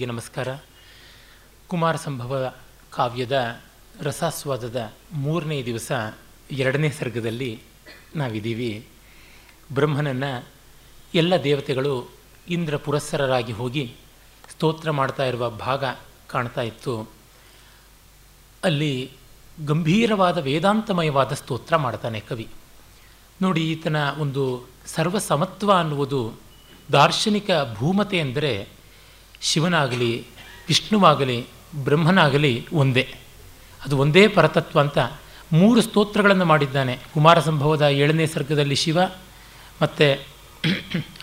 ನಮಸ್ಕಾರ. ಕುಮಾರ ಸಂಭವ ಕಾವ್ಯದ ರಸಾಸ್ವಾದದ ಮೂರನೇ ದಿವಸ ಎರಡನೇ ಸರ್ಗದಲ್ಲಿ ನಾವಿದ್ದೀವಿ. ಬ್ರಹ್ಮನನ್ನು ಎಲ್ಲ ದೇವತೆಗಳು ಇಂದ್ರ ಪುರಸ್ಸರರಾಗಿ ಹೋಗಿ ಸ್ತೋತ್ರ ಮಾಡ್ತಾ ಇರುವ ಭಾಗ ಕಾಣ್ತಾ ಇತ್ತು. ಅಲ್ಲಿ ಗಂಭೀರವಾದ ವೇದಾಂತಮಯವಾದ ಸ್ತೋತ್ರ ಮಾಡ್ತಾನೆ ಕವಿ. ನೋಡಿ, ಈತನ ಒಂದು ಸರ್ವಸಮತ್ವ ಅನ್ನುವುದು ದಾರ್ಶನಿಕ ಭೂಮತೆ ಎಂದರೆ ಶಿವನಾಗಲಿ, ವಿಷ್ಣುವಾಗಲಿ, ಬ್ರಹ್ಮನಾಗಲಿ ಒಂದೇ. ಅದು ಒಂದೇ ಪರತತ್ವ ಅಂತ ಮೂರು ಸ್ತೋತ್ರಗಳನ್ನು ಮಾಡಿದ್ದಾನೆ. ಕುಮಾರ ಸಂಭವದ ಏಳನೇ ಸರ್ಗದಲ್ಲಿ ಶಿವ ಮತ್ತು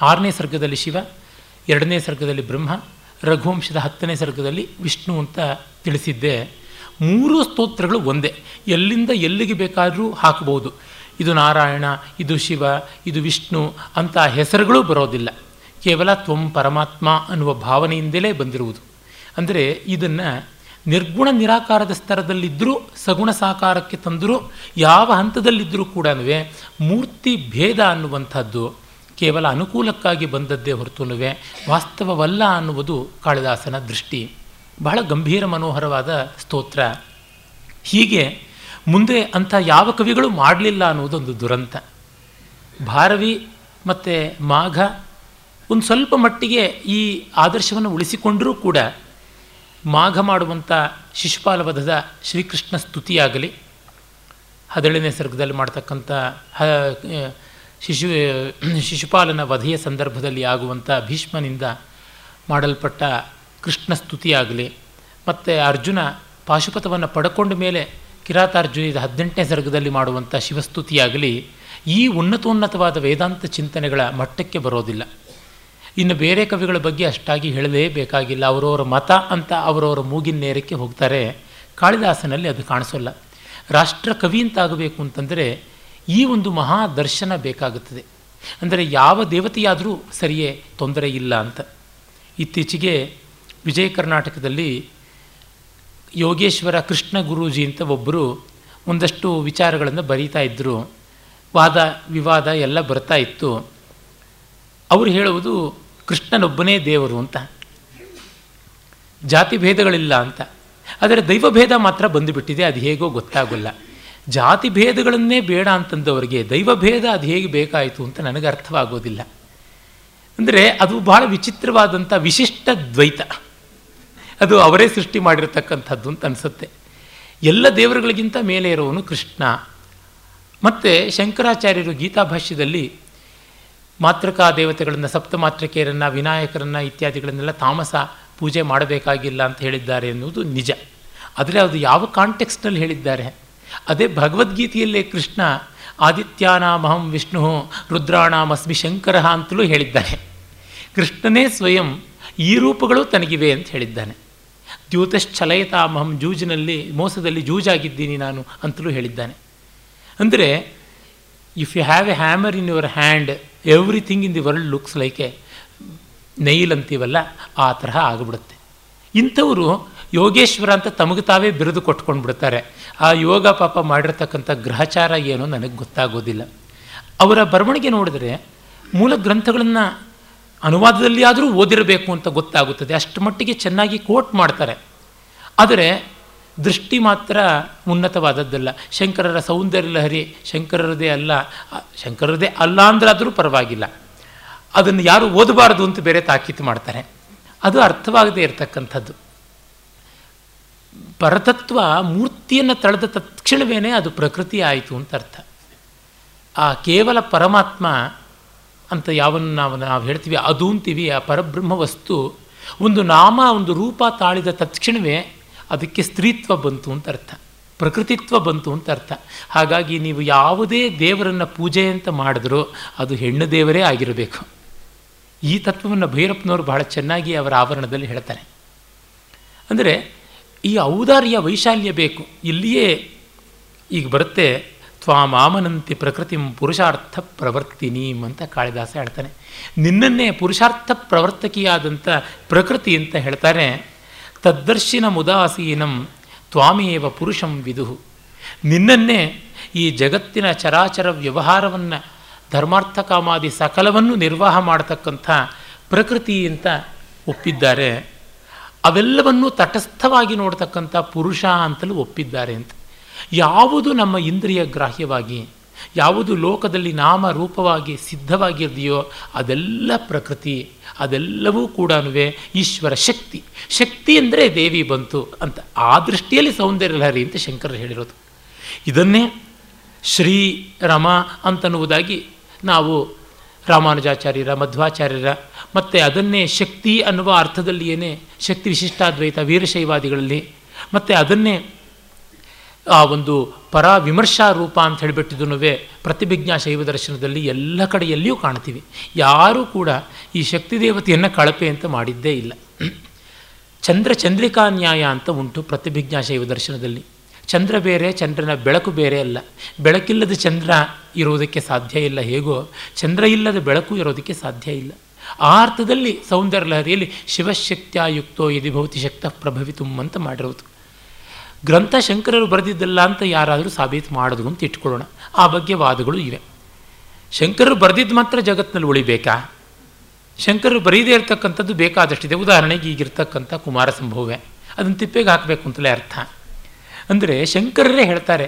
ಆರನೇ ಸರ್ಗದಲ್ಲಿ ಶಿವ, ಎರಡನೇ ಸರ್ಗದಲ್ಲಿ ಬ್ರಹ್ಮ, ರಘುವಂಶದ ಹತ್ತನೇ ಸರ್ಗದಲ್ಲಿ ವಿಷ್ಣು ಅಂತ ತಿಳಿಸಿದ್ದೆ. ಮೂರು ಸ್ತೋತ್ರಗಳು ಒಂದೇ. ಎಲ್ಲಿಂದ ಎಲ್ಲಿಗೆ ಬೇಕಾದರೂ ಹಾಕಬಹುದು. ಇದು ನಾರಾಯಣ, ಇದು ಶಿವ, ಇದು ವಿಷ್ಣು ಅಂತ ಹೆಸರುಗಳು ಬರೋದಿಲ್ಲ. ಕೇವಲ ತ್ವಂ ಪರಮಾತ್ಮ ಅನ್ನುವ ಭಾವನೆಯಿಂದಲೇ ಬಂದಿರುವುದು. ಅಂದರೆ ಇದನ್ನು ನಿರ್ಗುಣ ನಿರಾಕಾರದ ಸ್ತರದಲ್ಲಿದ್ದರೂ ಸಗುಣ ಸಾಕಾರಕ್ಕೆ ತಂದರೂ, ಯಾವ ಹಂತದಲ್ಲಿದ್ದರೂ ಕೂಡ ಮೂರ್ತಿ ಭೇದ ಅನ್ನುವಂಥದ್ದು ಕೇವಲ ಅನುಕೂಲಕ್ಕಾಗಿ ಬಂದದ್ದೇ ಹೊರತುನುವೆ ವಾಸ್ತವವಲ್ಲ ಅನ್ನುವುದು ಕಾಳಿದಾಸನ ದೃಷ್ಟಿ. ಬಹಳ ಗಂಭೀರ ಮನೋಹರವಾದ ಸ್ತೋತ್ರ. ಹೀಗೆ ಮುಂದೆ ಅಂಥ ಯಾವ ಕವಿಗಳು ಮಾಡಲಿಲ್ಲ ಅನ್ನುವುದೊಂದು ದುರಂತ. ಭಾರವಿ ಮತ್ತು ಮಾಘ ಒಂದು ಸ್ವಲ್ಪ ಮಟ್ಟಿಗೆ ಈ ಆದರ್ಶವನ್ನು ಉಳಿಸಿಕೊಂಡರೂ ಕೂಡ ಮಾಘ ಮಾಡುವಂಥ ಶಿಶುಪಾಲವಧದ ಶ್ರೀಕೃಷ್ಣ ಸ್ತುತಿಯಾಗಲಿ. ಹದಿನೇಳನೇ ಸರ್ಗದಲ್ಲಿ ಮಾಡ್ತಕ್ಕಂಥ ಹ ಶಿಶು ಶಿಶುಪಾಲನ ವಧೆಯ ಸಂದರ್ಭದಲ್ಲಿ ಆಗುವಂಥ ಭೀಷ್ಮನಿಂದ ಮಾಡಲ್ಪಟ್ಟ ಕೃಷ್ಣ ಸ್ತುತಿಯಾಗಲಿ. ಮತ್ತು ಅರ್ಜುನ ಪಾಶುಪಥವನ್ನು ಪಡ್ಕೊಂಡ ಮೇಲೆ ಕಿರಾತಾರ್ಜುನಿದ ಹದಿನೆಂಟನೇ ಸರ್ಗದಲ್ಲಿ ಮಾಡುವಂಥ ಶಿವಸ್ತುತಿಯಾಗಲಿ, ಈ ಉನ್ನತೋನ್ನತವಾದ ವೇದಾಂತ ಚಿಂತನೆಗಳ ಮಟ್ಟಕ್ಕೆ ಬರೋದಿಲ್ಲ. ಇನ್ನು ಬೇರೆ ಕವಿಗಳ ಬಗ್ಗೆ ಅಷ್ಟಾಗಿ ಹೇಳಲೇಬೇಕಾಗಿಲ್ಲ ಅವರವರ ಮತ ಅಂತ ಅವರವರ ಮೂಗಿನ ನೇರಕ್ಕೆ ಹೋಗ್ತಾರೆ. ಕಾಳಿದಾಸನಲ್ಲಿ ಅದು ಕಾಣಿಸೋಲ್ಲ. ರಾಷ್ಟ್ರ ಕವಿ ಅಂತಾಗಬೇಕು ಅಂತಂದರೆ ಈ ಒಂದು ಮಹಾ ದರ್ಶನ ಬೇಕಾಗುತ್ತದೆ. ಅಂದರೆ ಯಾವ ದೇವತೆಯಾದರೂ ಸರಿಯೇ ತೊಂದರೆ ಇಲ್ಲ ಅಂತ. ಇತ್ತೀಚೆಗೆ ವಿಜಯ ಕರ್ನಾಟಕದಲ್ಲಿ ಯೋಗೇಶ್ವರ ಕೃಷ್ಣ ಗುರೂಜಿ ಅಂತ ಒಬ್ಬರು ಒಂದಷ್ಟು ವಿಚಾರಗಳನ್ನು ಬರೀತಾ ಇದ್ದರು ವಾದ, ವಿವಾದ ಎಲ್ಲ ಬರ್ತಾ ಇತ್ತು. ಅವರು ಹೇಳುವುದು ಕೃಷ್ಣನೊಬ್ಬನೇ ದೇವರು ಅಂತ. ಜಾತಿ ಭೇದಗಳಿಲ್ಲ ಅಂತ. ಆದರೆ ದೈವಭೇದ ಮಾತ್ರ ಬಂದುಬಿಟ್ಟಿದೆ, ಅದು ಹೇಗೋ ಗೊತ್ತಾಗಲ್ಲ. ಜಾತಿ ಭೇದಗಳನ್ನೇ ಬೇಡ ಅಂತಂದವರಿಗೆ ದೈವಭೇದ ಅದು ಹೇಗೆ ಬೇಕಾಯಿತು ಅಂತ ನನಗೆ ಅರ್ಥವಾಗೋದಿಲ್ಲ. ಅಂದರೆ ಅದು ಬಹಳ ವಿಚಿತ್ರವಾದಂಥ ವಿಶಿಷ್ಟ ದ್ವೈತ. ಅದು ಅವರೇ ಸೃಷ್ಟಿ ಮಾಡಿರತಕ್ಕಂಥದ್ದು ಅಂತ ಅನಿಸುತ್ತೆ. ಎಲ್ಲ ದೇವರುಗಳಿಗಿಂತ ಮೇಲೆ ಇರೋವನು ಕೃಷ್ಣ. ಮತ್ತು ಶಂಕರಾಚಾರ್ಯರು ಗೀತಾಭಾಷ್ಯದಲ್ಲಿ ಮಾತೃಕಾ ದೇವತೆಗಳನ್ನು ಸಪ್ತಮಾತೃಕೆಯರನ್ನು ವಿನಾಯಕರನ್ನು ಇತ್ಯಾದಿಗಳನ್ನೆಲ್ಲ ತಾಮಸ ಪೂಜೆ ಮಾಡಬೇಕಾಗಿಲ್ಲ ಅಂತ ಹೇಳಿದ್ದಾರೆ ಎನ್ನುವುದು ನಿಜ. ಆದರೆ ಅದು ಯಾವ ಕಾಂಟೆಕ್ಸ್ಟ್ನಲ್ಲಿ ಹೇಳಿದ್ದಾರೆ? ಅದೇ ಭಗವದ್ಗೀತೆಯಲ್ಲೇ ಕೃಷ್ಣ, ಆದಿತ್ಯಾನಾಮಹಂ ವಿಷ್ಣು, ರುದ್ರಾಣಾಮಸ್ಮಿ ಶಂಕರ ಅಂತಲೂ ಹೇಳಿದ್ದಾನೆ. ಕೃಷ್ಣನೇ ಸ್ವಯಂ ಈ ರೂಪಗಳು ತನಗಿವೆ ಅಂತ ಹೇಳಿದ್ದಾನೆ. ದ್ಯೂತಶ್ಚಲಯತಾಮಹಂ ಜೂಜಿನಲ್ಲಿ, ಮೋಸದಲ್ಲಿ ಜೂಜಾಗಿದ್ದೀನಿ ನಾನು ಅಂತಲೂ ಹೇಳಿದ್ದಾನೆ. ಅಂದರೆ if you have a hammer in your hand everything in the world looks like a nail ಅಂತೀವಲ್ಲ, ಆ ತರಹ ಆಗಿಬಿಡುತ್ತೆ. ಇಂಥವರು ಯೋಗೇಶ್ವರ ಅಂತ ತಮಗೆ ತಾವೇ ಬಿರುದು ಕೊಟ್ಕೊಂಡು ಬಿಡ್ತಾರೆ ಆ ಯೋಗ ಪಾಪ ಮಾಡಿರ್ತಕ್ಕಂಥ ಗ್ರಹಚಾರ ಏನೋ ನನಗೆ ಗೊತ್ತಾಗೋದಿಲ್ಲ. ಅವರ ಬರವಣಿಗೆ ನೋಡಿದರೆ ಮೂಲ ಗ್ರಂಥಗಳನ್ನು ಅನುವಾದದಲ್ಲಿ ಆದರೂ ಓದಿರಬೇಕು ಅಂತ ಗೊತ್ತಾಗುತ್ತದೆ. ಅಷ್ಟು ಮಟ್ಟಿಗೆ ಚೆನ್ನಾಗಿ ಕೋಟ್ ಮಾಡ್ತಾರೆ. ಆದರೆ ದೃಷ್ಟಿ ಮಾತ್ರ ಉನ್ನತವಾದದ್ದಲ್ಲ. ಶಂಕರರ ಸೌಂದರ್ಯ ಲಹರಿ ಶಂಕರರದೇ ಅಲ್ಲ ಶಂಕರರದೇ ಅಲ್ಲ ಅಂದ್ರಾದರೂ ಪರವಾಗಿಲ್ಲ. ಅದನ್ನು ಯಾರು ಓದಬಾರದು ಅಂತ ಬೇರೆ ತಾಕೀತು ಮಾಡ್ತಾರೆ. ಅದು ಅರ್ಥವಾಗದೇ ಇರತಕ್ಕಂಥದ್ದು. ಪರತತ್ವ ಮೂರ್ತಿಯನ್ನು ತಳೆದ ತಕ್ಷಣವೇ ಅದು ಪ್ರಕೃತಿ ಆಯಿತು ಅಂತ ಅರ್ಥ. ಆ ಕೇವಲ ಪರಮಾತ್ಮ ಅಂತ ಯಾವನ್ನು ನಾವು ನಾವು ಹೇಳ್ತೀವಿ, ಅದು ಅಂತೀವಿ, ಆ ಪರಬ್ರಹ್ಮ ವಸ್ತು ಒಂದು ನಾಮ, ಒಂದು ರೂಪ ತಾಳಿದ ತಕ್ಷಣವೇ ಅದಕ್ಕೆ ಸ್ತ್ರೀತ್ವ ಬಂತು ಅಂತ ಅರ್ಥ. ಪ್ರಕೃತಿತ್ವ ಬಂತು ಅಂತ ಅರ್ಥ. ಹಾಗಾಗಿ ನೀವು ಯಾವುದೇ ದೇವರನ್ನು ಪೂಜೆ ಅಂತ ಮಾಡಿದ್ರೂ ಅದು ಹೆಣ್ಣು ದೇವರೇ ಆಗಿರಬೇಕು. ಈ ತತ್ವವನ್ನು ಭೈರಪ್ಪನವರು ಬಹಳ ಚೆನ್ನಾಗಿ ಅವರ ಆವರಣದಲ್ಲಿ ಹೇಳ್ತಾರೆ. ಅಂದರೆ ಈ ಔದಾರ್ಯ ವೈಶಾಲ್ಯ ಬೇಕು. ಇಲ್ಲಿಯೇ ಈಗ ಬರುತ್ತೆ ತ್ವಾಮಾಮನಂತಿ ಪ್ರಕೃತಿ ಪುರುಷಾರ್ಥ ಪ್ರವರ್ತಿನೀಂ ಅಂತ ಕಾಳಿದಾಸ ಹೇಳ್ತಾನೆ. ನಿನ್ನನ್ನೇ ಪುರುಷಾರ್ಥ ಪ್ರವರ್ತಕಿಯಾದಂಥ ಪ್ರಕೃತಿ ಅಂತ ಹೇಳ್ತಾರೆ. ತದ್ದರ್ಶಿನ ಮುದಾಸೀನಂ ತ್ವಾಮೇವ ಪುರುಷಂ ವಿದುಹು ನಿನ್ನನ್ನೇ ಈ ಜಗತ್ತಿನ ಚರಾಚರ ವ್ಯವಹಾರವನ್ನು ಧರ್ಮಾರ್ಥ ಕಾಮಾದಿ ಸಕಲವನ್ನು ನಿರ್ವಾಹ ಮಾಡತಕ್ಕಂಥ ಪ್ರಕೃತಿ ಅಂತ ಒಪ್ಪಿದ್ದಾರೆ. ಅವೆಲ್ಲವನ್ನೂ ತಟಸ್ಥವಾಗಿ ನೋಡ್ತಕ್ಕಂಥ ಪುರುಷ ಅಂತಲೂ ಒಪ್ಪಿದ್ದಾರೆ ಅಂತ. ಯಾವುದು ನಮ್ಮ ಇಂದ್ರಿಯ ಗ್ರಾಹ್ಯವಾಗಿ, ಯಾವುದು ಲೋಕದಲ್ಲಿ ನಾಮ ರೂಪವಾಗಿ ಸಿದ್ಧವಾಗಿದೆಯೋ ಅದೆಲ್ಲ ಪ್ರಕೃತಿ. ಅದೆಲ್ಲವೂ ಕೂಡ ಈಶ್ವರ ಶಕ್ತಿ. ಶಕ್ತಿ ಅಂದರೆ ದೇವಿ ಬಂತು ಅಂತ. ಆ ದೃಷ್ಟಿಯಲ್ಲಿ ಸೌಂದರ್ಯ ಲಹರಿ ಅಂತ ಶಂಕರರು ಹೇಳಿರೋದು. ಇದನ್ನೇ ಶ್ರೀ ರಮ ಅಂತನ್ನುವುದಾಗಿ ನಾವು ರಾಮಾನುಜಾಚಾರ್ಯರ, ಮಧ್ವಾಚಾರ್ಯರ, ಮತ್ತು ಅದನ್ನೇ ಶಕ್ತಿ ಅನ್ನುವ ಅರ್ಥದಲ್ಲಿಯೇ ಶಕ್ತಿ ವಿಶಿಷ್ಟಾದ್ವೈತ ವೀರಶೈವಾದಿಗಳಲ್ಲಿ, ಮತ್ತು ಅದನ್ನೇ ಆ ಒಂದು ಪರ ವಿಮರ್ಶಾ ರೂಪ ಅಂತ ಹೇಳಿಬಿಟ್ಟಿದ್ದೂ ಪ್ರತಿಭಿಜ್ಞಾ ಶೈವ ದರ್ಶನದಲ್ಲಿ ಎಲ್ಲ ಕಡೆಯಲ್ಲಿಯೂ ಕಾಣ್ತೀವಿ. ಯಾರೂ ಕೂಡ ಈ ಶಕ್ತಿ ದೇವತೆಯನ್ನು ಕಳಪೆ ಅಂತ ಮಾಡಿದ್ದೇ ಇಲ್ಲ. ಚಂದ್ರ ಚಂದ್ರಿಕಾ ನ್ಯಾಯ ಅಂತ ಉಂಟು ಪ್ರತಿಭಿಜ್ಞಾ ಶೈವ ದರ್ಶನದಲ್ಲಿ. ಚಂದ್ರ ಬೇರೆ, ಚಂದ್ರನ ಬೆಳಕು ಬೇರೆ ಅಲ್ಲ. ಬೆಳಕಿಲ್ಲದ ಚಂದ್ರ ಇರೋದಕ್ಕೆ ಸಾಧ್ಯ ಇಲ್ಲ. ಹೇಗೋ ಚಂದ್ರ ಇಲ್ಲದ ಬೆಳಕು ಇರೋದಕ್ಕೆ ಸಾಧ್ಯ ಇಲ್ಲ. ಆ ಅರ್ಥದಲ್ಲಿ ಸೌಂದರ್ಯ ಲಹರಿಯಲ್ಲಿ ಶಿವಶಕ್ತಿಯುಕ್ತೋ ಯದಿ ಶಕ್ತ ಪ್ರಭವಿತು ಅಂತ ಮಾಡಿರೋದು. ಗ್ರಂಥ ಶಂಕರರು ಬರೆದಿದ್ದಲ್ಲ ಅಂತ ಯಾರಾದರೂ ಸಾಬೀತು ಮಾಡಿದ್ರು ಅಂತ ಇಟ್ಕೊಳ್ಳೋಣ. ಆ ಬಗ್ಗೆ ವಾದಗಳು ಇವೆ. ಶಂಕರರು ಬರೆದಿದ್ದು ಮಾತ್ರ ಜಗತ್ತಿನಲ್ಲಿ ಉಳಿಬೇಕಾ? ಶಂಕರರು ಬರೀದೇ ಇರತಕ್ಕಂಥದ್ದು ಬೇಕಾದಷ್ಟಿದೆ. ಉದಾಹರಣೆಗೆ ಈಗಿರ್ತಕ್ಕಂಥ ಕುಮಾರ ಸಂಭವವೇ ಅದನ್ನು ತಿಪ್ಪೆಗೆ ಹಾಕಬೇಕು ಅಂತಲೇ ಅರ್ಥ. ಅಂದರೆ ಶಂಕರರೇ ಹೇಳ್ತಾರೆ,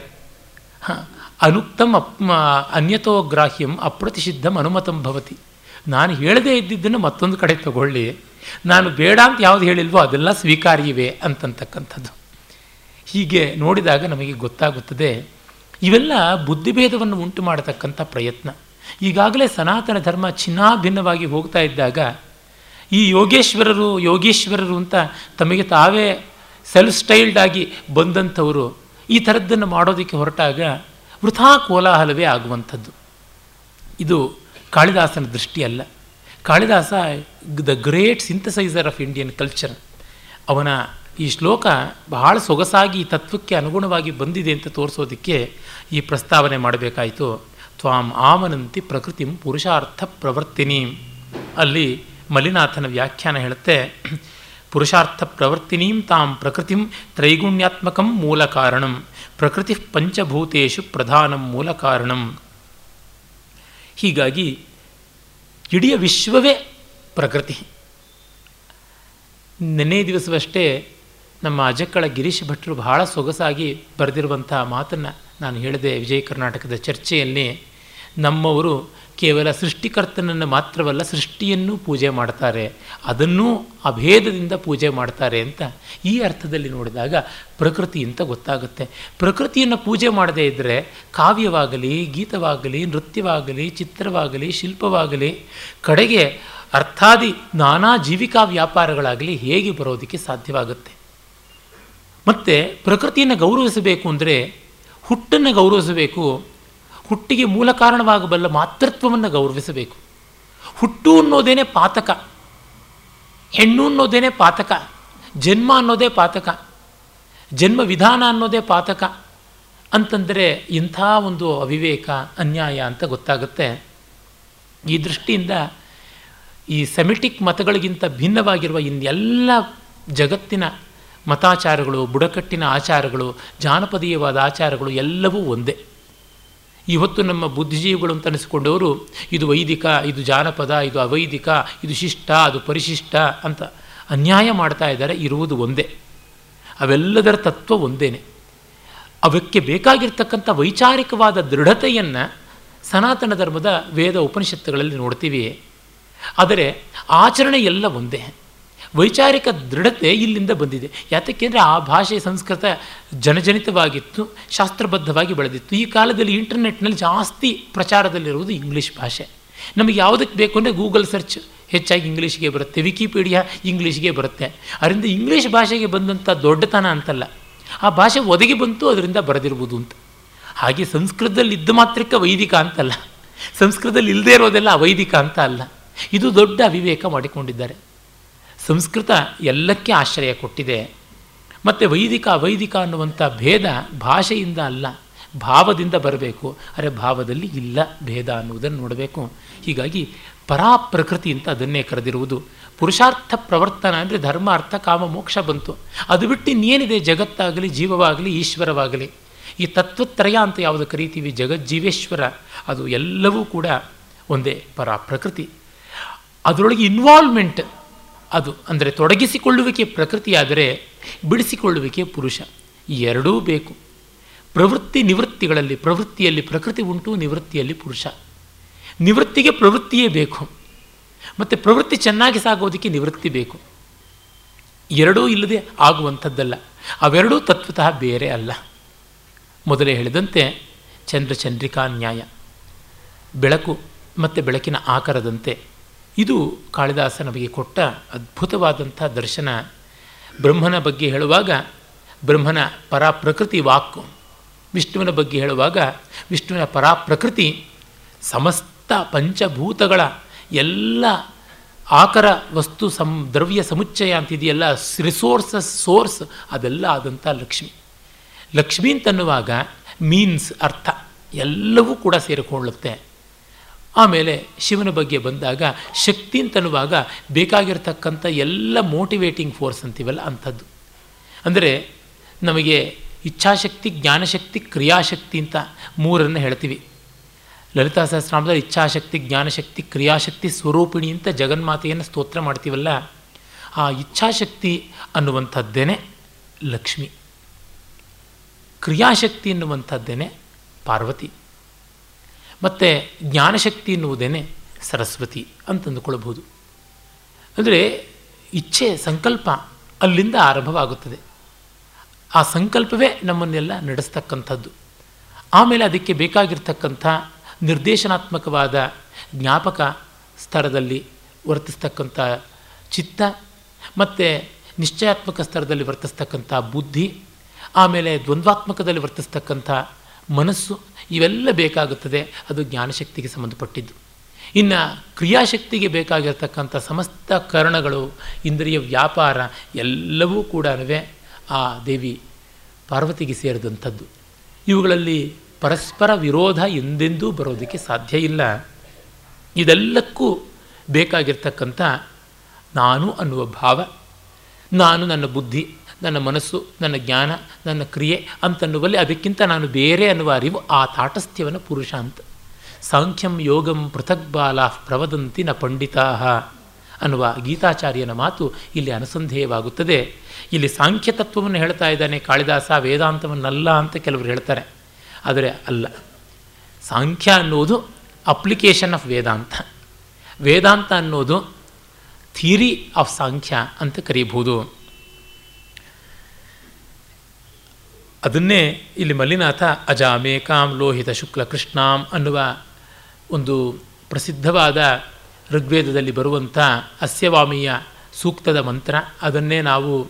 ಹಾಂ ಅನುಕ್ತಮ್ ಅಪ್ ಅನ್ಯತೋಗ್ರಾಹ್ಯಂ ಅಪ್ರತಿಷಿದ್ಧಂ ಅನುಮತಂ ಭವತಿ. ನಾನು ಹೇಳದೇ ಇದ್ದಿದ್ದನ್ನು ಮತ್ತೊಂದು ಕಡೆ ತಗೊಳ್ಳಿ. ನಾನು ಬೇಡ ಅಂತ ಯಾವುದು ಹೇಳಿಲ್ವೋ ಅದೆಲ್ಲ ಸ್ವೀಕಾರ್ಯವೇ ಅಂತಕ್ಕಂಥದ್ದು ಹೀಗೆ ನೋಡಿದಾಗ ನಮಗೆ ಗೊತ್ತಾಗುತ್ತದೆ, ಇವೆಲ್ಲ ಬುದ್ಧಿಭೇದವನ್ನು ಉಂಟು ಮಾಡತಕ್ಕಂಥ ಪ್ರಯತ್ನ. ಈಗಾಗಲೇ ಸನಾತನ ಧರ್ಮ ಚಿನ್ನಾಭಿನ್ನವಾಗಿ ಹೋಗ್ತಾ ಇದ್ದಾಗ, ಈ ಯೋಗೇಶ್ವರರು ಯೋಗೇಶ್ವರರು ಅಂತ ತಮಗೆ ತಾವೇ ಸೆಲ್ಫ್ ಸ್ಟೈಲ್ಡ್ ಆಗಿ ಬಂದಂಥವರು, ಈ ಥರದ್ದನ್ನು ಮಾಡೋದಕ್ಕೆ ಹೊರಟಾಗ ವೃಥಾ ಕೋಲಾಹಲವೇ ಆಗುವಂಥದ್ದು. ಇದು ಕಾಳಿದಾಸನ ದೃಷ್ಟಿಯಲ್ಲ Kalidasa the great synthesizer of Indian culture ಅವನ ಈ ಶ್ಲೋಕ ಬಹಳ ಸೊಗಸಾಗಿ ತತ್ವಕ್ಕೆ ಅನುಗುಣವಾಗಿ ಬಂದಿದೆ ಅಂತ ತೋರಿಸೋದಕ್ಕೆ ಈ ಪ್ರಸ್ತಾವನೆ ಮಾಡಬೇಕಾಯಿತು. ತ್ವಾಂ ಆಮನಂತಿ ಪ್ರಕೃತಿಂ ಪುರುಷಾರ್ಥ ಪ್ರವರ್ತಿನಿ. ಅಲ್ಲಿ ಮಲಿನಾಥನ ವ್ಯಾಖ್ಯಾನ ಹೇಳುತ್ತೆ, ಪುರುಷಾರ್ಥ ಪ್ರವರ್ತಿನೀಂ ತಾಂ ಪ್ರಕೃತಿಂ ತ್ರೈಗುಣ್ಯಾತ್ಮಕಂ ಮೂಲ ಕಾರಣಂ, ಪ್ರಕೃತಿ ಪಂಚಭೂತೇಶು ಪ್ರಧಾನ ಮೂಲ ಕಾರಣಂ. ಹೀಗಾಗಿ ಇಡೀ ವಿಶ್ವವೇ ಪ್ರಕೃತಿ. ನಿನ್ನೆ ದಿವಸವಷ್ಟೇ ನಮ್ಮ ಅಜಕ್ಕಳ ಗಿರೀಶ್ ಭಟ್ರು ಬಹಳ ಸೊಗಸಾಗಿ ಬರೆದಿರುವಂಥ ಮಾತನ್ನು ನಾನು ಹೇಳಿದೆ ವಿಜಯ ಕರ್ನಾಟಕದ ಚರ್ಚೆಯಲ್ಲಿ ನಮ್ಮವರು ಕೇವಲ ಸೃಷ್ಟಿಕರ್ತನನ್ನು ಮಾತ್ರವಲ್ಲ ಸೃಷ್ಟಿಯನ್ನು ಪೂಜೆ ಮಾಡ್ತಾರೆ, ಅದನ್ನೂ ಅಭೇದದಿಂದ ಪೂಜೆ ಮಾಡ್ತಾರೆ ಅಂತ ಈ ಅರ್ಥದಲ್ಲಿ ನೋಡಿದಾಗ ಪ್ರಕೃತಿ ಅಂತ ಗೊತ್ತಾಗುತ್ತೆ. ಪ್ರಕೃತಿಯನ್ನು ಪೂಜೆ ಮಾಡದೇ ಇದ್ದರೆ ಕಾವ್ಯವಾಗಲಿ, ಗೀತವಾಗಲಿ, ನೃತ್ಯವಾಗಲಿ, ಚಿತ್ರವಾಗಲಿ, ಶಿಲ್ಪವಾಗಲಿ, ಕಡೆಗೆ ಅರ್ಥಾದಿ ನಾನಾ ಜೀವಿಕಾ ವ್ಯಾಪಾರಗಳಾಗಲಿ ಹೇಗೆ ಬರೋದಕ್ಕೆ ಸಾಧ್ಯವಾಗುತ್ತೆ? ಮತ್ತು ಪ್ರಕೃತಿಯನ್ನು ಗೌರವಿಸಬೇಕು ಅಂದರೆ ಹುಟ್ಟನ್ನು ಗೌರವಿಸಬೇಕು. ಹುಟ್ಟಿಗೆ ಮೂಲ ಕಾರಣವಾಗಬಲ್ಲ ಮಾತೃತ್ವವನ್ನು ಗೌರವಿಸಬೇಕು. ಹುಟ್ಟು ಅನ್ನೋದೇನೆ ಪಾತಕ. ಹೆಣ್ಣು ಅನ್ನೋದೇನೆ ಪಾತಕ. ಜನ್ಮ ಅನ್ನೋದೇ ಪಾತಕ. ಜನ್ಮ ವಿಧಾನ ಅನ್ನೋದೇ ಪಾತಕ. ಅಂತಂದರೆ ಇಂಥ ಒಂದು ಅವಿವೇಕ, ಅನ್ಯಾಯ ಅಂತ ಗೊತ್ತಾಗುತ್ತೆ. ಈ ದೃಷ್ಟಿಯಿಂದ ಈ ಸೆಮಿಟಿಕ್ ಮತಗಳಿಗಿಂತ ಭಿನ್ನವಾಗಿರುವ ಇನ್ನೆಲ್ಲ ಜಗತ್ತಿನ ಮತಾಚಾರಗಳು, ಬುಡಕಟ್ಟಿನ ಆಚಾರಗಳು, ಜಾನಪದೀಯವಾದ ಆಚಾರಗಳು ಎಲ್ಲವೂ ಒಂದೇ. ಇವತ್ತು ನಮ್ಮ ಬುದ್ಧಿಜೀವಿಗಳು ಅಂತ ಅನಿಸ್ಕೊಂಡವರು, ಇದು ವೈದಿಕ, ಇದು ಜಾನಪದ, ಇದು ಅವೈದಿಕ, ಇದು ಶಿಷ್ಟ, ಅದು ಪರಿಶಿಷ್ಟ ಅಂತ ಅನ್ಯಾಯ ಮಾಡ್ತಾ ಇದ್ದಾರೆ, ಇರುವುದು ಒಂದೇ. ಅವೆಲ್ಲದರ ತತ್ವ ಒಂದೇನೆ. ಅವಕ್ಕೆ ಬೇಕಾಗಿರ್ತಕ್ಕಂಥ ವೈಚಾರಿಕವಾದ ದೃಢತೆಯನ್ನು ಸನಾತನ ಧರ್ಮದ ವೇದ ಉಪನಿಷತ್ತುಗಳಲ್ಲಿ ನೋಡ್ತೀವಿ. ಆದರೆ ಆಚರಣೆ ಎಲ್ಲ ಒಂದೇ. ವೈಚಾರಿಕ ದೃಢತೆ ಇಲ್ಲಿಂದ ಬಂದಿದೆ. ಯಾತಕ್ಕೆಂದರೆ ಆ ಭಾಷೆ ಸಂಸ್ಕೃತ ಜನಜನಿತವಾಗಿತ್ತು, ಶಾಸ್ತ್ರಬದ್ಧವಾಗಿ ಬೆಳೆದಿತ್ತು. ಈ ಕಾಲದಲ್ಲಿ ಇಂಟರ್ನೆಟ್ನಲ್ಲಿ ಜಾಸ್ತಿ ಪ್ರಚಾರದಲ್ಲಿರುವುದು ಇಂಗ್ಲೀಷ್ ಭಾಷೆ. ನಮಗೆ ಯಾವುದಕ್ಕೆ ಬೇಕು ಅಂದರೆ ಗೂಗಲ್ ಸರ್ಚ್ ಹೆಚ್ಚಾಗಿ ಇಂಗ್ಲೀಷ್ಗೆ ಬರುತ್ತೆ, ವಿಕಿಪೀಡಿಯಾ ಇಂಗ್ಲೀಷ್ಗೆ ಬರುತ್ತೆ. ಅದರಿಂದ ಇಂಗ್ಲೀಷ್ ಭಾಷೆಗೆ ಬಂದಂಥ ದೊಡ್ಡತನ ಅಂತಲ್ಲ. ಆ ಭಾಷೆ ಒದಗಿ ಬಂತು, ಅದರಿಂದ ಬರೆದಿರ್ಬೋದು ಅಂತ. ಹಾಗೆ ಸಂಸ್ಕೃತದಲ್ಲಿ ಇದ್ದ ಮಾತ್ರಕ್ಕೆ ವೈದಿಕ ಅಂತಲ್ಲ. ಸಂಸ್ಕೃತದಲ್ಲಿ ಇಲ್ಲದೇ ಇರೋದೆಲ್ಲ ಅವೈದಿಕ ಅಂತ ಅಲ್ಲ. ಇದು ದೊಡ್ಡ ಅವಿವೇಕ ಮಾಡಿಕೊಂಡಿದ್ದಾರೆ. ಸಂಸ್ಕೃತ ಎಲ್ಲಕ್ಕೆ ಆಶ್ರಯ ಕೊಟ್ಟಿದೆ. ಮತ್ತು ವೈದಿಕ ವೈದಿಕ ಅನ್ನುವಂಥ ಭೇದ ಭಾಷೆಯಿಂದ ಅಲ್ಲ, ಭಾವದಿಂದ ಬರಬೇಕು. ಅರೆ ಭಾವದಲ್ಲಿ ಇಲ್ಲ ಭೇದ ಅನ್ನುವುದನ್ನು ನೋಡಬೇಕು. ಹೀಗಾಗಿ ಪರಾಪ್ರಕೃತಿ ಅಂತ ಅದನ್ನೇ ಕರೆದಿರುವುದು. ಪುರುಷಾರ್ಥ ಪ್ರವರ್ತನ ಅಂದರೆ ಧರ್ಮ, ಅರ್ಥ, ಕಾಮ, ಮೋಕ್ಷ ಬಂತು. ಅದು ಬಿಟ್ಟು ಇನ್ನೇನಿದೆ? ಜಗತ್ತಾಗಲಿ, ಜೀವವಾಗಲಿ, ಈಶ್ವರವಾಗಲಿ. ಈ ತತ್ವತ್ರಯ ಅಂತ ಯಾವುದು ಕರಿತೀವಿ? ಜಗಜ್ಜೀವೇಶ್ವರ. ಅದು ಎಲ್ಲವೂ ಕೂಡ ಒಂದೇ ಪರಾಪ್ರಕೃತಿ. ಅದರೊಳಗೆ ಇನ್ವಾಲ್ವ್ಮೆಂಟ್ ಅದು ಅಂದರೆ ತೊಡಗಿಸಿಕೊಳ್ಳುವಿಕೆ ಪ್ರಕೃತಿಯಾದರೆ ಬಿಡಿಸಿಕೊಳ್ಳುವಿಕೆ ಪುರುಷ. ಎರಡೂ ಬೇಕು. ಪ್ರವೃತ್ತಿ ನಿವೃತ್ತಿಗಳಲ್ಲಿ, ಪ್ರವೃತ್ತಿಯಲ್ಲಿ ಪ್ರಕೃತಿ ಉಂಟು, ನಿವೃತ್ತಿಯಲ್ಲಿ ಪುರುಷ. ನಿವೃತ್ತಿಗೆ ಪ್ರವೃತ್ತಿಯೇ ಬೇಕು. ಮತ್ತು ಪ್ರವೃತ್ತಿ ಚೆನ್ನಾಗಿ ಸಾಗೋದಕ್ಕೆ ನಿವೃತ್ತಿ ಬೇಕು. ಎರಡೂ ಇಲ್ಲದೆ ಆಗುವಂಥದ್ದಲ್ಲ. ಅವೆರಡೂ ತತ್ವತಃ ಬೇರೆ ಅಲ್ಲ. ಮೊದಲೇ ಹೇಳಿದಂತೆ ಚಂದ್ರಚಂದ್ರಿಕಾ ನ್ಯಾಯ. ಬೆಳಕು ಮತ್ತು ಬೆಳಕಿನ ಆಕಾರದಂತೆ. ಇದು ಕಾಳಿದಾಸ ನಮಗೆ ಕೊಟ್ಟ ಅದ್ಭುತವಾದಂಥ ದರ್ಶನ. ಬ್ರಹ್ಮನ ಬಗ್ಗೆ ಹೇಳುವಾಗ, ಬ್ರಹ್ಮನ ಪರಾಪ್ರಕೃತಿ ವಾಕ್, ವಿಷ್ಣುವಿನ ಬಗ್ಗೆ ಹೇಳುವಾಗ, ವಿಷ್ಣುವಿನ ಪರಾಪ್ರಕೃತಿ, ಸಮಸ್ತ ಪಂಚಭೂತಗಳ ಎಲ್ಲ ಆಕರ ವಸ್ತು ಸಂ, ದ್ರವ್ಯ ಸಮುಚ್ಚಯ ಅಂತಿದೆಯಲ್ಲ ರಿಸೋರ್ಸಸ್ ಸೋರ್ಸ್ ಅದೆಲ್ಲ ಆದಂಥ ಲಕ್ಷ್ಮಿ. ಲಕ್ಷ್ಮಿ ಅಂತನ್ನುವಾಗ ಮೀನ್ಸ್ ಅರ್ಥ, ಎಲ್ಲವೂ ಕೂಡ ಸೇರಿಕೊಳ್ಳುತ್ತೆ. ಆಮೇಲೆ ಶಿವನ ಬಗ್ಗೆ ಬಂದಾಗ ಶಕ್ತಿ ಅಂತನ್ನುವಾಗ ಬೇಕಾಗಿರ್ತಕ್ಕಂಥ ಎಲ್ಲ ಮೋಟಿವೇಟಿಂಗ್ ಫೋರ್ಸ್ ಅಂತೀವಲ್ಲ ಅಂಥದ್ದು. ಅಂದರೆ ನಮಗೆ ಇಚ್ಛಾಶಕ್ತಿ, ಜ್ಞಾನಶಕ್ತಿ, ಕ್ರಿಯಾಶಕ್ತಿ ಅಂತ ಮೂರನ್ನು ಹೇಳ್ತೀವಿ. ಲಲಿತಾ ಸಹಸ್ರಾಮದಲ್ಲಿ ಇಚ್ಛಾಶಕ್ತಿ, ಜ್ಞಾನಶಕ್ತಿ, ಕ್ರಿಯಾಶಕ್ತಿ ಸ್ವರೂಪಿಣಿ ಅಂತ ಜಗನ್ಮಾತೆಯನ್ನು ಸ್ತೋತ್ರ ಮಾಡ್ತೀವಲ್ಲ, ಆ ಇಚ್ಛಾಶಕ್ತಿ ಅನ್ನುವಂಥದ್ದೇನೆ ಲಕ್ಷ್ಮಿ. ಕ್ರಿಯಾಶಕ್ತಿ ಎನ್ನುವಂಥದ್ದೇನೆ ಪಾರ್ವತಿ. ಮತ್ತು ಜ್ಞಾನಶಕ್ತಿ ಎನ್ನುವುದೇನೆ ಸರಸ್ವತಿ ಅಂತಂದುಕೊಳ್ಳಬಹುದು. ಅಂದರೆ ಇಚ್ಛೆ, ಸಂಕಲ್ಪ ಅಲ್ಲಿಂದ ಆರಂಭವಾಗುತ್ತದೆ. ಆ ಸಂಕಲ್ಪವೇ ನಮ್ಮನ್ನೆಲ್ಲ ನಡೆಸ್ತಕ್ಕಂಥದ್ದು. ಆಮೇಲೆ ಅದಕ್ಕೆ ಬೇಕಾಗಿರ್ತಕ್ಕಂಥ ನಿರ್ದೇಶನಾತ್ಮಕವಾದ ಜ್ಞಾಪಕ ಸ್ತರದಲ್ಲಿ ವರ್ತಿಸ್ತಕ್ಕಂಥ ಚಿತ್ತ ಮತ್ತು ನಿಶ್ಚಯಾತ್ಮಕ ಸ್ತರದಲ್ಲಿ ವರ್ತಿಸ್ತಕ್ಕಂಥ ಬುದ್ಧಿ, ಆಮೇಲೆ ದ್ವಂದ್ವಾತ್ಮಕದಲ್ಲಿ ವರ್ತಿಸ್ತಕ್ಕಂಥ ಮನಸ್ಸು ಇವೆಲ್ಲ ಬೇಕಾಗುತ್ತದೆ. ಅದು ಜ್ಞಾನಶಕ್ತಿಗೆ ಸಂಬಂಧಪಟ್ಟಿದ್ದು. ಇನ್ನು ಕ್ರಿಯಾಶಕ್ತಿಗೆ ಬೇಕಾಗಿರ್ತಕ್ಕಂಥ ಸಮಸ್ತ ಕರ್ಣಗಳು, ಇಂದ್ರಿಯ, ವ್ಯಾಪಾರ ಎಲ್ಲವೂ ಕೂಡ ಆ ದೇವಿ ಪಾರ್ವತಿಗೆ ಸೇರಿದಂಥದ್ದು. ಇವುಗಳಲ್ಲಿ ಪರಸ್ಪರ ವಿರೋಧ ಎಂದೆಂದೂ ಬರೋದಕ್ಕೆ ಸಾಧ್ಯ ಇಲ್ಲ. ಇದೆಲ್ಲಕ್ಕೂ ಬೇಕಾಗಿರ್ತಕ್ಕಂಥ ನಾನು ಅನ್ನುವ ಭಾವ, ನಾನು ನನ್ನ ಬುದ್ಧಿ ನನ್ನ ಮನಸ್ಸು, ನನ್ನ ಜ್ಞಾನ, ನನ್ನ ಕ್ರಿಯೆ ಅಂತನ್ನುವಲ್ಲಿ ಅದಕ್ಕಿಂತ ನಾನು ಬೇರೆ ಅನ್ನುವ ಅರಿವು ಆ ತಾಟಸ್ಥ್ಯವನ್ನು ಪುರುಷ ಅಂತ. ಸಾಂಖ್ಯಂ ಯೋಗಂ ಪೃಥಕ್ ಬಾಲಾ ಪ್ರವದಂತಿ ನ ಪಂಡಿತಾ ಅನ್ನುವ ಗೀತಾಚಾರ್ಯನ ಮಾತು ಇಲ್ಲಿ ಅನುಸಂಧೇಯವಾಗುತ್ತದೆ. ಇಲ್ಲಿ ಸಾಂಖ್ಯ ತತ್ವವನ್ನು ಹೇಳ್ತಾ ಇದ್ದಾನೆ ಕಾಳಿದಾಸ, ವೇದಾಂತವನ್ನಲ್ಲ ಅಂತ ಕೆಲವರು ಹೇಳ್ತಾರೆ. ಆದರೆ ಅಲ್ಲ. ಸಾಂಖ್ಯ ಅನ್ನೋದು ಅಪ್ಲಿಕೇಶನ್ ಆಫ್ ವೇದಾಂತ. ವೇದಾಂತ ಅನ್ನೋದು ಥಿಯರಿ ಆಫ್ ಸಾಂಖ್ಯ ಅಂತ ಕರೀಬಹುದು. ಅದನ್ನೇ ಇಲ್ಲಿ ಮಲ್ಲಿನಾಥ ಅಜಾಮೇಕಾಂ ಲೋಹಿತ ಶುಕ್ಲ ಕೃಷ್ಣಾಂ ಅನ್ನುವ ಒಂದು ಪ್ರಸಿದ್ಧವಾದ ಋಗ್ವೇದದಲ್ಲಿ ಬರುವಂಥ ಅಸ್ಯವಾಮಿಯ ಸೂಕ್ತದ ಮಂತ್ರ. ಅದನ್ನೇ ನಾವು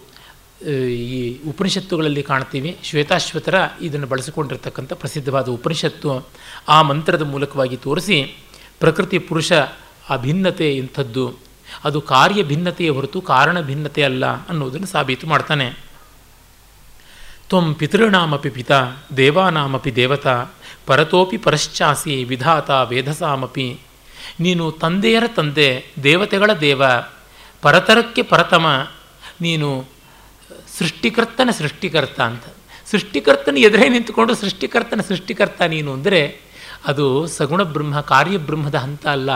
ಈ ಉಪನಿಷತ್ತುಗಳಲ್ಲಿ ಕಾಣ್ತೀವಿ. ಶ್ವೇತಾಶ್ವತರ ಇದನ್ನು ಬಳಸಿಕೊಂಡಿರ್ತಕ್ಕಂಥ ಪ್ರಸಿದ್ಧವಾದ ಉಪನಿಷತ್ತು ಆ ಮಂತ್ರದ ಮೂಲಕವಾಗಿ ತೋರಿಸಿ ಪ್ರಕೃತಿ ಪುರುಷ ಅಭಿನ್ನತೆ ಇಂಥದ್ದು. ಅದು ಕಾರ್ಯ ಭಿನ್ನತೆಯ ಹೊರತು ಕಾರಣ ಭಿನ್ನತೆ ಅಲ್ಲ ಅನ್ನೋದನ್ನು ಸಾಬೀತು ಮಾಡ್ತಾನೆ. ತ್ವಂ ಪಿತೃಣಾಮಪಿ ಪಿತಾ, ದೇವಾನಾಮಪಿ ದೇವತಾ, ಪರತೋಪಿ ಪರಶ್ಚಾಸಿ ವಿಧಾತ ವೇದಸಾಮಪಿ ನೀನು ತಂದೆಯರ ತಂದೆ, ದೇವತೆಗಳ ದೇವ, ಪರತರಕ್ಕೆ ಪರತಮ, ನೀನು ಸೃಷ್ಟಿಕರ್ತನ ಸೃಷ್ಟಿಕರ್ತ ಅಂತ. ಸೃಷ್ಟಿಕರ್ತನ ಎದುರೇ ನಿಂತುಕೊಂಡು ಸೃಷ್ಟಿಕರ್ತನ ಸೃಷ್ಟಿಕರ್ತ ನೀನು ಅಂದರೆ ಅದು ಸಗುಣ ಬ್ರಹ್ಮ ಕಾರ್ಯಬ್ರಹ್ಮದ ಹಂತ ಅಲ್ಲ.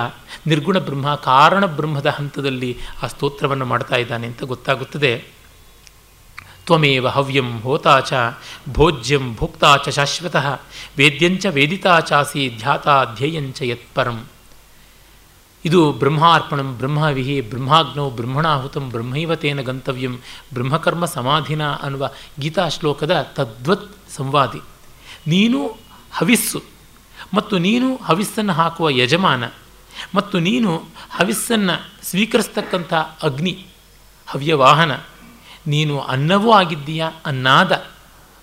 ನಿರ್ಗುಣ ಬ್ರಹ್ಮ, ಕಾರಣ ಬ್ರಹ್ಮದ ಹಂತದಲ್ಲಿ ಆ ಸ್ತೋತ್ರವನ್ನು ಮಾಡ್ತಾ ಇದ್ದಾನೆ ಅಂತ ಗೊತ್ತಾಗುತ್ತದೆ. ತ್ವಮೇವ ಹವ್ಯಂ ಹೋತಾಚ ಭೋಜ್ಯಂ ಭೋಕ್ತಾ ಚ ಶಾಶ್ವತಃ ವೇದ್ಯಂಚ ವೇದಿತಾಚಾಸಿ ಧ್ಯಾತ ಧ್ಯೇಯಂಚ ಯತ್ಪರಂ ಇದು ಬ್ರಹ್ಮಾರ್ಪಣಂ ಬ್ರಹ್ಮವಿಹಿ ಬ್ರಹ್ಮಾಗ್ನೋ ಬ್ರಹ್ಮಣಾಹುತಂ ಬ್ರಹ್ಮೈವತೇನ ಗಂತವ್ಯಂ ಬ್ರಹ್ಮಕರ್ಮ ಸಮಾಧಿನ ಅನ್ನುವ ಗೀತಾ ಶ್ಲೋಕದ ತದ್ವತ್ ಸಂವಾದಿ. ನೀನು ಹವಿಸ್ಸು ಮತ್ತು ನೀನು ಹವಿಸ್ಸನ್ನು ಹಾಕುವ ಯಜಮಾನ ಮತ್ತು ನೀನು ಹವಿಸ್ಸನ್ನು ಸ್ವೀಕರಿಸ್ತಕ್ಕಂಥ ಅಗ್ನಿ ಹವ್ಯವಾಹನ ನೀನು ಅನ್ನವೂ ಆಗಿದ್ದೀಯಾ? ಅನ್ನಾದ.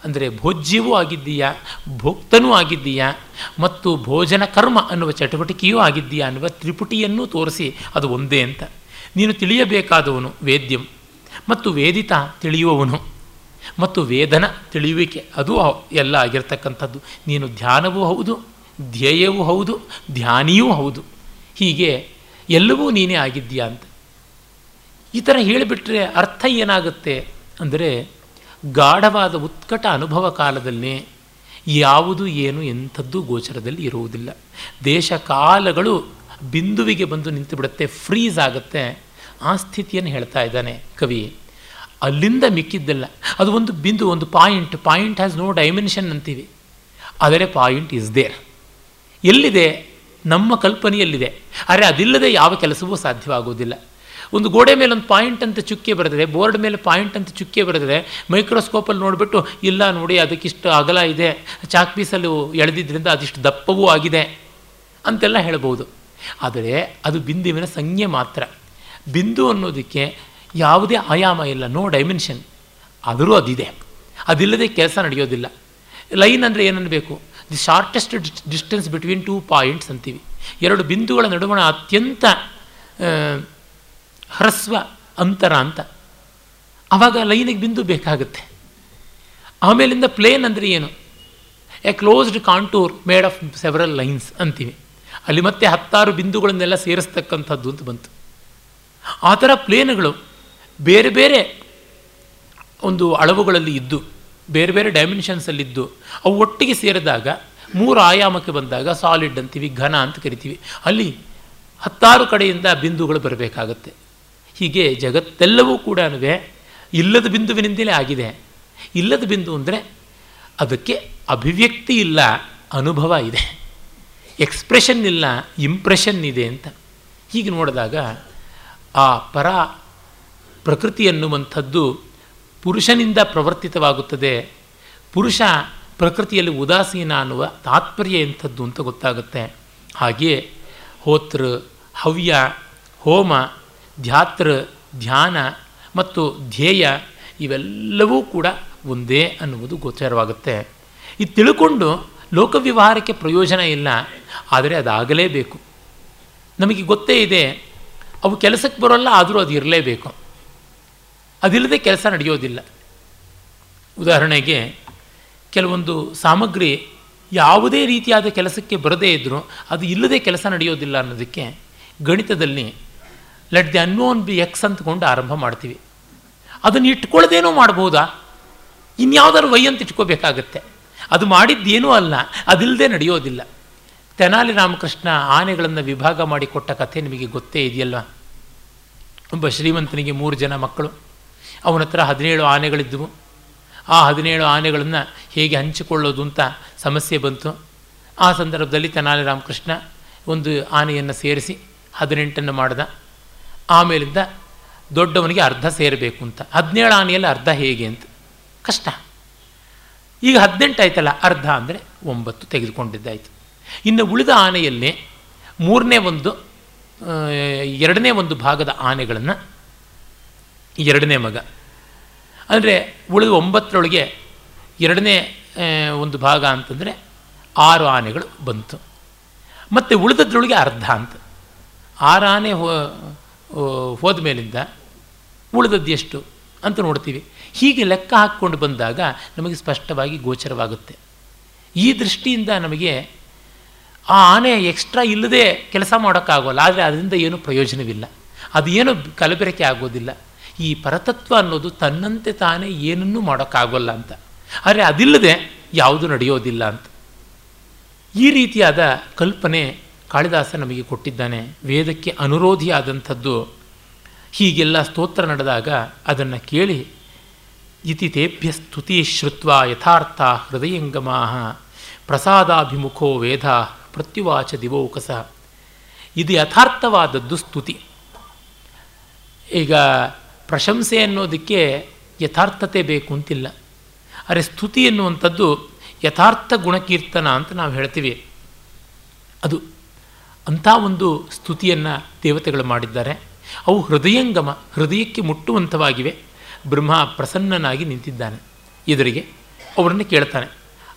ಅಂದರೆ ಭೋಜ್ಯವೂ ಆಗಿದ್ದೀಯಾ? ಭೋಕ್ತನೂ ಆಗಿದ್ದೀಯಾ? ಮತ್ತು ಭೋಜನ ಕರ್ಮ ಅನ್ನುವ ಚಟುವಟಿಕೆಯೂ ಆಗಿದ್ದೀಯಾ ಅನ್ನುವ ತ್ರಿಪುಟಿಯನ್ನು ತೋರಿಸಿ ಅದು ಒಂದೇ ಅಂತ. ನೀನು ತಿಳಿಯಬೇಕಾದವನು ವೇದ್ಯಂ. ಮತ್ತು ವೇದಿತ ತಿಳಿಯುವವನು. ಮತ್ತು ವೇದನ ತಿಳಿಯುವಿಕೆ ಅದು ಎಲ್ಲ ಆಗಿರ್ತಕ್ಕಂಥದ್ದು. ನೀನು ಧ್ಯಾನವೂ ಹೌದು, ಧ್ಯೇಯವೂ ಹೌದು, ಧ್ಯಾನಿಯೂ ಹೌದು. ಹೀಗೆ ಎಲ್ಲವೂ ನೀನೇ ಆಗಿದ್ದೀಯಾ ಅಂತ. ಈ ಥರ ಹೇಳಿಬಿಟ್ರೆ ಅರ್ಥ ಏನಾಗುತ್ತೆ ಅಂದರೆ ಗಾಢವಾದ ಉತ್ಕಟ ಅನುಭವ ಕಾಲದಲ್ಲಿ ಯಾವುದು ಏನು ಎಂಥದ್ದು ಗೋಚರದಲ್ಲಿ ಇರುವುದಿಲ್ಲ. ದೇಶ ಕಾಲಗಳು ಬಿಂದುವಿಗೆ ಬಂದು ನಿಂತು ಬಿಡುತ್ತೆ ಫ್ರೀಸ್ ಆಗುತ್ತೆ. ಆ ಸ್ಥಿತಿಯನ್ನು ಹೇಳ್ತಾ ಇದ್ದಾನೆ ಕವಿ. ಅಲ್ಲಿಂದ ಮಿಕ್ಕಿದ್ದಲ್ಲ. ಅದು ಒಂದು ಬಿಂದು, ಒಂದು point. Point has no dimension ಅಂತೀವಿ. ಆದರೆ ಪಾಯಿಂಟ್ ಇಸ್ ದೇರ್ ಎಲ್ಲಿದೆ? ನಮ್ಮ ಕಲ್ಪನೆಯಲ್ಲಿದೆ. ಆದರೆ ಅದಿಲ್ಲದೆ ಯಾವ ಕೆಲಸವೂ ಸಾಧ್ಯವಾಗುವುದಿಲ್ಲ. ಒಂದು ಗೋಡೆ ಮೇಲೆ ಒಂದು ಪಾಯಿಂಟ್ ಅಂತ ಚುಕ್ಕೆ ಬರೆದಿದೆ. ಬೋರ್ಡ್ ಮೇಲೆ ಪಾಯಿಂಟ್ ಅಂತ ಚುಕ್ಕೆ ಬರೆದಿದೆ. ಮೈಕ್ರೋಸ್ಕೋಪಲ್ಲಿ ನೋಡಿಬಿಟ್ಟು, ಇಲ್ಲ ನೋಡಿ, ಅದಕ್ಕಿಷ್ಟು ಅಗಲ ಇದೆ. ಚಾಕ್ ಪೀಸಲ್ಲಿ ಎಳೆದಿದ್ದರಿಂದ ಅದಿಷ್ಟು ದಪ್ಪವೂ ಆಗಿದೆ ಅಂತೆಲ್ಲ ಹೇಳ್ಬೋದು ಆದರೆ ಅದು ಬಿಂದುವಿನ ಸಂಜ್ಞೆ ಮಾತ್ರ. ಬಿಂದು ಅನ್ನೋದಕ್ಕೆ ಯಾವುದೇ ಆಯಾಮ ಇಲ್ಲ ನೋ ಡೈಮೆನ್ಷನ್ ಆದರೂ ಅದಿದೆ. ಅದಿಲ್ಲದೆ ಕೆಲಸ ನಡೆಯೋದಿಲ್ಲ. ಲೈನ್ ಅಂದರೆ ಏನನ್ನಬೇಕು the shortest distance between two points ಅಂತೀವಿ. ಎರಡು ಬಿಂದುಗಳ ನಡುವಣ ಅತ್ಯಂತ ಹ್ರಸ್ವ ಅಂತರ ಅಂತ. ಆವಾಗ ಲೈನಿಗೆ ಬಿಂದು ಬೇಕಾಗುತ್ತೆ. ಆಮೇಲಿಂದ ಪ್ಲೇನ್ ಅಂದರೆ ಏನು? A closed contour made of several lines ಅಂತೀವಿ. ಅಲ್ಲಿ ಮತ್ತೆ ಹತ್ತಾರು ಬಿಂದುಗಳನ್ನೆಲ್ಲ ಸೇರಿಸ್ತಕ್ಕಂಥದ್ದು ಅಂತ ಬಂತು. ಆ ಥರ ಪ್ಲೇನ್ಗಳು ಬೇರೆ ಬೇರೆ ಒಂದು ಅಳವುಗಳಲ್ಲಿ ಇದ್ದು, ಬೇರೆ ಬೇರೆ ಡೈಮೆನ್ಷನ್ಸಲ್ಲಿದ್ದು ಅವು ಒಟ್ಟಿಗೆ ಸೇರಿದಾಗ ಮೂರು ಆಯಾಮಕ್ಕೆ ಬಂದಾಗ ಸಾಲಿಡ್ ಅಂತೀವಿ, ಘನ ಅಂತ ಕರಿತೀವಿ. ಅಲ್ಲಿ ಹತ್ತಾರು ಕಡೆಯಿಂದ ಬಿಂದುಗಳು ಬರಬೇಕಾಗತ್ತೆ. ಹೀಗೆ ಜಗತ್ತೆಲ್ಲವೂ ಕೂಡ ಇಲ್ಲದ ಬಿಂದುವಿನಿಂದಲೇ ಆಗಿದೆ. ಇಲ್ಲದ ಬಿಂದು ಅಂದರೆ ಅದಕ್ಕೆ ಅಭಿವ್ಯಕ್ತಿ ಇಲ್ಲ, ಅನುಭವ ಇದೆ. ಎಕ್ಸ್ಪ್ರೆಷನ್ ಇಲ್ಲ ಇಂಪ್ರೆಷನ್ ಇದೆ ಅಂತ. ಹೀಗೆ ನೋಡಿದಾಗ ಆ ಪರ ಪ್ರಕೃತಿ ಅನ್ನುವಂಥದ್ದು ಪುರುಷನಿಂದ ಪ್ರವರ್ತಿತವಾಗುತ್ತದೆ. ಪುರುಷ ಪ್ರಕೃತಿಯಲ್ಲಿ ಉದಾಸೀನ ಅನ್ನುವ ತಾತ್ಪರ್ಯ ಎಂಥದ್ದು ಅಂತ ಗೊತ್ತಾಗುತ್ತೆ. ಹಾಗೆಯೇ ಹೋತೃ ಹವ್ಯ, ಹೋಮ ಧ್ಯಾತೃ, ಧ್ಯಾನ ಮತ್ತು ಧ್ಯೇಯ ಇವೆಲ್ಲವೂ ಕೂಡ ಒಂದೇ ಅನ್ನುವುದು ಗೋಚರವಾಗುತ್ತೆ. ಇದು ತಿಳ್ಕೊಂಡು ಲೋಕವ್ಯವಹಾರಕ್ಕೆ ಪ್ರಯೋಜನ ಇಲ್ಲ, ಆದರೆ ಅದಾಗಲೇಬೇಕು. ನಮಗೆ ಗೊತ್ತೇ ಇದೆ, ಅವು ಕೆಲಸಕ್ಕೆ ಬರೋಲ್ಲ, ಆದರೂ ಅದು ಇರಲೇಬೇಕು. ಅದಿಲ್ಲದೆ ಕೆಲಸ ನಡೆಯೋದಿಲ್ಲ. ಉದಾಹರಣೆಗೆ, ಕೆಲವೊಂದು ಸಾಮಗ್ರಿ ಯಾವುದೇ ರೀತಿಯಾದ ಕೆಲಸಕ್ಕೆ ಬರದೇ ಇದ್ದರೂ ಅದು ಇಲ್ಲದೆ ಕೆಲಸ ನಡೆಯೋದಿಲ್ಲ ಅನ್ನೋದಕ್ಕೆ ಗಣಿತದಲ್ಲಿ let the unknown be X ಅಂತಕೊಂಡು ಆರಂಭ ಮಾಡ್ತೀವಿ. ಅದನ್ನು ಇಟ್ಕೊಳ್ಳ್ದೇನೋ ಮಾಡ್ಬೋದಾ? ಇನ್ಯಾವುದಾದ್ರು ವೈ ಅಂತ ಇಟ್ಕೋಬೇಕಾಗತ್ತೆ. ಅದು ಮಾಡಿದ್ದೇನೂ ಅಲ್ಲ ಅದಿಲ್ಲದೆ ನಡೆಯೋದಿಲ್ಲ. ತೆನಾಲಿ ರಾಮಕೃಷ್ಣ ಆನೆಗಳನ್ನು ವಿಭಾಗ ಮಾಡಿ ಕೊಟ್ಟ ಕಥೆ ನಿಮಗೆ ಗೊತ್ತೇ ಇದೆಯಲ್ವ? ಒಬ್ಬ ಶ್ರೀಮಂತನಿಗೆ ಮೂರು ಜನ ಮಕ್ಕಳು. ಅವನ ಹತ್ರ ಹದಿನೇಳು ಆನೆಗಳಿದ್ದವು ಆ ಹದಿನೇಳು ಆನೆಗಳನ್ನು ಹೇಗೆ ಹಂಚಿಕೊಳ್ಳೋದು ಅಂತ ಸಮಸ್ಯೆ ಬಂತು. ಆ ಸಂದರ್ಭದಲ್ಲಿ ತೆನಾಲಿ ರಾಮಕೃಷ್ಣ ಒಂದು ಆನೆಯನ್ನು ಸೇರಿಸಿ ಹದಿನೆಂಟನ್ನು ಮಾಡ್ದ. ಆಮೇಲಿಂದ ದೊಡ್ಡವನಿಗೆ ಅರ್ಧ ಸೇರಬೇಕು ಅಂತ. ಹದಿನೇಳು ಆನೆಯಲ್ಲಿ ಅರ್ಧ ಹೇಗೆ ಅಂತ. ಕಷ್ಟ. ಈಗ ಹದಿನೆಂಟು ಆಯ್ತಲ್ಲ, ಅರ್ಧ ಅಂದರೆ ಒಂಬತ್ತು ತೆಗೆದುಕೊಂಡಿದ್ದಾಯಿತು. ಇನ್ನು ಉಳಿದ ಆನೆಯಲ್ಲಿ ಮೂರನೇ ಒಂದು ಎರಡನೇ ಒಂದು ಭಾಗದ ಆನೆಗಳನ್ನು ಎರಡನೇ ಮಗ. ಅಂದರೆ ಉಳಿದ ಒಂಬತ್ತರೊಳಗೆ ಎರಡನೇ ಒಂದು ಭಾಗ ಅಂತಂದರೆ ಆರು ಆನೆಗಳು ಬಂತು. ಮತ್ತು ಉಳಿದದ್ರೊಳಗೆ ಅರ್ಧ ಅಂತ. ಆರು ಆನೆ ಹೋ ಹೋದ ಮೇಲಿಂದ ಉಳಿದದ್ದು ಎಷ್ಟು ಅಂತ ನೋಡ್ತೀವಿ. ಹೀಗೆ ಲೆಕ್ಕ ಹಾಕ್ಕೊಂಡು ಬಂದಾಗ ನಮಗೆ ಸ್ಪಷ್ಟವಾಗಿ ಗೋಚರವಾಗುತ್ತೆ. ಈ ದೃಷ್ಟಿಯಿಂದ ನಮಗೆ ಆ ಆನೆ ಎಕ್ಸ್ಟ್ರಾ ಇಲ್ಲದೆ ಕೆಲಸ ಮಾಡೋಕ್ಕಾಗೋಲ್ಲ, ಆದರೆ ಅದರಿಂದ ಏನೂ ಪ್ರಯೋಜನವಿಲ್ಲ. ಅದು ಏನು ಕಲಬೆರಕೆ ಆಗೋದಿಲ್ಲ. ಈ ಪರತತ್ವ ಅನ್ನೋದು ತನ್ನಂತೆ ತಾನೇ ಏನನ್ನೂ ಮಾಡೋಕ್ಕಾಗೋಲ್ಲ ಅಂತ. ಆದರೆ ಅದಿಲ್ಲದೆ ಯಾವುದು ನಡೆಯೋದಿಲ್ಲ ಅಂತ. ಈ ರೀತಿಯಾದ ಕಲ್ಪನೆ ಕಾಳಿದಾಸ ನಮಗೆ ಕೊಟ್ಟಿದ್ದಾನೆ, ವೇದಕ್ಕೆ ಅನುರೋಧಿಯಾದಂಥದ್ದು. ಹೀಗೆಲ್ಲ ಸ್ತೋತ್ರ ನಡೆದಾಗ ಅದನ್ನು ಕೇಳಿ, ಇತಿ ತೇಭ್ಯ ಸ್ತುತಿ ಶ್ರುತ್ವ ಯಥಾರ್ಥ ಹೃದಯಂಗಮಾ ಪ್ರಸಾದಾಭಿಮುಖೋ ವೇದ ಪ್ರತ್ಯುವಾಚ ದಿವೋಕಸ. ಇದು ಯಥಾರ್ಥವಾದದ್ದು ಸ್ತುತಿ. ಈಗ ಪ್ರಶಂಸೆ ಅನ್ನೋದಕ್ಕೆ ಯಥಾರ್ಥತೆ ಬೇಕು ಅಂತಿಲ್ಲ. ಅರೆ ಸ್ತುತಿ ಎನ್ನುವಂಥದ್ದು ಯಥಾರ್ಥ ಗುಣಕೀರ್ತನ ಅಂತ ನಾವು ಹೇಳ್ತೀವಿ. ಅದು ಅಂಥ ಒಂದು ಸ್ತುತಿಯನ್ನು ದೇವತೆಗಳು ಮಾಡಿದ್ದಾರೆ. ಅವು ಹೃದಯಂಗಮ, ಹೃದಯಕ್ಕೆ ಮುಟ್ಟುವಂಥವಾಗಿವೆ. ಬ್ರಹ್ಮ ಪ್ರಸನ್ನನಾಗಿ ನಿಂತಿದ್ದಾನೆ. ಎದುರಿಗೆ ಅವರನ್ನು ಕೇಳ್ತಾನೆ.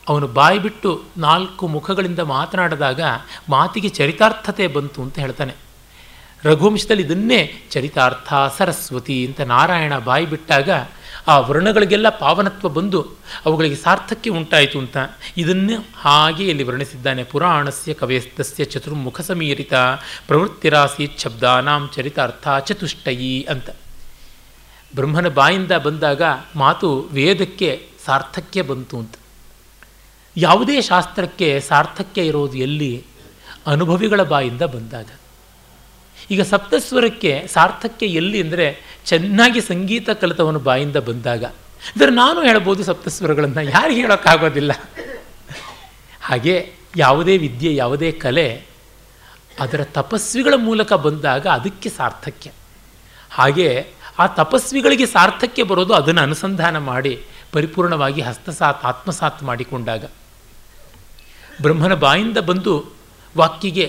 ಅವನು ಬಾಯಿ ಬಿಟ್ಟು ನಾಲ್ಕು ಮುಖಗಳಿಂದ ಮಾತನಾಡಿದಾಗ ಮಾತಿಗೆ ಚರಿತಾರ್ಥತೆ ಬಂತು ಅಂತ ಹೇಳ್ತಾನೆ. ರಘುವಂಶದಲ್ಲಿ ಇದನ್ನೇ ಚರಿತಾರ್ಥ ಸರಸ್ವತಿ ಅಂತ ನಾರಾಯಣ ಬಾಯಿ ಬಿಟ್ಟಾಗ ಆ ವರ್ಣಗಳಿಗೆಲ್ಲ ಪಾವನತ್ವ ಬಂದು ಅವುಗಳಿಗೆ ಸಾರ್ಥಕ್ಯ ಉಂಟಾಯಿತು ಅಂತ ಇದನ್ನು ಹಾಗೆ ಇಲ್ಲಿ ವರ್ಣಿಸಿದ್ದಾನೆ. ಪುರಾಣಸ್ಯ ಕವೇಸ್ತಸ್ಯ ಚತುರ್ಮುಖ ಸಮೀರಿತ ಪ್ರವೃತ್ತಿರಾಸಿ ಶಬ್ದಾನಾಂ ಚರಿತಾರ್ಥ ಚತುಷ್ಟಯಿ ಅಂತ. ಬ್ರಹ್ಮನ ಬಾಯಿಂದ ಬಂದಾಗ ಮಾತು ವೇದಕ್ಕೆ ಸಾರ್ಥಕ್ಯ ಬಂತು ಅಂತ. ಯಾವುದೇ ಶಾಸ್ತ್ರಕ್ಕೆ ಸಾರ್ಥಕ್ಯ ಇರೋದು ಎಲ್ಲಿ? ಅನುಭವಿಗಳ ಬಾಯಿಂದ ಬಂದಾಗ. ಈಗ ಸಪ್ತಸ್ವರಕ್ಕೆ ಸಾರ್ಥಕ್ಯ ಎಲ್ಲಿ ಅಂದರೆ ಚೆನ್ನಾಗಿ ಸಂಗೀತ ಕಲಿತವನು ಬಾಯಿಂದ ಬಂದಾಗ. ಅಂದರೆ ನಾನು ಹೇಳ್ಬೋದು ಸಪ್ತಸ್ವರಗಳನ್ನು ಯಾರಿಗೆ ಹೇಳೋಕ್ಕಾಗೋದಿಲ್ಲ. ಹಾಗೆ ಯಾವುದೇ ವಿದ್ಯೆ, ಯಾವುದೇ ಕಲೆ ಅದರ ತಪಸ್ವಿಗಳ ಮೂಲಕ ಬಂದಾಗ ಅದಕ್ಕೆ ಸಾರ್ಥಕ್ಯ. ಹಾಗೆ ಆ ತಪಸ್ವಿಗಳಿಗೆ ಸಾರ್ಥಕ್ಯ ಬರೋದು ಅದನ್ನು ಅನುಸಂಧಾನ ಮಾಡಿ ಪರಿಪೂರ್ಣವಾಗಿ ಹಸ್ತಸಾತ್, ಆತ್ಮಸಾತ್ ಮಾಡಿಕೊಂಡಾಗ. ಬ್ರಹ್ಮನ ಬಾಯಿಂದ ಬಂದು ವಾಕ್ಯಿಗೆ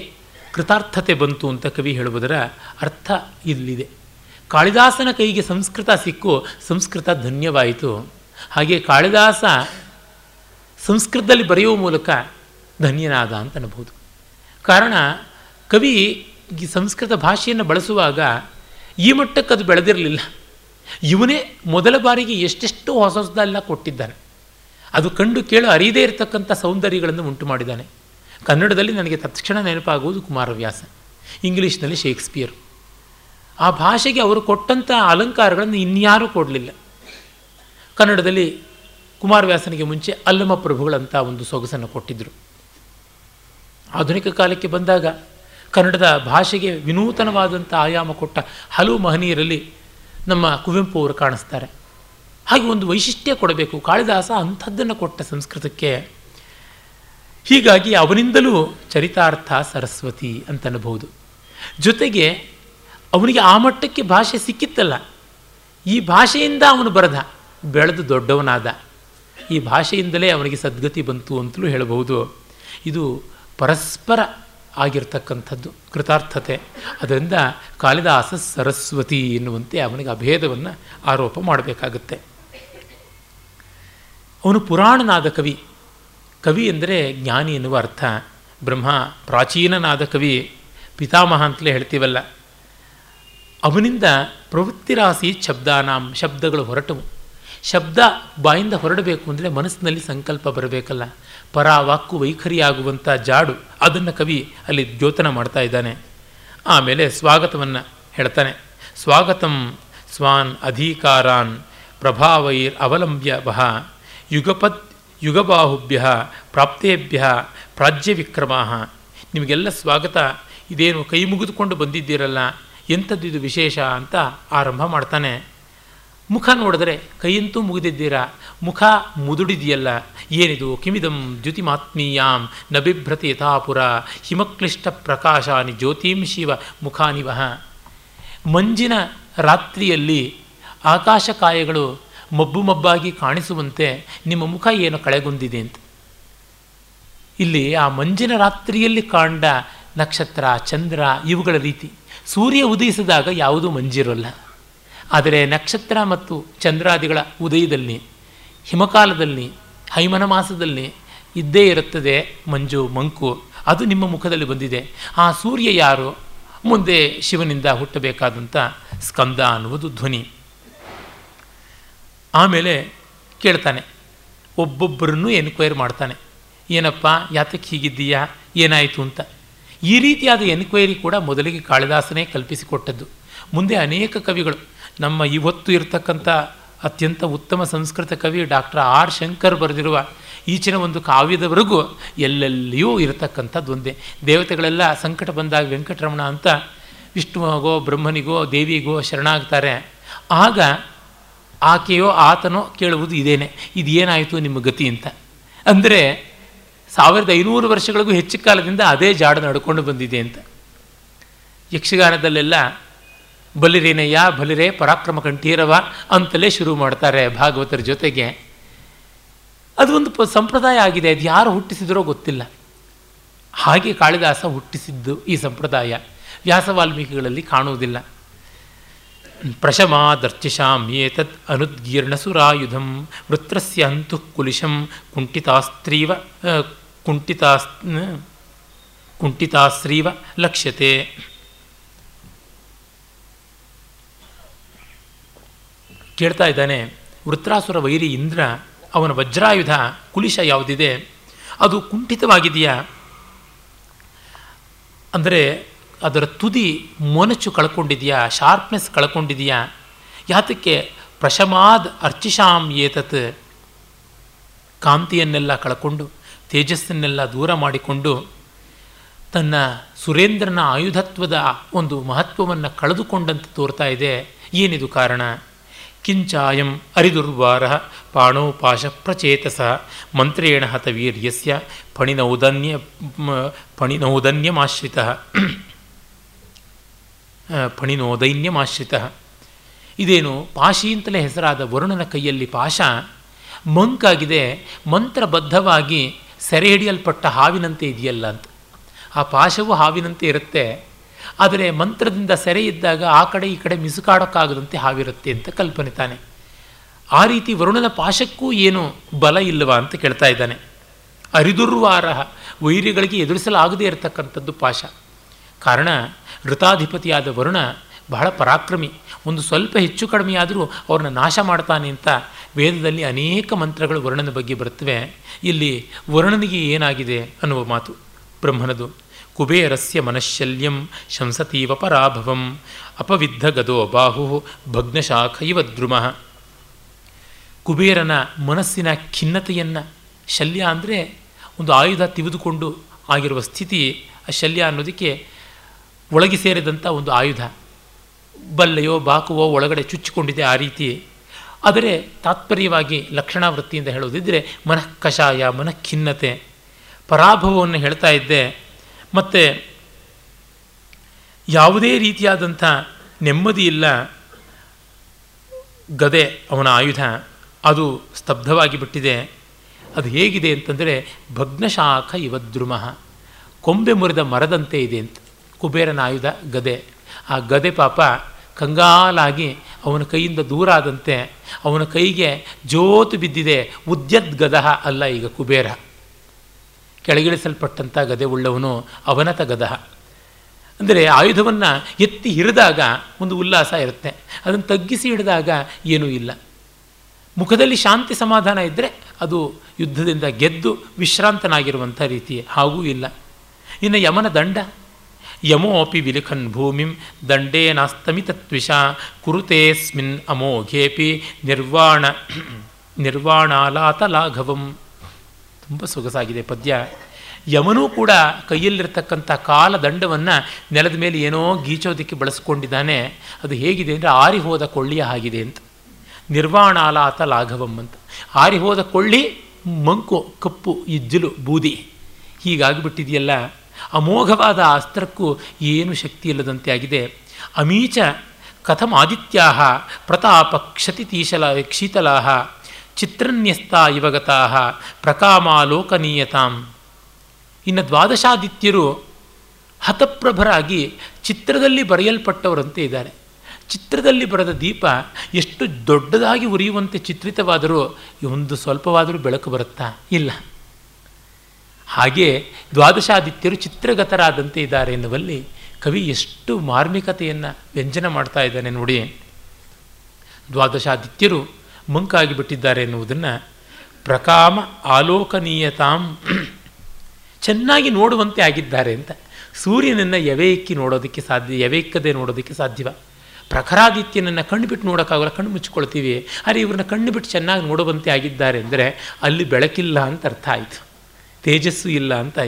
ಕೃತಾರ್ಥತೆ ಬಂತು ಅಂತ ಕವಿ ಹೇಳುವುದರ ಅರ್ಥ ಇಲ್ಲಿದೆ. ಕಾಳಿದಾಸನ ಕೈಗೆ ಸಂಸ್ಕೃತ ಸಿಕ್ಕು, ಸಂಸ್ಕೃತ ಧನ್ಯವಾಯಿತು. ಹಾಗೆ ಕಾಳಿದಾಸ ಸಂಸ್ಕೃತದಲ್ಲಿ ಬರೆಯುವ ಮೂಲಕ ಧನ್ಯನಾದ ಅಂತ ಅನ್ಬೋದು ಕಾರಣ, ಕವಿ ಈ ಸಂಸ್ಕೃತ ಭಾಷೆಯನ್ನು ಬಳಸುವಾಗ ಈ ಮಟ್ಟಕ್ಕೆ ಅದು ಬೆಳೆದಿರಲಿಲ್ಲ. ಇವನೇ ಮೊದಲ ಬಾರಿಗೆ ಎಷ್ಟೆಷ್ಟು ಹೊಸ ಹೊಸದೆಲ್ಲ ಕೊಟ್ಟಿದ್ದಾನೆ ಅದು ಕಂಡು ಕೇಳು ಅರಿಯದೇ ಇರತಕ್ಕಂಥ ಸೌಂದರ್ಯಗಳನ್ನು ಉಂಟು ಮಾಡಿದ್ದಾನೆ ಕನ್ನಡದಲ್ಲಿ ನನಗೆ ತತ್ಕ್ಷಣ ನೆನಪಾಗುವುದು ಕುಮಾರವ್ಯಾಸ, ಇಂಗ್ಲೀಷ್ನಲ್ಲಿ ಶೇಕ್ಸ್ಪಿಯರ್. ಆ ಭಾಷೆಗೆ ಅವರು ಕೊಟ್ಟಂಥ ಅಲಂಕಾರಗಳನ್ನು ಇನ್ಯಾರೂ ಕೊಡಲಿಲ್ಲ. ಕನ್ನಡದಲ್ಲಿ ಕುಮಾರವ್ಯಾಸನಿಗೆ ಮುಂಚೆ ಅಲ್ಲಮ ಪ್ರಭುಗಳಂಥ ಒಂದು ಸೊಗಸನ್ನು ಕೊಟ್ಟಿದ್ದರು ಆಧುನಿಕ ಕಾಲಕ್ಕೆ ಬಂದಾಗ ಕನ್ನಡದ ಭಾಷೆಗೆ ವಿನೂತನವಾದಂಥ ಆಯಾಮ ಕೊಟ್ಟ ಹಲವು ಮಹನೀಯರಲ್ಲಿ ನಮ್ಮ ಕುವೆಂಪು ಅವರು ಕಾಣಿಸ್ತಾರೆ. ಹಾಗೆ ಒಂದು ವೈಶಿಷ್ಟ್ಯ ಕೊಡಬೇಕು. ಕಾಳಿದಾಸ ಅಂಥದ್ದನ್ನು ಕೊಟ್ಟ ಸಂಸ್ಕೃತಕ್ಕೆ ಹೀಗಾಗಿ ಅವನಿಂದಲೂ ಚರಿತಾರ್ಥ ಸರಸ್ವತಿ ಅಂತನಬಹುದು. ಜೊತೆಗೆ ಅವನಿಗೆ ಆ ಮಟ್ಟಕ್ಕೆ ಭಾಷೆ ಸಿಕ್ಕಿತ್ತಲ್ಲ. ಈ ಭಾಷೆಯಿಂದ ಅವನು ಬರೆದ, ಬೆಳೆದು ದೊಡ್ಡವನಾದ. ಈ ಭಾಷೆಯಿಂದಲೇ ಅವನಿಗೆ ಸದ್ಗತಿ ಬಂತು ಅಂತಲೂ ಹೇಳಬಹುದು. ಇದು ಪರಸ್ಪರ ಆಗಿರ್ತಕ್ಕಂಥದ್ದು, ಕೃತಾರ್ಥತೆ. ಅದರಿಂದ ಕಾಳಿದಾಸ ಸರಸ್ವತಿ ಎನ್ನುವಂತೆ ಅವನಿಗೆ ಅಭೇದವನ್ನು ಆರೋಪ ಮಾಡಬೇಕಾಗುತ್ತೆ. ಅವನು ಪುರಾಣನಾದ ಕವಿ. ಕವಿ ಎಂದರೆ ಜ್ಞಾನಿ ಎನ್ನುವ ಅರ್ಥ. ಬ್ರಹ್ಮ ಪ್ರಾಚೀನನಾದ ಕವಿ ಪಿತಾಮಹ ಅಂತಲೇ ಹೇಳ್ತೀವಲ್ಲ. ಅವನಿಂದ ಪ್ರವೃತ್ತಿರಾಸಿ ಶಬ್ದಾನಾಂ, ಶಬ್ದಗಳು ಹೊರಟವು. ಶಬ್ದ ಬಾಯಿಂದ ಹೊರಡಬೇಕು ಅಂದರೆ ಮನಸ್ಸಿನಲ್ಲಿ ಸಂಕಲ್ಪ ಬರಬೇಕಲ್ಲ. ಪರ ವಾಕು ವೈಖರಿಯಾಗುವಂಥ ಜಾಡು, ಅದನ್ನು ಕವಿ ಅಲ್ಲಿ ದ್ಯೋತನ ಮಾಡ್ತಾ ಇದ್ದಾನೆ. ಆಮೇಲೆ ಸ್ವಾಗತವನ್ನು ಹೇಳ್ತಾನೆ. ಸ್ವಾಗತಂ ಸ್ವಾನ್ ಅಧಿಕಾರಾನ್ ಪ್ರಭಾವೈರ್ ಅವಲಂಬ್ಯ ಬಹ ಯುಗಪತ್ ಯುಗಬಾಹುಭ್ಯ, ಪ್ರಾಪ್ತೇಭ್ಯ ಪ್ರಾಜ್ಯ ವಿಕ್ರಮ ನಿಮಗೆಲ್ಲ ಸ್ವಾಗತ. ಇದೇನು ಕೈ ಮುಗಿದುಕೊಂಡು ಬಂದಿದ್ದೀರಲ್ಲ? ಎಂಥದ್ದಿದು ವಿಶೇಷ ಅಂತ ಆರಂಭ ಮಾಡ್ತಾನೆ. ಮುಖ ನೋಡಿದ್ರೆ ಕೈಯಂತೂ ಮುಗಿದಿದ್ದೀರಾ? ಮುಖ ಮುದುಡಿದೆಯಲ್ಲ? ಏನಿದು? ಕಿಮಿದಂ ದ್ಯುತಿಮಾತ್ಮೀಯಾಂ ನಬಿಭ್ರತಿ ಬಿಭ್ರತಿ ಯಥಾಪುರ. ಹಿಮಕ್ಲಿಷ್ಟ ಪ್ರಕಾಶಾನಿ ಜ್ಯೋತಿಂ ಶಿವ ಮುಖಾನಿವಹ ಮಂಜಿನ ರಾತ್ರಿಯಲ್ಲಿ ಆಕಾಶಕಾಯಗಳು ಮಬ್ಬು ಮಬ್ಬಾಗಿ ಕಾಣಿಸುವಂತೆ ನಿಮ್ಮ ಮುಖ ಏನು ಕಳೆಗುಂದಿದೆ ಅಂತ. ಇಲ್ಲಿ ಆ ಮಂಜಿನ ರಾತ್ರಿಯಲ್ಲಿ ಕಾಂಡ, ನಕ್ಷತ್ರ, ಚಂದ್ರ ಇವುಗಳ ರೀತಿ ಸೂರ್ಯ ಉದಯಿಸಿದಾಗ ಯಾವುದೂ ಮಂಜಿರೋಲ್ಲ. ಆದರೆ ನಕ್ಷತ್ರ ಮತ್ತು ಚಂದ್ರಾದಿಗಳ ಉದಯದಲ್ಲಿ, ಹಿಮಕಾಲದಲ್ಲಿ, ಹೈಮನ ಮಾಸದಲ್ಲಿ ಇದ್ದೇ ಇರುತ್ತದೆ ಮಂಜು, ಮಂಕು, ಅದು ನಿಮ್ಮ ಮುಖದಲ್ಲಿ ಬಂದಿದೆ. ಆ ಸೂರ್ಯ ಯಾರು? ಮುಂದೆ ಶಿವನಿಂದ ಹುಟ್ಟಬೇಕಾದಂಥ ಸ್ಕಂದ ಅನ್ನುವುದು ಧ್ವನಿ. ಆಮೇಲೆ ಕೇಳ್ತಾನೆ, ಒಬ್ಬೊಬ್ಬರನ್ನು ಎನ್ಕ್ವೈರ್ ಮಾಡ್ತಾನೆ, ಏನಪ್ಪ ಯಾತಕ್ಕೆ ಹೀಗಿದ್ದೀಯಾ, ಏನಾಯಿತು ಅಂತ. ಈ ರೀತಿಯಾದ ಎನ್ಕ್ವೈರಿ ಕೂಡ ಮೊದಲಿಗೆ ಕಾಳಿದಾಸನೇ ಕಲ್ಪಿಸಿಕೊಟ್ಟದ್ದು. ಮುಂದೆ ಅನೇಕ ಕವಿಗಳು, ನಮ್ಮ ಇವತ್ತು ಇರತಕ್ಕಂಥ ಅತ್ಯಂತ ಉತ್ತಮ ಸಂಸ್ಕೃತ ಕವಿ ಡಾಕ್ಟರ್ ಆರ್ ಶಂಕರ್ ಬರೆದಿರುವ ಈಚಿನ ಒಂದು ಕಾವ್ಯದವರೆಗೂ ಎಲ್ಲೆಲ್ಲಿಯೂ ಇರತಕ್ಕಂಥದ್ದು ಒಂದೇ. ದೇವತೆಗಳೆಲ್ಲ ಸಂಕಟ ಬಂದಾಗ ವೆಂಕಟರಮಣ ಅಂತ ವಿಷ್ಣುವಿಗೋ, ಬ್ರಹ್ಮನಿಗೋ, ದೇವಿಗೋ ಶರಣಾಗ್ತಾರೆ. ಆಗ ಆಕೆಯೋ ಆತನೋ ಕೇಳುವುದು ಇದೇನೆ. ಇದೇನಾಯಿತು ನಿಮ್ಮ ಗತಿ ಅಂತ. ಅಂದರೆ ಸಾವಿರದ ಐನೂರು ವರ್ಷಗಳಿಗೂ ಹೆಚ್ಚು ಕಾಲದಿಂದ ಅದೇ ಜಾಡು ನಡ್ಕೊಂಡು ಬಂದಿದೆ ಅಂತ. ಯಕ್ಷಗಾನದಲ್ಲೆಲ್ಲ, ಬಲಿರೇನಯ್ಯ, ಬಲಿರೆ ಪರಾಕ್ರಮ ಕಂಠೀರವ ಅಂತಲೇ ಶುರು ಮಾಡ್ತಾರೆ ಭಾಗವತರ ಜೊತೆಗೆ. ಅದು ಒಂದು ಸಂಪ್ರದಾಯ ಆಗಿದೆ, ಅದು ಯಾರು ಹುಟ್ಟಿಸಿದ್ರೋ ಗೊತ್ತಿಲ್ಲ. ಹಾಗೆ ಕಾಳಿದಾಸ ಹುಟ್ಟಿಸಿದ್ದು ಈ ಸಂಪ್ರದಾಯ. ವ್ಯಾಸ ವಾಲ್ಮೀಕಿಗಳಲ್ಲಿ ಕಾಣುವುದಿಲ್ಲ. ಪ್ರಶಮಾದರ್ಚಿಷಾಂ ಏತತ್ ಅನುದ್ಗೀರ್ಣಸುರಾಯುಧಂ ವೃತ್ರಸ್ಯ ಅಂತು ಕುಲಿಶಂ ಕುಂಠಿತಾಸ್ತ್ರೀವ ಕುಂಠಿತಾಸ್ ಕುಂಠಿತಾಸ್ತ್ರೀವ ಲಕ್ಷ್ಯತೆ ಕೇಳ್ತಾ ಇದ್ದಾನೆ, ವೃತ್ರಾಸುರ ವೈರಿ ಇಂದ್ರ, ಅವನ ವಜ್ರಾಯುಧ ಕುಲಿಶ ಯಾವುದಿದೆ? ಅದು ಕುಂಠಿತವಾಗಿದೆಯಾ? ಅಂದರೆ ಅದರ ತುದಿ ಮೊನಚು ಕಳ್ಕೊಂಡಿದೆಯಾ ಶಾರ್ಪ್ನೆಸ್ ಕಳ್ಕೊಂಡಿದೆಯಾ? ಯಾತಕ್ಕೆ ಪ್ರಶಮಾದ್ ಅರ್ಚಿಷಾಂ ಏತತ್? ಕಾಂತಿಯನ್ನೆಲ್ಲ ಕಳ್ಕೊಂಡು, ತೇಜಸ್ಸನ್ನೆಲ್ಲ ದೂರ ಮಾಡಿಕೊಂಡು ತನ್ನ ಸುರೇಂದ್ರನ ಆಯುಧತ್ವದ ಒಂದು ಮಹತ್ವವನ್ನು ಕಳೆದುಕೊಂಡಂತೆ ತೋರ್ತಾ ಇದೆ. ಏನಿದು ಕಾರಣ? ಕಿಂಚಾಯಂ ಅರಿದುರ್ವಾರ ಪಾಣೋಪಾಶ ಪ್ರಚೇತಸ ಮಂತ್ರೇಣ ಹತವೀರ್ಯಸ್ಯ ಫಣಿನೌದನ್ಯ ಫಣಿನೌದನ್ಯಮಾಶ್ರಿತ. ಫಣಿನೋದೈನ್ಯಮಾಶ್ರಿತ ಇದೇನು ಪಾಶಿ ಅಂತಲೇ ಹೆಸರಾದ ವರುಣನ ಕೈಯಲ್ಲಿ ಪಾಶ, ಮಂಕಾಗಿದೆ, ಮಂತ್ರಬದ್ಧವಾಗಿ ಸೆರೆ ಹಿಡಿಯಲ್ಪಟ್ಟ ಹಾವಿನಂತೆ ಇದೆಯಲ್ಲ ಅಂತ. ಆ ಪಾಶವು ಹಾವಿನಂತೆ ಇರುತ್ತೆ, ಆದರೆ ಮಂತ್ರದಿಂದ ಸೆರೆ ಇದ್ದಾಗ ಆ ಕಡೆ ಈ ಕಡೆ ಮಿಸುಕಾಡೋಕ್ಕಾಗದಂತೆ ಹಾವಿರುತ್ತೆ ಅಂತ ಕಲ್ಪನೆ ತಾನೆ. ಆ ರೀತಿ ವರುಣನ ಪಾಶಕ್ಕೂ ಏನು ಬಲ ಇಲ್ಲವಾ ಅಂತ ಕೇಳ್ತಾ ಇದ್ದಾನೆ. ಅರಿದುರ್ವಾರ ವೈರಿಗಳಿಗೆ ಎದುರಿಸಲಾಗದೇ ಇರತಕ್ಕಂಥದ್ದು ಪಾಶ. ಕಾರಣ ಋತಾಧಿಪತಿಯಾದ ವರುಣ ಬಹಳ ಪರಾಕ್ರಮಿ. ಒಂದು ಸ್ವಲ್ಪ ಹೆಚ್ಚು ಕಡಿಮೆಯಾದರೂ ಅವ್ರನ್ನ ನಾಶ ಮಾಡ್ತಾನೆ ಅಂತ ವೇದದಲ್ಲಿ ಅನೇಕ ಮಂತ್ರಗಳು ವರ್ಣನ ಬಗ್ಗೆ ಬರುತ್ತವೆ. ಇಲ್ಲಿ ವರುಣನಿಗೆ ಏನಾಗಿದೆ ಅನ್ನುವ ಮಾತು. ಬ್ರಹ್ಮನದು, ಕುಬೇರಸ್ಯ ಮನಶಲ್ಯಂ ಶಂಸತೀವ ಪರಾಭವಂ ಅಪವಿದ್ಧ ಗದೋ ಬಾಹು ಭಗ್ನಶಾಖ ಇವ ದ್ರುಮ. ಕುಬೇರನ ಮನಸ್ಸಿನ ಖಿನ್ನತೆಯನ್ನು ಶಲ್ಯ ಅಂದರೆ ಒಂದು ಆಯುಧ ತಿವಿದುಕೊಂಡು ಆಗಿರುವ ಸ್ಥಿತಿ ಆ ಶಲ್ಯ ಅನ್ನೋದಕ್ಕೆ ಒಳಗೆ ಸೇರಿದಂಥ ಒಂದು ಆಯುಧ. ಬಲ್ಲೆಯೋ ಬಾಕುವೋ ಒಳಗಡೆ ಚುಚ್ಚಿಕೊಂಡಿದೆ ಆ ರೀತಿ. ಆದರೆ ತಾತ್ಪರ್ಯವಾಗಿ ಲಕ್ಷಣ ವೃತ್ತಿಯಿಂದ ಹೇಳೋದಿದ್ದರೆ ಮನಃಕಷಾಯ, ಮನಃಖಿನ್ನತೆ. ಪರಾಭವವನ್ನು ಹೇಳ್ತಾ ಇದ್ದೆ. ಮತ್ತು ಯಾವುದೇ ರೀತಿಯಾದಂಥ ನೆಮ್ಮದಿ ಇಲ್ಲ. ಗದೆ ಅವನ ಆಯುಧ. ಅದು ಸ್ತಬ್ಧವಾಗಿ ಬಿಟ್ಟಿದೆ. ಅದು ಹೇಗಿದೆ ಅಂತಂದರೆ ಭಗ್ನಶಾಖ ಇವದ್ರುಮಃ. ಕೊಂಬೆ ಮುರಿದ ಮರದಂತೆ ಇದೆ ಅಂತ. ಕುಬೇರನ ಆಯುಧ ಗದೆ. ಆ ಗದೆ ಪಾಪ ಕಂಗಾಲಾಗಿ ಅವನ ಕೈಯಿಂದ ದೂರ ಆದಂತೆ ಅವನ ಕೈಗೆ ಜೋತು ಬಿದ್ದಿದೆ. ಉದ್ಯದ್ ಗದಹ ಅಲ್ಲ ಈಗ ಕುಬೇರ. ಕೆಳಗಿಳಿಸಲ್ಪಟ್ಟಂಥ ಗದೆ ಉಳ್ಳವನು ಅವನತ ಗದಹ. ಅಂದರೆ ಆಯುಧವನ್ನು ಎತ್ತಿ ಹಿಡಿದಾಗ ಒಂದು ಉಲ್ಲಾಸ ಇರುತ್ತೆ. ಅದನ್ನು ತಗ್ಗಿಸಿ ಹಿಡಿದಾಗ ಏನೂ ಇಲ್ಲ. ಮುಖದಲ್ಲಿ ಶಾಂತಿ ಸಮಾಧಾನ ಇದ್ದರೆ ಅದು ಯುದ್ಧದಿಂದ ಗೆದ್ದು ವಿಶ್ರಾಂತನಾಗಿರುವಂಥ ರೀತಿ. ಹಾಗೂ ಇಲ್ಲ. ಇನ್ನು ಯಮನ ದಂಡ. ಯಮೋಪಿ ವಿಲಿಖನ್ ಭೂಮಿಂ ದಂಡೇನಾಸ್ತಮಿತತ್ವಿಷ ಕುರುತೇಸ್ಮಿನ್ ಅಮೋಘೇಪಿ ನಿರ್ವಾಣ ನಿರ್ವಾಣಾಲಾತ ಲಾಘವಂ ತುಂಬ ಸೊಗಸಾಗಿದೆ ಪದ್ಯ. ಯಮನೂ ಕೂಡ ಕೈಯಲ್ಲಿರ್ತಕ್ಕಂಥ ಕಾಲದಂಡವನ್ನು ನೆಲದ ಮೇಲೆ ಏನೋ ಗೀಚೋದಕ್ಕೆ ಬಳಸ್ಕೊಂಡಿದ್ದಾನೆ. ಅದು ಹೇಗಿದೆ ಅಂದರೆ ಆರಿ ಹೋದ ಕೊಳ್ಳಿಯ ಹಾಗಿದೆ ಅಂತ. ನಿರ್ವಾಣಾಲಾತ ಲಾಘವಂ ಅಂತ. ಆರಿ ಹೋದ ಕೊಳ್ಳಿ, ಮಂಕು, ಕಪ್ಪು, ಇಜ್ಜಲು, ಬೂದಿ ಹೀಗಾಗಿಬಿಟ್ಟಿದೆಯಲ್ಲ. ಅಮೋಘವಾದ ಅಸ್ತ್ರಕ್ಕೂ ಏನು ಶಕ್ತಿ ಇಲ್ಲದಂತೆ ಆಗಿದೆ. ಅಮೀಚ ಕಥಮಾದಿತ್ಯಾ ಪ್ರತಾಪ ಕ್ಷತಿತೀಶಲ ಕ್ಷೀತಲಾ ಚಿತ್ರನ್ಯಸ್ತಾ ಇವಗತಾ ಪ್ರಕಾಮಾಲೋಕನೀಯತಾಂ ಇನ್ನು ದ್ವಾದಶಾದಿತ್ಯರು ಹತಪ್ರಭರಾಗಿ ಚಿತ್ರದಲ್ಲಿ ಬರೆಯಲ್ಪಟ್ಟವರಂತೆ ಇದ್ದಾರೆ. ಚಿತ್ರದಲ್ಲಿ ಬರೆದ ದೀಪ ಎಷ್ಟು ದೊಡ್ಡದಾಗಿ ಉರಿಯುವಂತೆ ಚಿತ್ರಿತವಾದರೂ ಒಂದು ಸ್ವಲ್ಪವಾದರೂ ಬೆಳಕು ಬರುತ್ತಾ? ಇಲ್ಲ. ಹಾಗೆ ದ್ವಾದಶಾದಿತ್ಯರು ಚಿತ್ರಗತರಾದಂತೆ ಇದ್ದಾರೆ ಎನ್ನುವಲ್ಲಿ ಕವಿ ಎಷ್ಟು ಮಾರ್ಮಿಕತೆಯನ್ನು ವ್ಯಂಜನ ಮಾಡ್ತಾ ಇದ್ದಾನೆ ನೋಡಿ. ದ್ವಾದಶಾದಿತ್ಯರು ಮಂಕಾಗಿ ಬಿಟ್ಟಿದ್ದಾರೆ ಎನ್ನುವುದನ್ನು ಪ್ರಕಾಮ ಆಲೋಕನೀಯತಾಂ ಚೆನ್ನಾಗಿ ನೋಡುವಂತೆ ಆಗಿದ್ದಾರೆ ಅಂತ ಸೂರ್ಯನನ್ನು ಎವೆಯಿಕ್ಕಿ ನೋಡೋದಕ್ಕೆ ಸಾಧ್ಯ ಎವೆಯಿಕ್ಕದೆ ನೋಡೋದಕ್ಕೆ ಸಾಧ್ಯವ. ಪ್ರಖರಾದಿತ್ಯನನ್ನು ಕಣ್ಣು ಬಿಟ್ಟು ನೋಡೋಕ್ಕಾಗಲ್ಲ, ಕಣ್ಣು ಮುಚ್ಚಿಕೊಳ್ತೀವಿ. ಆದರೆ ಇವ್ರನ್ನ ಕಣ್ಣು ಬಿಟ್ಟು ಚೆನ್ನಾಗಿ ನೋಡುವಂತೆ ಆಗಿದ್ದಾರೆ ಅಂದರೆ ಅಲ್ಲಿ ಬೆಳಕಿಲ್ಲ ಅಂತ ಅರ್ಥ ಆಯಿತು. ತೇಜಸ್ಸು ಇಲ್ಲ ಅಂತ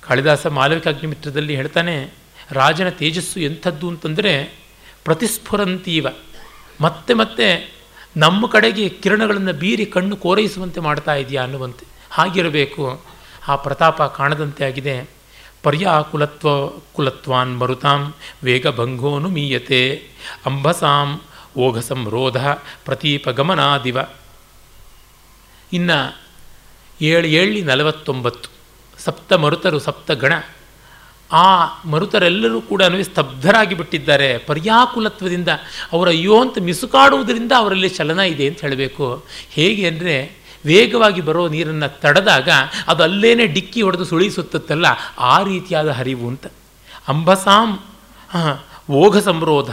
ಕಾಳಿದಾಸ ಮಾಲವಿಕಾಗ್ನಿಮಿತ್ರದಲ್ಲಿ ಹೇಳ್ತಾನೆ, ರಾಜನ ತೇಜಸ್ಸು ಎಂಥದ್ದು ಅಂತಂದರೆ ಪ್ರತಿಸ್ಫುರಂತೀವ. ಮತ್ತೆ ಮತ್ತೆ ನಮ್ಮ ಕಡೆಗೆ ಕಿರಣಗಳನ್ನು ಬೀರಿ ಕಣ್ಣು ಕೋರೈಸುವಂತೆ ಮಾಡ್ತಾ ಇದೆಯಾ ಅನ್ನುವಂತೆ. ಹಾಗಿರಬೇಕು. ಆ ಪ್ರತಾಪ ಕಾಣದಂತೆ ಆಗಿದೆ. ಪರ್ಯಾಕುಲತ್ವ ಕುಲತ್ವಾನ್ ಮರುತಾಂ ವೇಗಭಂಗೋನು ಮೀಯತೆ. ಅಂಬಸಾಂ ಓಘಸಂ ಸಂರೋಧ ಪ್ರತೀಪ ಗಮನಾದಿವ. ಇನ್ನು ಏಳು ಏಳಿ ನಲವತ್ತೊಂಬತ್ತು. ಸಪ್ತ ಮರುತರು, ಸಪ್ತ ಗಣ. ಆ ಮರುತರೆಲ್ಲರೂ ಕೂಡ ಸ್ತಬ್ಧರಾಗಿ ಬಿಟ್ಟಿದ್ದಾರೆ. ಪರ್ಯಾಕುಲತ್ವದಿಂದ ಅವರ ಅಯ್ಯೋ ಅಂತ ಮಿಸುಕಾಡುವುದರಿಂದ ಅವರಲ್ಲಿ ಚಲನ ಇದೆ ಅಂತ ಹೇಳಬೇಕು. ಹೇಗೆ ಅಂದರೆ ವೇಗವಾಗಿ ಬರೋ ನೀರನ್ನು ತಡೆದಾಗ ಅದು ಅಲ್ಲೇನೆ ಡಿಕ್ಕಿ ಹೊಡೆದು ಸುಳಿಸುತ್ತಲ್ಲ ಆ ರೀತಿಯಾದ ಹರಿವು ಅಂತ. ಅಂಬಸಾಂ ಓಘ ಸಂರೋಧ.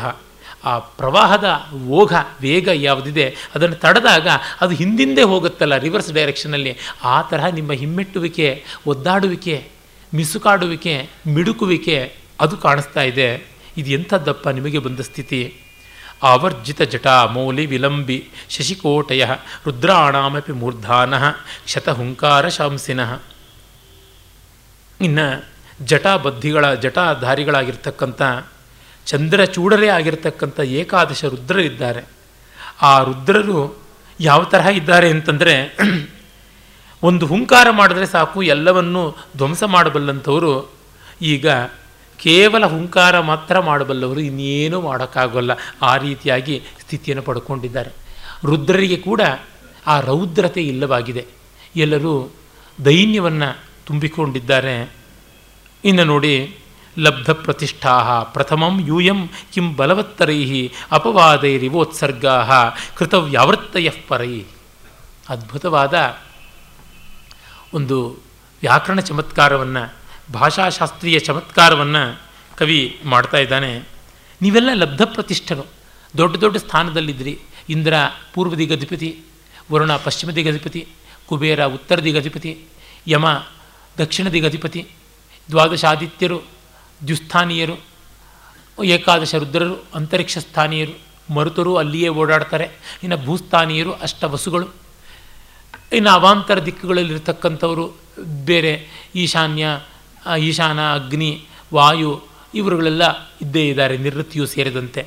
ಆ ಪ್ರವಾಹದ ಓಘ, ವೇಗ ಯಾವುದಿದೆ, ಅದನ್ನು ತಡೆದಾಗ ಅದು ಹಿಂದಿಂದೆ ಹೋಗುತ್ತಲ್ಲ ರಿವರ್ಸ್ ಡೈರೆಕ್ಷನಲ್ಲಿ ಆ ತರಹ ನಿಮ್ಮ ಹಿಮ್ಮೆಟ್ಟುವಿಕೆ, ಒದ್ದಾಡುವಿಕೆ, ಮಿಸುಕಾಡುವಿಕೆ, ಮಿಡುಕುವಿಕೆ ಅದು ಕಾಣಿಸ್ತಾ ಇದೆ. ಇದು ಎಂಥದ್ದಪ್ಪ ನಿಮಗೆ ಬಂದ ಸ್ಥಿತಿ? ಆವರ್ಜಿತ ಜಟಾ ಮೌಲಿ ವಿಲಂಬಿ, ಶಶಿಕೋಟಯ, ರುದ್ರಾಣಾಮಪಿ ಮೂರ್ಧಾನಃ, ಶತಹುಂಕಾರ ಶಾಂಸಿನಃ. ಇನ್ನು ಜಟಾಬದ್ಧಿಗಳ ಜಟಾಧಾರಿಗಳಾಗಿರ್ತಕ್ಕಂಥ ಚಂದ್ರಚೂಡರೇ ಆಗಿರ್ತಕ್ಕಂಥ ಏಕಾದಶ ರುದ್ರರಿದ್ದಾರೆ. ಆ ರುದ್ರರು ಯಾವ ತರಹ ಇದ್ದಾರೆ ಅಂತಂದರೆ, ಒಂದು ಹುಂಕಾರ ಮಾಡಿದ್ರೆ ಸಾಕು, ಎಲ್ಲವನ್ನೂ ಧ್ವಂಸ ಮಾಡಬಲ್ಲಂಥವರು, ಈಗ ಕೇವಲ ಹುಂಕಾರ ಮಾತ್ರ ಮಾಡಬಲ್ಲವರು ಇನ್ನೇನೂ ಮಾಡೋಕ್ಕಾಗಲ್ಲ. ಆ ರೀತಿಯಾಗಿ ಸ್ಥಿತಿಯನ್ನು ಪಡ್ಕೊಂಡಿದ್ದಾರೆ. ರುದ್ರರಿಗೆ ಕೂಡ ಆ ರೌದ್ರತೆ ಇಲ್ಲವಾಗಿದೆ. ಎಲ್ಲರೂ ದೈನ್ಯವನ್ನು ತುಂಬಿಕೊಂಡಿದ್ದಾರೆ. ಇನ್ನು ನೋಡಿ ಲಬ್ಧ ಪ್ರತಿಷ್ಠಾ ಪ್ರಥಮಂ ಯೂಯಂ ಕಿಂ ಬಲವತ್ತರೈ ಅಪವಾದೈರಿವೋತ್ಸರ್ಗಾ ಕೃತವ್ಯಾವೃತ್ತಯ ಪರೈ. ಅದ್ಭುತವಾದ ಒಂದು ವ್ಯಾಕರಣ ಚಮತ್ಕಾರವನ್ನು, ಭಾಷಾಶಾಸ್ತ್ರೀಯ ಚಮತ್ಕಾರವನ್ನು ಕವಿ ಮಾಡ್ತಾ ಇದ್ದಾನೆ. ನೀವೆಲ್ಲ ಲಬ್ಧ ಪ್ರತಿಷ್ಠರು ದೊಡ್ಡ ದೊಡ್ಡ ಸ್ಥಾನದಲ್ಲಿದ್ದಿರಿ. ಇಂದ್ರ ಪೂರ್ವ ದಿಗಧಿಪತಿ ವರುಣ ಪಶ್ಚಿಮ ದಿಗಧಿಪತಿ ಕುಬೇರ ಉತ್ತರ ದಿಗಧಿಪತಿ ಯಮ ದಕ್ಷಿಣ ದಿಗಧಿಪತಿ ದ್ವಾದಶಾದಿತ್ಯರು ದ್ಯುಸ್ಥಾನೀಯರು, ಏಕಾದಶ ರುದ್ರರು, ಅಂತರಿಕ್ಷ ಸ್ಥಾನೀಯರು, ಮರುತರು ಅಲ್ಲಿಯೇ ಓಡಾಡ್ತಾರೆ. ಇನ್ನು ಭೂಸ್ಥಾನೀಯರು ಅಷ್ಟ ವಸುಗಳು ಇನ್ನು ಅವಾಂತರ ದಿಕ್ಕುಗಳಲ್ಲಿರ್ತಕ್ಕಂಥವರು ಬೇರೆ ಈಶಾನ್ಯ ಈಶಾನ, ಅಗ್ನಿ, ವಾಯು ಇವರುಗಳೆಲ್ಲ ಇದ್ದೇ ಇದ್ದಾರೆ, ನಿವೃತ್ತಿಯು ಸೇರಿದಂತೆ.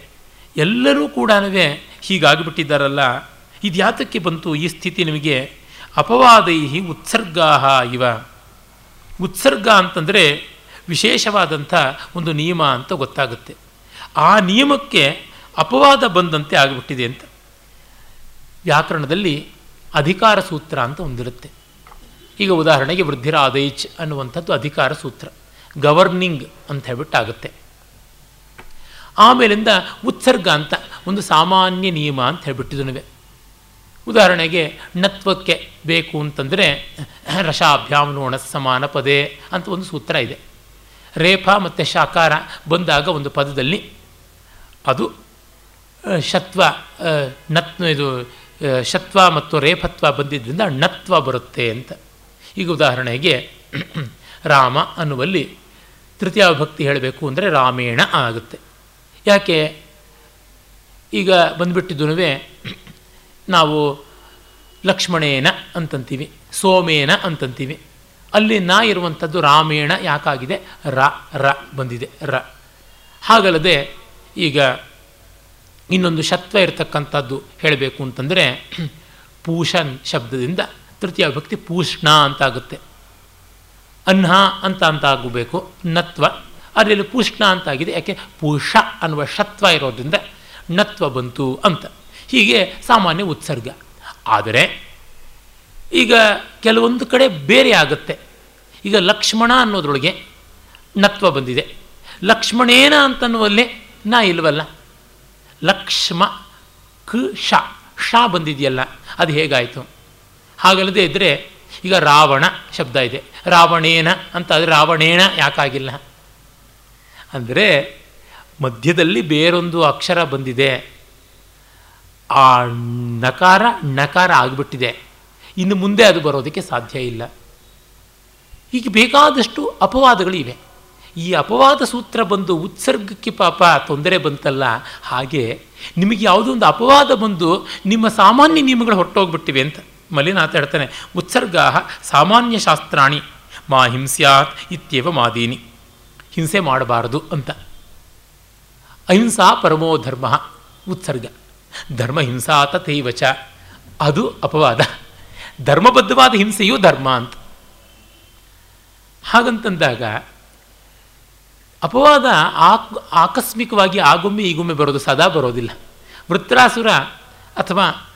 ಎಲ್ಲರೂ ಕೂಡ ಹೀಗಾಗಿಬಿಟ್ಟಿದ್ದಾರಲ್ಲ. ಇದು ಯಾತಕ್ಕೆ ಬಂತು ಈ ಸ್ಥಿತಿ ನಿಮಗೆ? ಅಪವಾದೈ ಉತ್ಸರ್ಗಾ ಇವ. ಉತ್ಸರ್ಗ ಅಂತಂದರೆ ವಿಶೇಷವಾದಂಥ ಒಂದು ನಿಯಮ ಅಂತ ಗೊತ್ತಾಗುತ್ತೆ. ಆ ನಿಯಮಕ್ಕೆ ಅಪವಾದ ಬಂದಂತೆ ಆಗಿಬಿಟ್ಟಿದೆ ಅಂತ. ವ್ಯಾಕರಣದಲ್ಲಿ ಅಧಿಕಾರ ಸೂತ್ರ ಅಂತ ಒಂದಿರುತ್ತೆ. ಈಗ ಉದಾಹರಣೆಗೆ ವೃದ್ಧಿರಾದೈಚ್ ಅನ್ನುವಂಥದ್ದು ಅಧಿಕಾರ ಸೂತ್ರ. ಗವರ್ನಿಂಗ್ ಅಂತ ಹೇಳ್ಬಿಟ್ಟಾಗುತ್ತೆ. ಆಮೇಲಿಂದ ಉತ್ಸರ್ಗ ಅಂತ ಒಂದು ಸಾಮಾನ್ಯ ನಿಯಮ ಅಂತ ಹೇಳ್ಬಿಟ್ಟಿದ್ನುವೆ. ಉದಾಹರಣೆಗೆ ಣತ್ವಕ್ಕೆ ಬೇಕು ಅಂತಂದರೆ ರಸಾಭ್ಯಾಮ್ನೋಣ ಸಮಾನ ಪದೇ ಅಂತ ಒಂದು ಸೂತ್ರ ಇದೆ. ರೇಫ ಮತ್ತು ಶಾಕಾರ ಬಂದಾಗ ಒಂದು ಪದದಲ್ಲಿ ಅದು ಶತ್ವ ನತ್ ಇದು ಶತ್ವ ಮತ್ತು ರೇಫತ್ವ ಬಂದಿದ್ದರಿಂದ ಣತ್ವ ಬರುತ್ತೆ ಅಂತ. ಈಗ ಉದಾಹರಣೆಗೆ ರಾಮ ಅನ್ನುವಲ್ಲಿ ತೃತೀಯ ಭಕ್ತಿ ಹೇಳಬೇಕು ಅಂದರೆ ರಾಮೇಣ ಆಗುತ್ತೆ. ಯಾಕೆ? ಈಗ ಬಂದುಬಿಟ್ಟಿದ್ದು ನಾವು ಲಕ್ಷ್ಮಣೇನ ಅಂತಂತೀವಿ, ಸೋಮೇನ ಅಂತಂತೀವಿ. ಅಲ್ಲಿ ನಾ ಇರುವಂಥದ್ದು ರಾಮೇಣ ಯಾಕಾಗಿದೆ? ರ ರ ಬಂದಿದೆ, ರ. ಹಾಗಲ್ಲದೆ ಈಗ ಇನ್ನೊಂದು ಶತ್ವ ಇರತಕ್ಕಂಥದ್ದು ಹೇಳಬೇಕು ಅಂತಂದರೆ ಪೂಷನ್ ಶಬ್ದದಿಂದ ತೃತೀಯ ವಿಭಕ್ತಿ ಪೂಷ್ಣ ಅಂತಾಗುತ್ತೆ. ಅನ್ಹ ಅಂತ ಅಂತ ಆಗಬೇಕು ನತ್ವ. ಅದರಲ್ಲಿ ಪೂಷ್ಣ ಅಂತಾಗಿದೆ, ಯಾಕೆ? ಪೂಷ ಅನ್ನುವ ಶತ್ವ ಇರೋದ್ರಿಂದ ನತ್ವ ಬಂತು ಅಂತ. ಹೀಗೆ ಸಾಮಾನ್ಯ ಉತ್ಸರ್ಗ. ಆದರೆ ಈಗ ಕೆಲವೊಂದು ಕಡೆ ಬೇರೆ ಆಗುತ್ತೆ. ಈಗ ಲಕ್ಷ್ಮಣ ಅನ್ನೋದ್ರೊಳಗೆ ನತ್ವ ಬಂದಿದೆ. ಲಕ್ಷ್ಮಣೇನ ಅಂತನ್ನುವಲ್ಲೇ ನಾ ಇಲ್ವಲ್ಲ. ಲಕ್ಷ್ಮ ಕ ಶ ಶ ಬಂದಿದೆಯಲ್ಲ, ಅದು ಹೇಗಾಯಿತು? ಹಾಗಲ್ಲದೆ ಇದ್ದರೆ ಈಗ ರಾವಣ ಶಬ್ದ ಇದೆ. ರಾವಣೇನ ಅಂತ ಆದರೆ ರಾವಣೇನ ಯಾಕಾಗಿಲ್ಲ? ಅಂದರೆ ಮಧ್ಯದಲ್ಲಿ ಬೇರೊಂದು ಅಕ್ಷರ ಬಂದಿದೆ. ಆ ನಕಾರ ನಕಾರ ಆಗಿಬಿಟ್ಟಿದೆ. ಇನ್ನು ಮುಂದೆ ಅದು ಬರೋದಕ್ಕೆ ಸಾಧ್ಯ ಇಲ್ಲ. ಹೀಗೆ ಬೇಕಾದಷ್ಟು ಅಪವಾದಗಳಿವೆ. ಈ ಅಪವಾದ ಸೂತ್ರ ಬಂದು ಉತ್ಸರ್ಗಕ್ಕೆ ಪಾಪ ತೊಂದರೆ ಬಂತಲ್ಲ, ಹಾಗೆ ನಿಮಗೆ ಯಾವುದೋ ಒಂದು ಅಪವಾದ ಬಂದು ನಿಮ್ಮ ಸಾಮಾನ್ಯ ನಿಯಮಗಳು ಹೊರಟೋಗ್ಬಿಟ್ಟಿವೆ ಅಂತ ಮಲ್ಲಿನಾಥ ಹೇಳ್ತಾನೆ ಉತ್ಸರ್ಗಾ ಸಾಮಾನ್ಯ ಶಾಸ್ತ್ರಾಣಿ, ಮಾ ಹಿಂಸ್ಯಾತ್ ಇತ್ಯೇವ ಮಾದೀನಿ, ಹಿಂಸೆ ಮಾಡಬಾರದು ಅಂತ. ಅಹಿಂಸಾ ಪರಮೋ ಧರ್ಮ ಉತ್ಸರ್ಗ, ಧರ್ಮ ಹಿಂಸಾತ ತೈವಚ, ಅದು ಅಪವಾದ. ಧರ್ಮಬದ್ಧವಾದ ಹಿಂಸೆಯೂ ಧರ್ಮ ಅಂತ. ಹಾಗಂತಂದಾಗ ಅಪವಾದ ಆಕ್ ಆಕಸ್ಮಿಕವಾಗಿ ಆಗೊಮ್ಮೆ ಈಗೊಮ್ಮೆ ಬರೋದು ಸದಾ ಬರೋದಿಲ್ಲ. ವೃತ್ರಾಸುರ ಅಥವಾ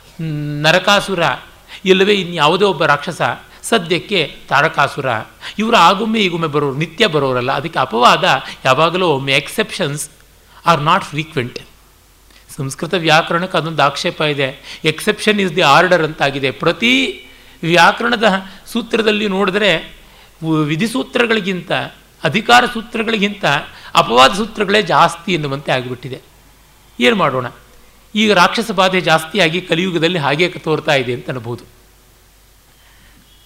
ನರಕಾಸುರ ಇಲ್ಲವೇ ಇನ್ಯಾವುದೇ ಒಬ್ಬ ರಾಕ್ಷಸ ಸದ್ಯಕ್ಕೆ ತಾರಕಾಸುರ, ಇವರು ಆಗೊಮ್ಮೆ ಈಗೊಮ್ಮೆ ಬರೋರು ನಿತ್ಯ ಬರೋರಲ್ಲ. ಅದಕ್ಕೆ ಅಪವಾದ ಯಾವಾಗಲೂ ಒಮ್ಮೆ exceptions are not frequent Sanskrit ವ್ಯಾಕರಣಕ್ಕೆ ಅದೊಂದು ಆಕ್ಷೇಪ ಇದೆ. ಎಕ್ಸೆಪ್ಷನ್ ಇಸ್ ದಿ ಆರ್ಡರ್ ಅಂತಾಗಿದೆ. ಪ್ರತಿ ವ್ಯಾಕರಣದ ಸೂತ್ರದಲ್ಲಿ ನೋಡಿದ್ರೆ ವಿಧಿಸೂತ್ರಗಳಿಗಿಂತ ಅಧಿಕಾರ ಸೂತ್ರಗಳಿಗಿಂತ ಅಪವಾದ ಸೂತ್ರಗಳೇ ಜಾಸ್ತಿ ಎನ್ನುವಂತೆ ಆಗಿಬಿಟ್ಟಿದೆ. ಏನು ಮಾಡೋಣ? ಈಗ ರಾಕ್ಷಸ ಬಾಧೆ ಜಾಸ್ತಿಯಾಗಿ ಕಲಿಯುಗದಲ್ಲಿ ಹಾಗೆ ತೋರ್ತಾ ಇದೆ ಅಂತ ಅನ್ಬೋದು.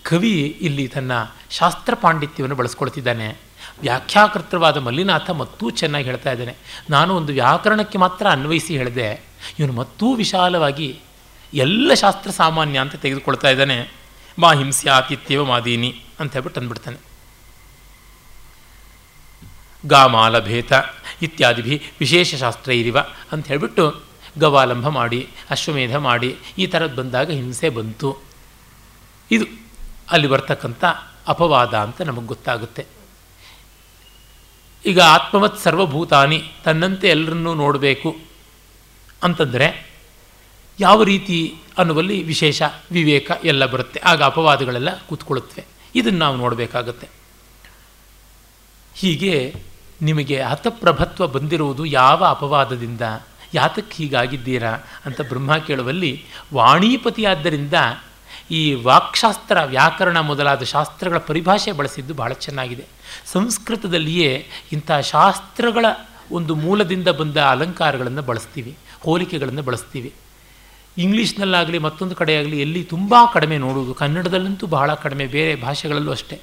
ಕವಿ ಇಲ್ಲಿ ತನ್ನ ಶಾಸ್ತ್ರ ಪಾಂಡಿತ್ಯವನ್ನು ಬಳಸ್ಕೊಳ್ತಿದ್ದಾನೆ. ವ್ಯಾಖ್ಯಾಕರ್ತೃವಾದ ಮಲ್ಲಿನಾಥ ಮತ್ತೂ ಚೆನ್ನಾಗಿ ಹೇಳ್ತಾ ಇದ್ದಾನೆ. ನಾನು ಒಂದು ವ್ಯಾಕರಣಕ್ಕೆ ಮಾತ್ರ ಅನ್ವಯಿಸಿ ಹೇಳಿದೆ. ಇವನು ಮತ್ತೂ ವಿಶಾಲವಾಗಿ ಎಲ್ಲ ಶಾಸ್ತ್ರ ಸಾಮಾನ್ಯ ಅಂತ ತೆಗೆದುಕೊಳ್ತಾ ಇದ್ದಾನೆ. ಮಾ ಹಿಂಸ್ಯಾತಿಥ್ಯವ ಮಾದೀನಿ ಅಂತ ಹೇಳ್ಬಿಟ್ಟು ಅಂದ್ಬಿಡ್ತಾನೆ. ಗಾಮಾಲಭೇತ ಇತ್ಯಾದಿ ವಿಶೇಷ ಶಾಸ್ತ್ರ ಇರಿವ ಅಂತ ಹೇಳ್ಬಿಟ್ಟು ಗವಾಲಂಭ ಮಾಡಿ, ಅಶ್ವಮೇಧ ಮಾಡಿ, ಈ ಥರದ್ದು ಬಂದಾಗ ಹಿಂಸೆ ಬಂತು. ಇದು ಅಲ್ಲಿ ಬರ್ತಕ್ಕಂಥ ಅಪವಾದ ಅಂತ ನಮಗೆ ಗೊತ್ತಾಗುತ್ತೆ. ಈಗ ಆತ್ಮವತ್ ಸರ್ವಭೂತಾನಿ, ತನ್ನಂತೆ ಎಲ್ಲರನ್ನೂ ನೋಡಬೇಕು ಅಂತಂದರೆ ಯಾವ ರೀತಿ ಅನ್ನುವಲ್ಲಿ ವಿಶೇಷ ವಿವೇಕ ಎಲ್ಲ ಬರುತ್ತೆ. ಆಗ ಅಪವಾದಗಳೆಲ್ಲ ಕೂತ್ಕೊಳ್ಳುತ್ತವೆ. ಇದನ್ನು ನಾವು ನೋಡಬೇಕಾಗತ್ತೆ. ಹೀಗೆ ನಿಮಗೆ ಹತಪ್ರಭತ್ವ ಬಂದಿರುವುದು ಯಾವ ಅಪವಾದದಿಂದ ಯಾತಕ್ಕೆ ಹೀಗಾಗಿದ್ದೀರಾ ಅಂತ ಬ್ರಹ್ಮ ಕೇಳುವಲ್ಲಿ ವಾಣೀಪತಿಯಾದ್ದರಿಂದ ಈ ವಾಕ್ಶಾಸ್ತ್ರ ವ್ಯಾಕರಣ ಮೊದಲಾದ ಶಾಸ್ತ್ರಗಳ ಪರಿಭಾಷೆ ಬಳಸಿದ್ದು ಬಹಳ ಚೆನ್ನಾಗಿದೆ. ಸಂಸ್ಕೃತದಲ್ಲಿಯೇ ಇಂಥ ಶಾಸ್ತ್ರಗಳ ಒಂದು ಮೂಲದಿಂದ ಬಂದ ಅಲಂಕಾರಗಳನ್ನು ಬಳಸ್ತೀವಿ, ಹೋಲಿಕೆಗಳನ್ನು ಬಳಸ್ತೀವಿ. ಇಂಗ್ಲೀಷ್ನಲ್ಲಾಗಲಿ ಮತ್ತೊಂದು ಕಡೆಯಾಗಲಿ ಎಲ್ಲಿ ತುಂಬ ಕಡಿಮೆ ನೋಡುವುದು, ಕನ್ನಡದಲ್ಲಂತೂ ಬಹಳ ಕಡಿಮೆ, ಬೇರೆ ಭಾಷೆಗಳಲ್ಲೂ ಅಷ್ಟೇ.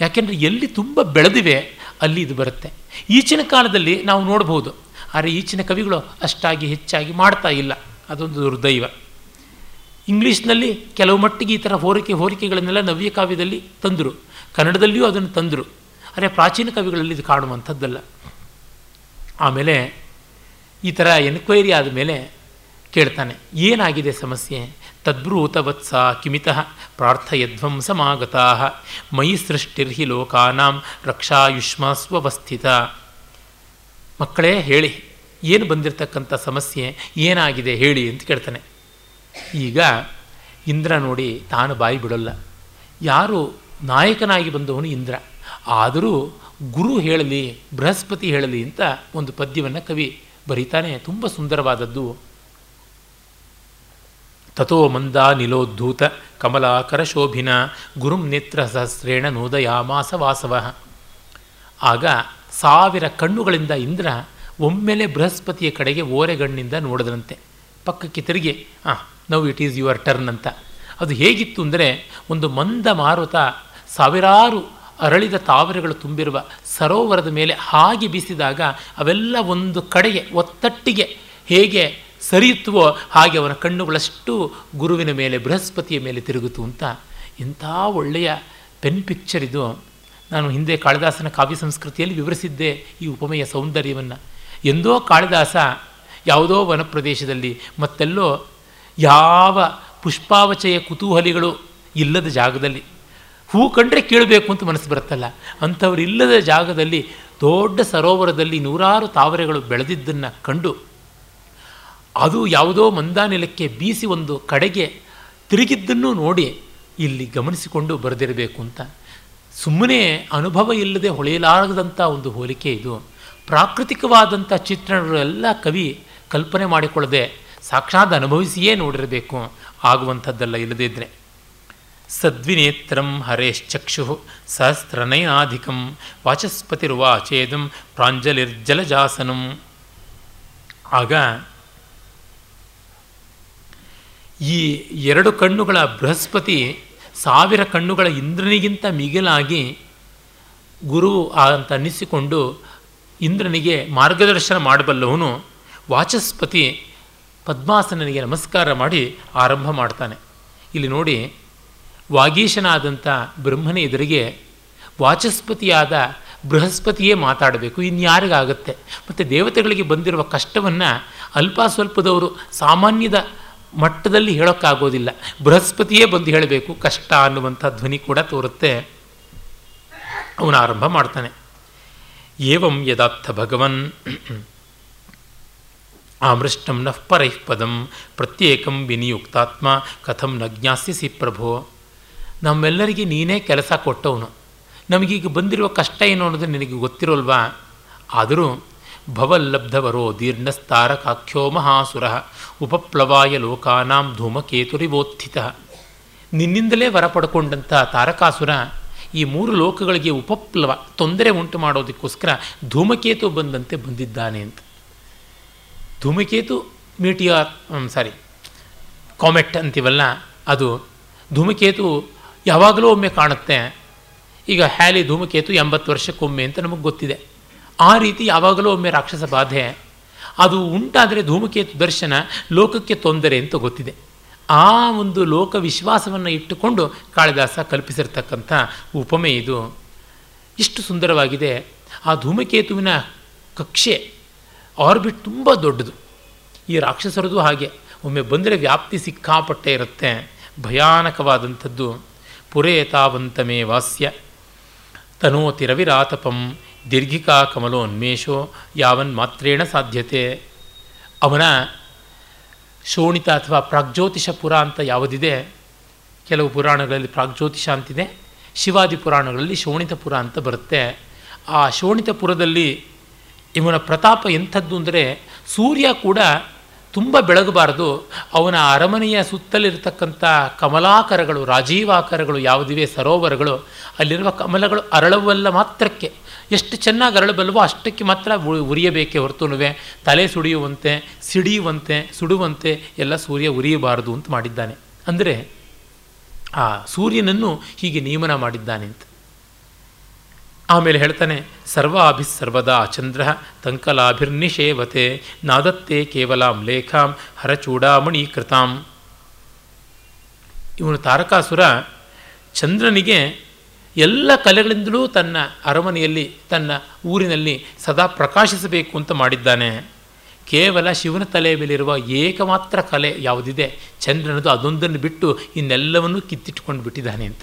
ಯಾಕೆಂದರೆ ಎಲ್ಲಿ ತುಂಬ ಬೆಳೆದಿವೆ ಅಲ್ಲಿ ಇದು ಬರುತ್ತೆ. ಈಚಿನ ಕಾಲದಲ್ಲಿ ನಾವು ನೋಡ್ಬೋದು, ಆದರೆ ಈಚಿನ ಕವಿಗಳು ಅಷ್ಟಾಗಿ ಹೆಚ್ಚಾಗಿ ಮಾಡ್ತಾ ಇಲ್ಲ, ಅದೊಂದು ದುರ್ದೈವ. ಇಂಗ್ಲೀಷ್ನಲ್ಲಿ ಕೆಲವು ಮಟ್ಟಿಗೆ ಈ ಥರ ಹೋರಿಕೆ, ಹೋರಿಕೆಗಳನ್ನೆಲ್ಲ ನವ್ಯ ಕಾವ್ಯದಲ್ಲಿ ತಂದರು. ಕನ್ನಡದಲ್ಲಿಯೂ ಅದನ್ನು ತಂದರು. ಆದರೆ ಪ್ರಾಚೀನ ಕವಿಗಳಲ್ಲಿ ಇದು ಕಾಣುವಂಥದ್ದಲ್ಲ. ಆಮೇಲೆ ಈ ಥರ ಎನ್ಕ್ವೈರಿ ಆದಮೇಲೆ ಕೇಳ್ತಾನೆ, ಏನಾಗಿದೆ ಸಮಸ್ಯೆ? ತದ್ಬ್ರೂತವತ್ಸ ಕಿಮಿತಃ ಪ್ರಾರ್ಥಯಧ್ವಂ ಸಮಾಗತಾ, ಮಯಿ ಸೃಷ್ಟಿರ್ಹಿ ಲೋಕಾನಾಂ ರಕ್ಷಾಯುಷ್ಮಸ್ವಸ್ಥಿತ ಮಕ್ಕಳೇ, ಹೇಳಿ, ಏನು ಬಂದಿರತಕ್ಕಂಥ ಸಮಸ್ಯೆ, ಏನಾಗಿದೆ ಹೇಳಿ ಅಂತ ಕೇಳ್ತಾನೆ. ಈಗ ಇಂದ್ರ ನೋಡಿ ತಾನು ಬಾಯಿ ಬಿಡೋಲ್ಲ. ಯಾರು ನಾಯಕನಾಗಿ ಬಂದವನು ಇಂದ್ರ. ಆದರೂ ಗುರು ಹೇಳಲಿ, ಬೃಹಸ್ಪತಿ ಹೇಳಲಿ ಅಂತ ಒಂದು ಪದ್ಯವನ್ನು ಕವಿ ಬರೀತಾನೆ. ತುಂಬ ಸುಂದರವಾದದ್ದು. ತಥೋ ಮಂದ ನಿಲೋದ್ಧೂತ ಕಮಲಾಕರ ಶೋಭಿನ ಗುರುಂ ನೇತ್ರ ಸಹಸ್ರೇಣ ನೋದಯಾಮಾಸ ವಾಸವ. ಆಗ ಸಾವಿರ ಕಣ್ಣುಗಳಿಂದ ಇಂದ್ರ ಒಮ್ಮೆಲೆ ಬೃಹಸ್ಪತಿಯ ಕಡೆಗೆ ಓರೆಗಣ್ಣಿಂದ ನೋಡದಂತೆ. ಪಕ್ಕಕ್ಕೆ ತಿರುಗಿ ಹಾಂ now it is your turn ಅಂತ. ಅದು ಹೇಗಿತ್ತು ಅಂದರೆ ಒಂದು ಮಂದ ಮಾರುತ ಸಾವಿರಾರು ಅರಳಿದ ತಾವರೆಗಳು ತುಂಬಿರುವ ಸರೋವರದ ಮೇಲೆ ಹಾಗೆ ಬೀಸಿದಾಗ ಅವೆಲ್ಲ ಒಂದು ಕಡೆಗೆ, ಒತ್ತಟ್ಟಿಗೆ ಹೇಗೆ ಸರಿಯುತ್ತವೋ ಹಾಗೆ ಅವನ ಕಣ್ಣುಗಳಷ್ಟು ಗುರುವಿನ ಮೇಲೆ, ಬೃಹಸ್ಪತಿಯ ಮೇಲೆ ತಿರುಗಿತು ಅಂತ. ಇಂಥ ಒಳ್ಳೆಯ ಪೆನ್ ಪಿಕ್ಚರ್ ಇದು. ನಾನು ಹಿಂದೆ ಕಾಳಿದಾಸನ ಕಾವ್ಯ ಸಂಸ್ಕೃತಿಯಲ್ಲಿ ವಿವರಿಸಿದ್ದೆ ಈ ಉಪಮೆಯ ಸೌಂದರ್ಯವನ್ನು. ಎಂದೋ ಕಾಳಿದಾಸ ಯಾವುದೋ ವನ ಪ್ರದೇಶದಲ್ಲಿ ಮತ್ತೆಲ್ಲೋ ಯಾವ ಪುಷ್ಪಾವಚಯ ಕುತೂಹಲಿಗಳು ಇಲ್ಲದ ಜಾಗದಲ್ಲಿ? ಹೂ ಕಂಡ್ರೆ ಕೇಳಬೇಕು ಅಂತ ಮನಸ್ಸು ಬರುತ್ತಲ್ಲ. ಅಂಥವ್ರು ಇಲ್ಲದ ಜಾಗದಲ್ಲಿ, ದೊಡ್ಡ ಸರೋವರದಲ್ಲಿ ನೂರಾರು ತಾವರೆಗಳು ಬೆಳೆದಿದ್ದನ್ನು ಕಂಡು, ಅದು ಯಾವುದೋ ಮಂದಾನೆಲಕ್ಕೆ ಬೀಸಿ ಒಂದು ಕಡೆಗೆ ತಿರುಗಿದ್ದನ್ನು ನೋಡಿ ಇಲ್ಲಿ ಗಮನಿಸಿಕೊಂಡು ಬರೆದಿರಬೇಕು ಅಂತ. ಸುಮ್ಮನೆ ಅನುಭವ ಇಲ್ಲದೆ ಹೊಳೆಯಲಾಗದಂಥ ಒಂದು ಹೋಲಿಕೆ ಇದು. ಪ್ರಾಕೃತಿಕವಾದಂಥ ಚಿತ್ರಣಗಳೆಲ್ಲ ಕವಿ ಕಲ್ಪನೆ ಮಾಡಿಕೊಳ್ಳದೆ ಸಾಕ್ಷಾತ್ ಅನುಭವಿಸಿಯೇ ನೋಡಿರಬೇಕು. ಆಗುವಂಥದ್ದಲ್ಲ ಇಲ್ಲದೇ ಇದ್ರೆ. ಸದ್ವಿನೇತ್ರಂ ಹರೇಶ್ಚಕ್ಷು ಸಹಸ್ರನಯನಾಧಿಕಂ ವಾಚಸ್ಪತಿರ್ವಾಚೇದಂ ಪ್ರಾಂಜಲಿರ್ಜಲಜಾಸನಂ. ಆಗ ಈ ಎರಡು ಕಣ್ಣುಗಳ ಬೃಹಸ್ಪತಿ ಸಾವಿರ ಕಣ್ಣುಗಳ ಇಂದ್ರನಿಗಿಂತ ಮಿಗಿಲಾಗಿ ಗುರು ಅಂತ ಅನ್ನಿಸಿಕೊಂಡು ಇಂದ್ರನಿಗೆ ಮಾರ್ಗದರ್ಶನ ಮಾಡಬಲ್ಲವನು ವಾಚಸ್ಪತಿ ಪದ್ಮಾಸನನಿಗೆ ನಮಸ್ಕಾರ ಮಾಡಿ ಆರಂಭ ಮಾಡ್ತಾನೆ. ಇಲ್ಲಿ ನೋಡಿ ವಾಗೀಶನಾದಂಥ ಬ್ರಹ್ಮನ ಎದುರಿಗೆ ವಾಚಸ್ಪತಿಯಾದ ಬೃಹಸ್ಪತಿಯೇ ಮಾತಾಡಬೇಕು. ಇನ್ಯಾರಿಗಾಗುತ್ತೆ? ಮತ್ತು ದೇವತೆಗಳಿಗೆ ಬಂದಿರುವ ಕಷ್ಟವನ್ನು ಅಲ್ಪ ಸ್ವಲ್ಪದವರು ಸಾಮಾನ್ಯದ ಮಟ್ಟದಲ್ಲಿ ಹೇಳೋಕ್ಕಾಗೋದಿಲ್ಲ. ಬೃಹಸ್ಪತಿಯೇ ಬಂದು ಹೇಳಬೇಕು. ಕಷ್ಟ ಅನ್ನುವಂಥ ಧ್ವನಿ ಕೂಡ ತೋರುತ್ತೆ. ಅವನು ಆರಂಭ ಮಾಡ್ತಾನೆ. ಏವಂ ಯದಾರ್ಥ ಭಗವನ್. ಆಮೃಷ್ಟಂ ನಃ ಪರೈಃ ಪದಂ ಪ್ರತ್ಯೇಕಂ ವಿನಿಯುಕ್ತಾತ್ಮ, ಕಥಂ ನ ಜ್ಞಾಸ್ಯಸಿ ಪ್ರಭೋ. ನಮ್ಮೆಲ್ಲರಿಗೆ ನೀನೇ ಕೆಲಸ ಕೊಟ್ಟವನು. ನಮಗೀಗ ಬಂದಿರುವ ಕಷ್ಟ ಏನು ಅನ್ನೋದು ನಿನಗೆ ಗೊತ್ತಿರೋಲ್ವಾ? ಆದರೂ ಭವಲ್ಲಬ್ಧವರೋ ದೀರ್ಣಸ್ತಾರಕಾಖ್ಯೋ ಮಹಾಸುರ, ಉಪಪ್ಲವಾಯ ಲೋಕಾನಾಂ ಧೂಮಕೇತುರಿವೋತ್ಥಿತ. ನಿನ್ನಿಂದಲೇ ವರ ಪಡ್ಕೊಂಡಂಥ ತಾರಕಾಸುರ ಈ ಮೂರು ಲೋಕಗಳಿಗೆ ಉಪಪ್ಲವ, ತೊಂದರೆ ಉಂಟು ಮಾಡೋದಕ್ಕೋಸ್ಕರ ಧೂಮಕೇತು ಬಂದಂತೆ ಬಂದಿದ್ದಾನೆ ಅಂತ. ಧೂಮಕೇತು ಮೀಟಿಯಾರ್ ಸಾರಿ ಕಾಮೆಟ್ ಅಂತೀವಲ್ಲ, ಅದು ಧೂಮಕೇತು ಯಾವಾಗಲೂ ಒಮ್ಮೆ ಕಾಣುತ್ತೆ. ಈಗ ಹ್ಯಾಲಿ ಧೂಮಕೇತು ಎಂಬತ್ತು ವರ್ಷಕ್ಕೊಮ್ಮೆ ಅಂತ ನಮಗೆ ಗೊತ್ತಿದೆ. ಆ ರೀತಿ ಯಾವಾಗಲೂ ಒಮ್ಮೆ ರಾಕ್ಷಸ ಬಾಧೆ, ಅದು ಉಂಟಾದರೆ ಧೂಮಕೇತು ದರ್ಶನ, ಲೋಕಕ್ಕೆ ತೊಂದರೆ ಅಂತ ಗೊತ್ತಿದೆ. ಆ ಒಂದು ಲೋಕ ವಿಶ್ವಾಸವನ್ನು ಇಟ್ಟುಕೊಂಡು ಕಾಳಿದಾಸ ಕಲ್ಪಿಸಿರ್ತಕ್ಕಂಥ ಉಪಮೆ ಇದು. ಇಷ್ಟು ಸುಂದರವಾಗಿದೆ. ಆ ಧೂಮಕೇತುವಿನ ಕಕ್ಷೆ ಆರ್ಬಿಟ್ ತುಂಬ ದೊಡ್ಡದು. ಈ ರಾಕ್ಷಸರದು ಹಾಗೆ. ಒಮ್ಮೆ ಬಂದರೆ ವ್ಯಾಪ್ತಿ ಸಿಕ್ಕಾಪಟ್ಟೆ ಇರುತ್ತೆ. ಭಯಾನಕವಾದಂಥದ್ದು. ಪುರೇತಾವಂತಮೇ ವಾಸ್ಯ. ತನೋತಿ ರವಿರಾತಪಂ ದೀರ್ಘಿಕಾ ಕಮಲೋನ್ಮೇಷೋ ಯಾವನ್ ಮಾತ್ರೇಣ ಸಾಧ್ಯತೆ. ಅವನ ಶೋಣಿತ ಅಥವಾ ಪ್ರಾಗ್ಜ್ಯೋತಿಷ ಪುರ ಅಂತ ಯಾವುದಿದೆ? ಕೆಲವು ಪುರಾಣಗಳಲ್ಲಿ ಪ್ರಾಗ್ಜ್ಯೋತಿಷ ಅಂತಿದೆ. ಶಿವಾದಿ ಪುರಾಣಗಳಲ್ಲಿ ಶೋಣಿತಪುರ ಅಂತ ಬರುತ್ತೆ. ಆ ಶೋಣಿತಪುರದಲ್ಲಿ ಇವನ ಪ್ರತಾಪ ಎಂಥದ್ದು ಅಂದರೆ ಸೂರ್ಯ ಕೂಡ ತುಂಬ ಬೆಳಗಬಾರದು. ಅವನ ಅರಮನೆಯ ಸುತ್ತಲಿರತಕ್ಕಂಥ ಕಮಲಾಕರಗಳು, ರಾಜೀವಾಕರಗಳು, ಯಾವುದಿವೆ ಸರೋವರಗಳು, ಅಲ್ಲಿರುವ ಕಮಲಗಳು ಅರಳವಲ್ಲ ಮಾತ್ರಕ್ಕೆ. ಎಷ್ಟು ಚೆನ್ನಾಗಿ ಅರಳಬಲ್ಲವೋ ಅಷ್ಟಕ್ಕೆ ಮಾತ್ರ ಉರಿಯಬೇಕೇ ಹೊರತುನುವೆ. ತಲೆ ಸುಡಿಯುವಂತೆ, ಸಿಡಿಯುವಂತೆ, ಸುಡುವಂತೆ ಎಲ್ಲ ಸೂರ್ಯ ಉರಿಯಬಾರದು ಅಂತ ಮಾಡಿದ್ದಾನೆ. ಅಂದರೆ ಆ ಸೂರ್ಯನನ್ನು ಹೀಗೆ ನಿಯಮನ ಮಾಡಿದ್ದಾನೆ ಅಂತ. ಆಮೇಲೆ ಹೇಳ್ತಾನೆ ಸರ್ವಾಭಿ ಸರ್ವದಾ ಚಂದ್ರ ತಂಕಲಾಭಿರ್ನಿಷೇವತೆ, ನಾದತ್ತೆ ಕೇವಲಾಂ ಲೇಖಾಂ ಹರಚೂಡಾಮಣಿ ಕೃತಾಂ ಇವನು ತಾರಕಾಸುರ ಚಂದ್ರನಿಗೆ ಎಲ್ಲ ಕಲೆಗಳಿಂದಲೂ ತನ್ನ ಅರಮನೆಯಲ್ಲಿ, ತನ್ನ ಊರಿನಲ್ಲಿ ಸದಾ ಪ್ರಕಾಶಿಸಬೇಕು ಅಂತ ಮಾಡಿದ್ದಾನೆ. ಕೇವಲ ಶಿವನ ತಲೆಯ ಮೇಲಿರುವ ಏಕಮಾತ್ರ ಕಲೆ ಯಾವುದಿದೆ? ಚಂದ್ರನದು ಅದೊಂದನ್ನು ಬಿಟ್ಟು ಇನ್ನೆಲ್ಲವನ್ನೂ ಕಿತ್ತಿಟ್ಟುಕೊಂಡು ಬಿಟ್ಟಿದ್ದಾನೆ ಅಂತ.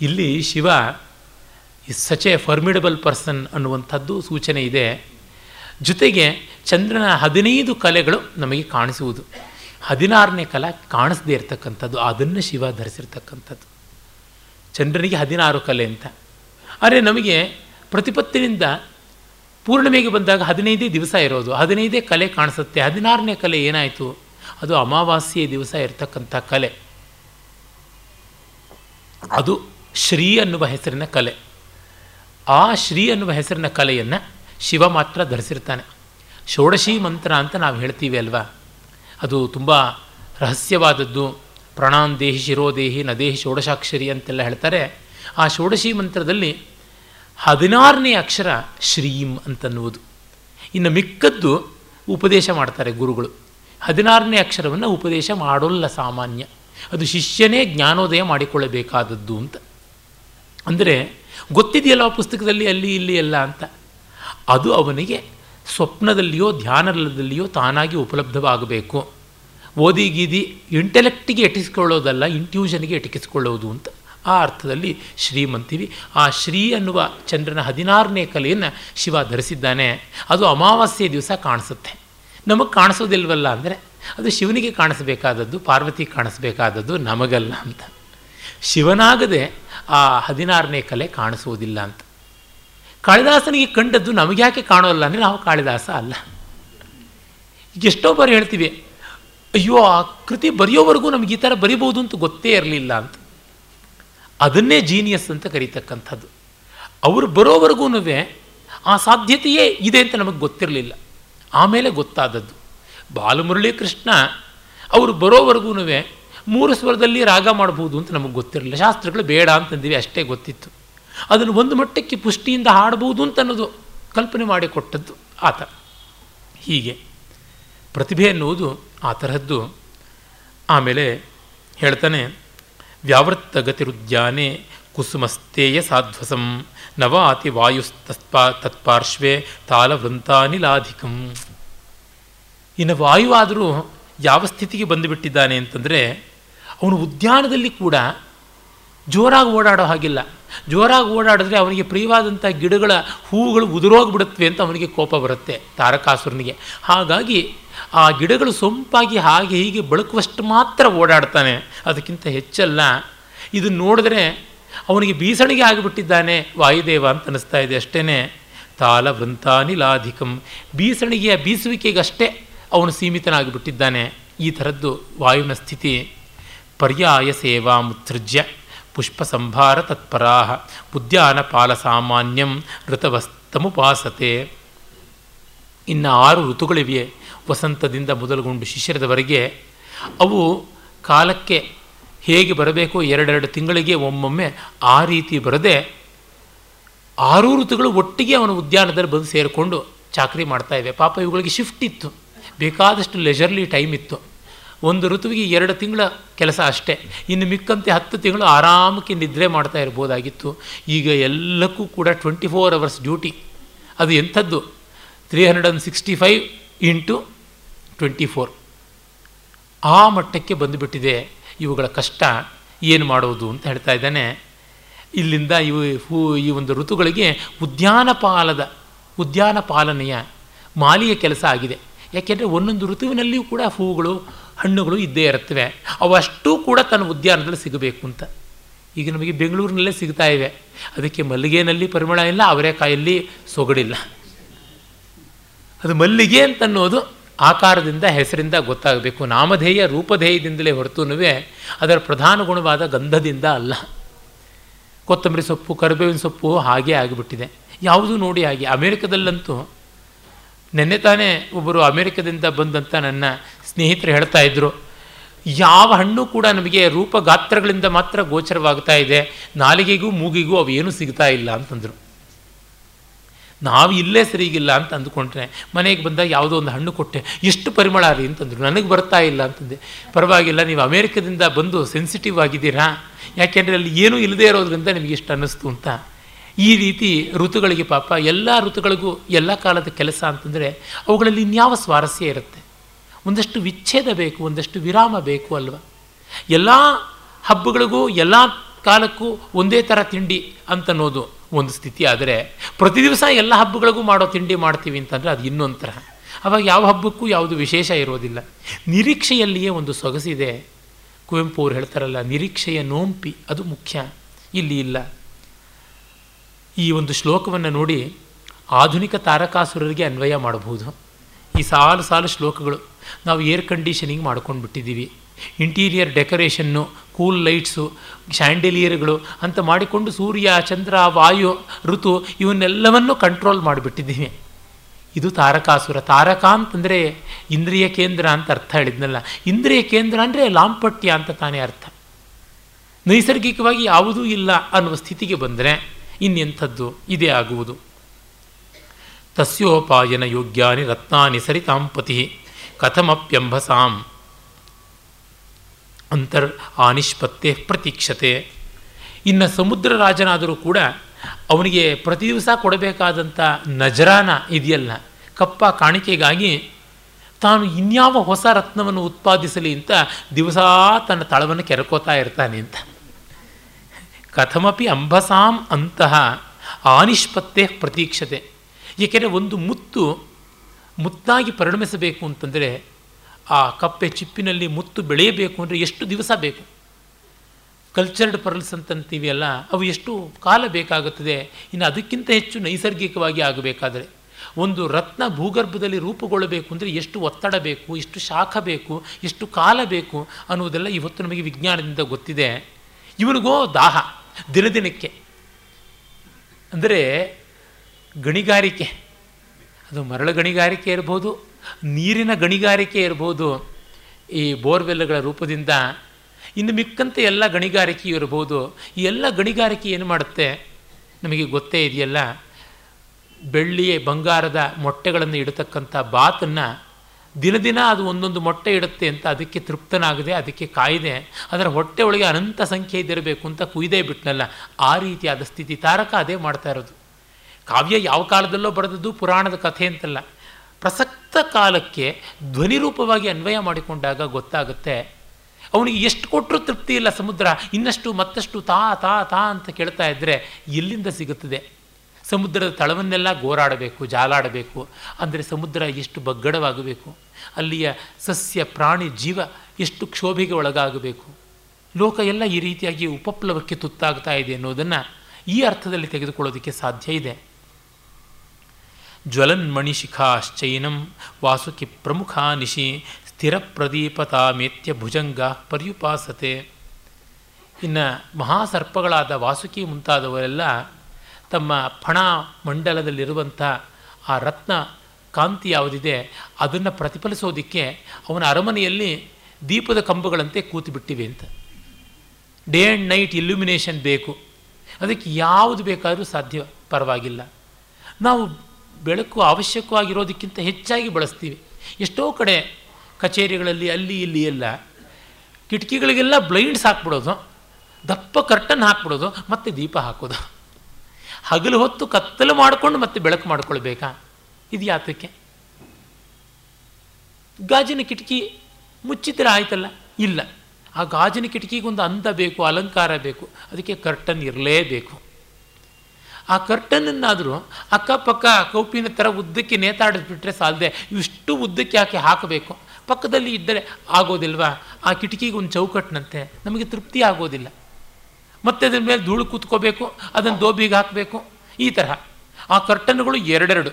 ಇಲ್ಲಿ Shiva is such a formidable person ಅನ್ನುವಂಥದ್ದು ಸೂಚನೆ ಇದೆ. ಜೊತೆಗೆ ಚಂದ್ರನ ಹದಿನೈದು ಕಲೆಗಳು ನಮಗೆ ಕಾಣಿಸುವುದು. ಹದಿನಾರನೇ ಕಲೆ ಕಾಣಿಸದೇ ಇರತಕ್ಕಂಥದ್ದು, ಅದನ್ನು ಶಿವ ಧರಿಸಿರ್ತಕ್ಕಂಥದ್ದು. ಚಂದ್ರನಿಗೆ ಹದಿನಾರು ಕಲೆ ಅಂತ. ಆದರೆ ನಮಗೆ ಪ್ರತಿಪತ್ತಿನಿಂದ ಪೂರ್ಣಿಮೆಗೆ ಬಂದಾಗ ಹದಿನೈದೇ ದಿವಸ ಇರೋದು. ಹದಿನೈದೇ ಕಲೆ ಕಾಣಿಸುತ್ತೆ. ಹದಿನಾರನೇ ಕಲೆ ಏನಾಯಿತು? ಅದು ಅಮಾವಾಸ್ಯೆ ದಿವಸ ಇರತಕ್ಕಂಥ ಕಲೆ. ಅದು ಶ್ರೀ ಅನ್ನುವ ಹೆಸರಿನ ಕಲೆ. ಆ ಶ್ರೀ ಅನ್ನುವ ಹೆಸರಿನ ಕಲೆಯನ್ನು ಶಿವ ಮಾತ್ರ ಧರಿಸಿರ್ತಾನೆ. ಷೋಡಶಿ ಮಂತ್ರ ಅಂತ ನಾವು ಹೇಳ್ತೀವಿ ಅಲ್ವಾ? ಅದು ತುಂಬ ರಹಸ್ಯವಾದದ್ದು. ಪ್ರಾಣಾಂದೇಹಿ ಶಿರೋದೇಹಿ ನದೇಹಿ ಷೋಡಶಾಕ್ಷರಿ ಅಂತೆಲ್ಲ ಹೇಳ್ತಾರೆ. ಆ ಷೋಡಶಿ ಮಂತ್ರದಲ್ಲಿ ಹದಿನಾರನೇ ಅಕ್ಷರ ಶ್ರೀಂ ಅಂತನ್ನುವುದು. ಇನ್ನು ಮಿಕ್ಕದ್ದು ಉಪದೇಶ ಮಾಡ್ತಾರೆ ಗುರುಗಳು. ಹದಿನಾರನೇ ಅಕ್ಷರವನ್ನು ಉಪದೇಶ ಮಾಡೋಲ್ಲ ಸಾಮಾನ್ಯ. ಅದು ಶಿಷ್ಯನೇ ಜ್ಞಾನೋದಯ ಮಾಡಿಕೊಳ್ಳಬೇಕಾದದ್ದು ಅಂತ. ಅಂದರೆ ಗೊತ್ತಿದೆಯಲ್ಲ ಆ ಪುಸ್ತಕದಲ್ಲಿ ಅಲ್ಲಿ ಇಲ್ಲಿ ಎಲ್ಲ ಅಂತ. ಅದು ಅವನಿಗೆ ಸ್ವಪ್ನದಲ್ಲಿಯೋ ಧ್ಯಾನದಲ್ಲಿಯೋ ತಾನಾಗಿ ಉಪಲಬ್ಧವಾಗಬೇಕು. ಓದಿ ಗೀದಿ ಇಂಟೆಲೆಕ್ಟಿಗೆ ಎಟಿಸ್ಕೊಳ್ಳೋದಲ್ಲ ಇಂಟ್ಯೂಷನ್ಗೆ ಎಟಕಿಸ್ಕೊಳ್ಳೋದು ಅಂತ ಆ ಅರ್ಥದಲ್ಲಿ ಶ್ರೀಮಂತೀವಿ ಆ ಶ್ರೀ ಅನ್ನುವ ಚಂದ್ರನ ಹದಿನಾರನೇ ಕಲೆಯನ್ನು ಶಿವ ಧರಿಸಿದ್ದಾನೆ. ಅದು ಅಮಾವಾಸ್ಯೆ ದಿವಸ ಕಾಣಿಸುತ್ತೆ. ನಮಗೆ ಕಾಣಿಸೋದಿಲ್ವಲ್ಲ ಅಂದರೆ ಅದು ಶಿವನಿಗೆ ಕಾಣಿಸಬೇಕಾದದ್ದು ಪಾರ್ವತಿ ಕಾಣಿಸ್ಬೇಕಾದದ್ದು ನಮಗಲ್ಲ ಅಂತ. ಶಿವನಾಗದೆ ಆ ಹದಿನಾರನೇ ಕಲೆ ಕಾಣಿಸುವುದಿಲ್ಲ ಅಂತ. ಕಾಳಿದಾಸನಿಗೆ ಕಂಡದ್ದು ನಮಗ್ಯಾಕೆ ಕಾಣೋಲ್ಲ ಅಂದರೆ ನಾವು ಕಾಳಿದಾಸ ಅಲ್ಲ. ಎಷ್ಟೋ ಬಾರಿ ಹೇಳ್ತೀವಿ, ಅಯ್ಯೋ, ಆ ಕೃತಿ ಬರೆಯೋವರೆಗೂ ನಮಗೆ ಈ ಥರ ಬರಿಬೋದು ಅಂತ ಗೊತ್ತೇ ಇರಲಿಲ್ಲ ಅಂತ. ಅದನ್ನೇ ಜೀನಿಯಸ್ ಅಂತ ಕರೀತಕ್ಕಂಥದ್ದು. ಅವರು ಬರೋವರೆಗೂ ಆ ಸಾಧ್ಯತೆಯೇ ಇದೆ ಅಂತ ನಮಗೆ ಗೊತ್ತಿರಲಿಲ್ಲ. ಆಮೇಲೆ ಗೊತ್ತಾದದ್ದು. ಬಾಲಮುರಳಿ ಕೃಷ್ಣ ಅವರು ಬರೋವರೆಗೂ ಮೂರು ಸ್ವರದಲ್ಲಿ ರಾಗ ಮಾಡ್ಬೋದು ಅಂತ ನಮಗೆ ಗೊತ್ತಿರಲಿಲ್ಲ. ಶಾಸ್ತ್ರಗಳು ಬೇಡ ಅಂತಂದಿವಿ, ಅಷ್ಟೇ ಗೊತ್ತಿತ್ತು. ಅದನ್ನು ಒಂದು ಮಟ್ಟಕ್ಕೆ ಪುಷ್ಟಿಯಿಂದ ಹಾಡಬಹುದು ಅಂತ ಅನ್ನೋದು ಕಲ್ಪನೆ ಮಾಡಿಕೊಟ್ಟದ್ದು ಆತ. ಹೀಗೆ ಪ್ರತಿಭೆ ಎನ್ನುವುದು ಆ ತರಹದ್ದು. ಆಮೇಲೆ ಹೇಳ್ತಾನೆ ವ್ಯಾವೃತ್ತಗತಿರುದ್ಯಾನೆ ಕುಸುಮಸ್ತೇಯ ಸಾಧ್ವಸಂ, ನವಾತಿ ವಾಯುಸ್ತತ್ಪಾ ತತ್ಪಾರ್ಶ್ವೇ ತಾಲವೃಂತಾನಿಲಾಧಿಕಂ ಇನ್ನು ವಾಯುವಾದರೂ ಯಾವ ಸ್ಥಿತಿಗೆ ಬಂದುಬಿಟ್ಟಿದ್ದಾನೆ ಅಂತಂದರೆ ಅವನು ಉದ್ಯಾನದಲ್ಲಿ ಕೂಡ ಜೋರಾಗಿ ಓಡಾಡೋ ಹಾಗಿಲ್ಲ. ಜೋರಾಗಿ ಓಡಾಡಿದ್ರೆ ಅವನಿಗೆ ಪ್ರಿಯವಾದಂಥ ಗಿಡಗಳ ಹೂವುಗಳು ಉದುರೋಗ್ಬಿಡುತ್ತವೆ ಅಂತ ಅವನಿಗೆ ಕೋಪ ಬರುತ್ತೆ ತಾರಕಾಸುರನಿಗೆ. ಹಾಗಾಗಿ ಆ ಗಿಡಗಳು ಸೊಂಪಾಗಿ ಹಾಗೆ ಹೀಗೆ ಬಳಕುವಷ್ಟು ಮಾತ್ರ ಓಡಾಡ್ತಾನೆ. ಅದಕ್ಕಿಂತ ಹೆಚ್ಚಲ್ಲ. ಇದನ್ನು ನೋಡಿದ್ರೆ ಅವನಿಗೆ ಬೀಸಣಿಗೆ ಆಗಿಬಿಟ್ಟಿದ್ದಾನೆ. ವಾಯುದೇವ ಅಂತ ಅನ್ನಿಸ್ತಾ ಇದೆ ಅಷ್ಟೇ ತಾಲ ವೃಂತಾನಿಲಾಧಿಕಂ ಬೀಸಣಿಗೆಯ ಬೀಸುವಿಕೆಗಷ್ಟೇ ಅವನು ಸೀಮಿತನಾಗಿಬಿಟ್ಟಿದ್ದಾನೆ. ಈ ಥರದ್ದು ವಾಯುವಿನ ಸ್ಥಿತಿ. ಪರ್ಯಾಯ ಸೇವಾ ಮುತ್ಸೃಜ್ಯ ಪುಷ್ಪ ಸಂಭಾರ ತತ್ಪರಾ ಉದ್ಯಾನ ಪಾಲ ಸಾಮಾನ್ಯಂ ಋತವಸ್ತಮುಪಾಸತೆ ಇನ್ನು ಆರು ಋತುಗಳಿವೆ ವಸಂತದಿಂದ ಮೊದಲುಗೊಂಡು ಶಿಷ್ಯರದವರೆಗೆ ಅವು ಕಾಲಕ್ಕೆ ಹೇಗೆ ಬರಬೇಕು ಎರಡೆರಡು ತಿಂಗಳಿಗೆ ಒಮ್ಮೊಮ್ಮೆ ಆ ರೀತಿ ಬರದೆ ಆರೂ ಋತುಗಳು ಒಟ್ಟಿಗೆ ಅವನು ಉದ್ಯಾನದಲ್ಲಿ ಬಂದು ಸೇರಿಕೊಂಡು ಚಾಕರಿ ಮಾಡ್ತಾ ಇವೆ. ಪಾಪ ಇವುಗಳಿಗೆ ಶಿಫ್ಟ್ ಇತ್ತು. ಬೇಕಾದಷ್ಟು ಲೆಜರ್ಲಿ ಟೈಮ್ ಇತ್ತು. ಒಂದು ಋತುವಿಗೆ ಎರಡು ತಿಂಗಳ ಕೆಲಸ ಅಷ್ಟೇ. ಇನ್ನು ಮಿಕ್ಕಂತೆ ಹತ್ತು ತಿಂಗಳು ಆರಾಮಕ್ಕೆ ನಿದ್ರೆ ಮಾಡ್ತಾ ಇರ್ಬೋದಾಗಿತ್ತು. ಈಗ ಎಲ್ಲಕ್ಕೂ ಕೂಡ ಟ್ವೆಂಟಿ ಫೋರ್ ಅವರ್ಸ್ ಡ್ಯೂಟಿ ಅದು ಎಂಥದ್ದು? Three hundred and sixty five into twenty four ಆ ಮಟ್ಟಕ್ಕೆ ಬಂದುಬಿಟ್ಟಿದೆ ಇವುಗಳ ಕಷ್ಟ. ಏನು ಮಾಡೋದು ಅಂತ ಹೇಳ್ತಾ ಇದ್ದಾನೆ. ಇಲ್ಲಿಂದ ಇವು ಹೂ, ಈ ಒಂದು ಋತುಗಳಿಗೆ ಉದ್ಯಾನಪಾಲದ ಉದ್ಯಾನ ಪಾಲನೆಯ ಮಾಲಿಯ ಕೆಲಸ ಆಗಿದೆ. ಯಾಕೆಂದರೆ ಒಂದೊಂದು ಋತುವಿನಲ್ಲಿಯೂ ಕೂಡ ಹೂಗಳು ಹಣ್ಣುಗಳು ಇದ್ದೇ ಇರುತ್ತವೆ. ಅವಷ್ಟೂ ಕೂಡ ತನ್ನ ಉದ್ಯಾನದಲ್ಲಿ ಸಿಗಬೇಕು ಅಂತ. ಈಗ ನಮಗೆ ಬೆಂಗಳೂರಿನಲ್ಲೇ ಸಿಗ್ತಾ ಇವೆ. ಅದಕ್ಕೆ ಮಲ್ಲಿಗೆನಲ್ಲಿ ಪರಿಮಳ ಇಲ್ಲ ಅವರೆಕಾಯಲ್ಲಿ ಸೊಗಡಿಲ್ಲ. ಅದು ಮಲ್ಲಿಗೆ ಅಂತನ್ನೋದು ಆಕಾರದಿಂದ, ಹೆಸರಿಂದ ಗೊತ್ತಾಗಬೇಕು. ನಾಮಧೇಯ, ರೂಪಧೇಯದಿಂದಲೇ ಹೊರತುನುವೆ ಅದರ ಪ್ರಧಾನ ಗುಣವಾದ ಗಂಧದಿಂದ ಅಲ್ಲ. ಕೊತ್ತಂಬರಿ ಸೊಪ್ಪು, ಕರಿಬೇವಿನ ಸೊಪ್ಪು ಹಾಗೇ ಆಗಿಬಿಟ್ಟಿದೆ. ಯಾವುದೂ ನೋಡಿ ಹಾಗೆ. ಅಮೇರಿಕದಲ್ಲಂತೂ ನೆನ್ನೆ ತಾನೇ ಒಬ್ಬರು ಅಮೇರಿಕದಿಂದ ಬಂದಂಥ ನನ್ನ ಸ್ನೇಹಿತರು ಹೇಳ್ತಾ ಇದ್ದರು ಯಾವ ಹಣ್ಣು ಕೂಡ ನಮಗೆ ರೂಪ ಗಾತ್ರಗಳಿಂದ ಮಾತ್ರ ಗೋಚರವಾಗ್ತಾ ಇದೆ, ನಾಲಿಗೆಗೂ ಮೂಗಿಗೂ ಅವೇನು ಸಿಗ್ತಾ ಇಲ್ಲ ಅಂತಂದರು. ನಾವು ಇಲ್ಲೇ ಸರಿಗಿಲ್ಲ ಅಂತ ಅಂದ್ಕೊಂಡ್ರೆ, ಮನೆಗೆ ಬಂದಾಗ ಯಾವುದೋ ಒಂದು ಹಣ್ಣು ಕೊಟ್ಟೆ, ಎಷ್ಟು ಪರಿಮಳ ರೀ ಅಂತಂದರು. ನನಗೆ ಬರ್ತಾ ಇಲ್ಲ ಅಂತಂದೆ. ಪರವಾಗಿಲ್ಲ, ನೀವು ಅಮೇರಿಕದಿಂದ ಬಂದು ಸೆನ್ಸಿಟಿವ್ ಆಗಿದ್ದೀರಾ? ಯಾಕೆಂದರೆ ಅಲ್ಲಿ ಏನೂ ಇಲ್ಲದೇ ಇರೋದ್ರಿಂದ ನಿಮಗೆ ಇಷ್ಟು ಅನ್ನಿಸ್ತು ಅಂತ. ಈ ರೀತಿ ಋತುಗಳಿಗೆ ಪಾಪ ಎಲ್ಲ ಋತುಗಳಿಗೂ ಎಲ್ಲ ಕಾಲದ ಕೆಲಸ ಅಂತಂದರೆ ಅವುಗಳಲ್ಲಿ ಇನ್ಯಾವ ಸ್ವಾರಸ್ಯ ಇರುತ್ತೆ? ಒಂದಷ್ಟು ವಿಚ್ಛೇದ ಬೇಕು, ಒಂದಷ್ಟು ವಿರಾಮ ಬೇಕು ಅಲ್ವ? ಎಲ್ಲ ಹಬ್ಬಗಳಿಗೂ, ಎಲ್ಲ ಕಾಲಕ್ಕೂ ಒಂದೇ ಥರ ತಿಂಡಿ ಅಂತನ್ನೋದು ಒಂದು ಸ್ಥಿತಿ. ಆದರೆ ಪ್ರತಿ ದಿವಸ ಎಲ್ಲ ಹಬ್ಬಗಳಿಗೂ ಮಾಡೋ ತಿಂಡಿ ಮಾಡ್ತೀವಿ ಅಂತಂದರೆ ಅದು ಇನ್ನೊಂದು ಥರ ಅವಾಗ ಯಾವ ಹಬ್ಬಕ್ಕೂ ಯಾವುದು ವಿಶೇಷ ಇರೋದಿಲ್ಲ. ನಿರೀಕ್ಷೆಯಲ್ಲಿಯೇ ಒಂದು ಸೊಗಸಿದೆ. ಕುವೆಂಪು ಅವ್ರು ಹೇಳ್ತಾರಲ್ಲ, ನಿರೀಕ್ಷೆಯ ನೋಂಪಿ ಅದು ಮುಖ್ಯ. ಇಲ್ಲಿ ಇಲ್ಲ. ಈ ಒಂದು ಶ್ಲೋಕವನ್ನು ನೋಡಿ ಆಧುನಿಕ ತಾರಕಾಸುರರಿಗೆ ಅನ್ವಯ ಮಾಡಬಹುದು. ಈ ಸಾಲು ಸಾಲು ಶ್ಲೋಕಗಳು ನಾವು ಏರ್ ಕಂಡೀಷನಿಂಗ್ ಮಾಡ್ಕೊಂಡು ಬಿಟ್ಟಿದ್ದೀವಿ ಇಂಟೀರಿಯರ್ ಡೆಕೋರೇಷನ್ನು ಕೂಲ್ ಲೈಟ್ಸು ಶ್ಯಾಂಡಿಲಿಯರ್ಗಳು ಅಂತ ಮಾಡಿಕೊಂಡು ಸೂರ್ಯ, ಚಂದ್ರ, ವಾಯು, ಋತು ಇವನ್ನೆಲ್ಲವನ್ನು ಕಂಟ್ರೋಲ್ ಮಾಡಿಬಿಟ್ಟಿದ್ದೀವಿ. ಇದು ತಾರಕಾಸುರ. ತಾರಕ ಅಂತಂದರೆ ಇಂದ್ರಿಯ ಕೇಂದ್ರ ಅಂತ ಅರ್ಥ ಹೇಳಿದ್ನಲ್ಲ. ಇಂದ್ರಿಯ ಕೇಂದ್ರ ಅಂದರೆ ಲಾಂಪಟ್ಯ ಅಂತ ತಾನೇ ಅರ್ಥ. ನೈಸರ್ಗಿಕವಾಗಿ ಯಾವುದೂ ಇಲ್ಲ ಅನ್ನುವ ಸ್ಥಿತಿಗೆ ಬಂದರೆ ಇನ್ನೆಂಥದ್ದು ಇದೇ ಆಗುವುದು. ತಸ್ಯೋಪಾಯನ ಯೋಗ್ಯಾನಿ ರತ್ನಾನಿ ಸರಿತಾಂಪತಿ ಕಥಮಪ್ಯಂಭಸಾಂ. ಅಂತರ್ ಆನಿಷ್ಪತ್ತೆ ಪ್ರತೀಕ್ಷತೆ. ಇನ್ನು ಸಮುದ್ರ ರಾಜನಾದರೂ ಕೂಡ ಅವನಿಗೆ ಪ್ರತಿ ದಿವಸ ಕೊಡಬೇಕಾದಂಥ ನಜರಾನ ಇದೆಯಲ್ಲ, ಕಪ್ಪ ಕಾಣಿಕೆಗಾಗಿ ತಾನು ಇನ್ಯಾವ ಹೊಸ ರತ್ನವನ್ನು ಉತ್ಪಾದಿಸಲಿ ಅಂತ ದಿವಸ ತನ್ನ ತಳವನ್ನು ಕೆರಕೋತಾ ಇರ್ತಾನೆ ಅಂತ. ಕಥಮಪಿ ಅಂಬಸಾಂ ಅಂತಹ ಆನಿಷ್ಪತ್ತೆ ಪ್ರತೀಕ್ಷತೆ. ಏಕೆಂದರೆ ಒಂದು ಮುತ್ತು ಮುತ್ತಾಗಿ ಪರಿಣಮಿಸಬೇಕು ಅಂತಂದರೆ ಆ ಕಪ್ಪೆ ಚಿಪ್ಪಿನಲ್ಲಿ ಮುತ್ತು ಬೆಳೆಯಬೇಕು ಅಂದರೆ ಎಷ್ಟು ದಿವಸ ಬೇಕು? ಕಲ್ಚರ್ಡ್ ಪರ್ಲ್ಸ್ ಅಂತಂತೀವಿ ಅಲ್ಲ ಅವು ಎಷ್ಟು ಕಾಲ ಬೇಕಾಗುತ್ತದೆ. ಇನ್ನು ಅದಕ್ಕಿಂತ ಹೆಚ್ಚು ನೈಸರ್ಗಿಕವಾಗಿ ಆಗಬೇಕಾದರೆ. ಒಂದು ರತ್ನ ಭೂಗರ್ಭದಲ್ಲಿ ರೂಪುಗೊಳ್ಳಬೇಕು ಅಂದರೆ ಎಷ್ಟು ಒತ್ತಡ ಬೇಕು, ಎಷ್ಟು ಶಾಖ ಬೇಕು, ಎಷ್ಟು ಕಾಲ ಬೇಕು ಅನ್ನುವುದೆಲ್ಲ ಇವತ್ತು ನಮಗೆ ವಿಜ್ಞಾನದಿಂದ ಗೊತ್ತಿದೆ. ಇವನಿಗೋ ದಾಹ. ದಿನದಿನಕ್ಕೆ. ಅಂದರೆ ಗಣಿಗಾರಿಕೆ. ಅದು ಮರಳು ಗಣಿಗಾರಿಕೆ ಇರ್ಬೋದು, ನೀರಿನ ಗಣಿಗಾರಿಕೆ ಇರ್ಬೋದು, ಈ ಬೋರ್ವೆಲ್ಗಳ ರೂಪದಿಂದ ಇನ್ನು ಮಿಕ್ಕಂತೆ ಎಲ್ಲ ಗಣಿಗಾರಿಕೆ ಇರ್ಬೋದು. ಈ ಎಲ್ಲ ಗಣಿಗಾರಿಕೆ ಏನು ಮಾಡುತ್ತೆ? ನಮಗೆ ಗೊತ್ತೇ ಇದೆಯಲ್ಲ, ಬೆಳ್ಳಿಯ ಬಂಗಾರದ ಮೊಟ್ಟೆಗಳನ್ನು ಇಡತಕ್ಕಂಥ ಬಾತನ್ನು ದಿನ ದಿನ ಅದು ಒಂದೊಂದು ಮೊಟ್ಟೆ ಇಡುತ್ತೆ ಅಂತ ಅದಕ್ಕೆ ತೃಪ್ತನಾಗದೆ, ಅದಕ್ಕೆ ಕಾಯ್ದೆ. ಅದರ ಹೊಟ್ಟೆ ಒಳಗೆ ಅನಂತ ಸಂಖ್ಯೆ ಇದ್ದಿರಬೇಕು ಅಂತ ಕುಯ್ದೇ ಬಿಟ್ನಲ್ಲ, ಆ ರೀತಿಯಾದ ಸ್ಥಿತಿ ತಾರಕ ಅದೇ ಮಾಡ್ತಾ ಇರೋದು. ಕಾವ್ಯ ಯಾವ ಕಾಲದಲ್ಲೋ ಬರೆದದ್ದು ಪುರಾಣದ ಕಥೆ ಅಂತಲ್ಲ. ಪ್ರಸಕ್ತ ಕಾಲಕ್ಕೆ ಧ್ವನಿರೂಪವಾಗಿ ಅನ್ವಯ ಮಾಡಿಕೊಂಡಾಗ ಗೊತ್ತಾಗುತ್ತೆ, ಅವನಿಗೆ ಎಷ್ಟು ಕೊಟ್ಟರೂ ತೃಪ್ತಿ ಇಲ್ಲ ಸಮುದ್ರ, ಇನ್ನಷ್ಟು ಮತ್ತಷ್ಟು ತಾ ತಾ ತಾ ಅಂತ ಕೇಳ್ತಾ ಇದ್ದರೆ ಎಲ್ಲಿಂದ ಸಿಗುತ್ತದೆ? ಸಮುದ್ರದ ತಳವನ್ನೆಲ್ಲ ಗೋರಾಡಬೇಕು, ಜಾಲಾಡಬೇಕು. ಅಂದರೆ ಸಮುದ್ರ ಎಷ್ಟು ಬಗ್ಗಡವಾಗಬೇಕು. ಅಲ್ಲಿಯ ಸಸ್ಯ, ಪ್ರಾಣಿ, ಜೀವ ಎಷ್ಟು ಕ್ಷೋಭೆಗೆ ಒಳಗಾಗಬೇಕು. ಲೋಕ ಎಲ್ಲ ಈ ರೀತಿಯಾಗಿ ಉಪಪ್ಲವಕ್ಕೆ ತುತ್ತಾಗ್ತಾ ಇದೆ ಅನ್ನೋದನ್ನು ಈ ಅರ್ಥದಲ್ಲಿ ತೆಗೆದುಕೊಳ್ಳೋದಕ್ಕೆ ಸಾಧ್ಯ ಇದೆ. ಜ್ವಲನ್ಮಣಿಶಿಖಾಶ್ಚೈನಂ ವಾಸುಕಿ ಪ್ರಮುಖ ನಿಶಿ ಸ್ಥಿರ ಪ್ರದೀಪತಾಮೇತ್ಯ ಭುಜಂಗ ಪರ್ಯುಪಾಸತೆ. ಇನ್ನು ಮಹಾಸರ್ಪಗಳಾದ ವಾಸುಕಿ ಮುಂತಾದವರೆಲ್ಲ ತಮ್ಮ ಫಣ ಮಂಡಲದಲ್ಲಿರುವಂಥ ಆ ರತ್ನ ಕಾಂತಿ ಯಾವುದಿದೆ, ಅದನ್ನು ಪ್ರತಿಫಲಿಸೋದಕ್ಕೆ ಅವನ ಅರಮನೆಯಲ್ಲಿ ದೀಪದ ಕಂಬಗಳಂತೆ ಕೂತುಬಿಟ್ಟಿವೆ ಅಂತ. ಡೇ ಆ್ಯಂಡ್ ನೈಟ್ ಇಲ್ಯುಮಿನೇಷನ್ ಬೇಕು. ಅದಕ್ಕೆ ಯಾವುದು ಬೇಕಾದರೂ ಸಾಧ್ಯ, ಪರವಾಗಿಲ್ಲ. ನಾವು ಬೆಳಕು ಅವಶ್ಯಕವಾಗಿರೋದಕ್ಕಿಂತ ಹೆಚ್ಚಾಗಿ ಬಳಸ್ತೀವಿ. ಎಷ್ಟೋ ಕಡೆ ಕಚೇರಿಗಳಲ್ಲಿ ಅಲ್ಲಿ ಇಲ್ಲಿ ಎಲ್ಲ ಕಿಟಕಿಗಳಿಗೆಲ್ಲ ಬ್ಲೈಂಡ್ಸ್ ಹಾಕ್ಬಿಡೋದು, ದಪ್ಪ ಕರ್ಟನ್ ಹಾಕ್ಬಿಡೋದು, ಮತ್ತು ದೀಪ ಹಾಕೋದು. ಹಗಲು ಹೊತ್ತು ಕತ್ತಲು ಮಾಡಿಕೊಂಡು ಮತ್ತೆ ಬೆಳಕು ಮಾಡ್ಕೊಳ್ಬೇಕಾ? ಇದು ಯಾತಕ್ಕೆ? ಗಾಜಿನ ಕಿಟಕಿ ಮುಚ್ಚಿದ್ರೆ ಆಯ್ತಲ್ಲ? ಇಲ್ಲ. ಆ ಗಾಜಿನ ಕಿಟಕಿಗೊಂದು ಅಂದ ಬೇಕು, ಅಲಂಕಾರ ಬೇಕು, ಅದಕ್ಕೆ ಕರ್ಟನ್ ಇರಲೇಬೇಕು. ಆ ಕರ್ಟನ್ನನ್ನಾದರೂ ಅಕ್ಕಪಕ್ಕ ಕೌಪಿನ ಥರ ಉದ್ದಕ್ಕೆ ನೇತಾಡಿಸ್ಬಿಟ್ರೆ ಸಾಲದೆ ಇಷ್ಟು ಉದ್ದಕ್ಕೆ ಹಾಕಿ ಹಾಕಬೇಕು? ಪಕ್ಕದಲ್ಲಿ ಇದ್ದರೆ ಆಗೋದಿಲ್ವಾ? ಆ ಕಿಟಕಿಗೆ ಒಂದು ಚೌಕಟ್ಟಿನಂತೆ, ನಮಗೆ ತೃಪ್ತಿ ಆಗೋದಿಲ್ಲ. ಮತ್ತೆ ಅದ್ರ ಮೇಲೆ ಧೂಳು ಕೂತ್ಕೋಬೇಕು, ಅದನ್ನು ದೋಬಿಗೆ ಹಾಕಬೇಕು, ಈ ತರಹ. ಆ ಕರ್ಟನ್ಗಳು ಎರಡೆರಡು.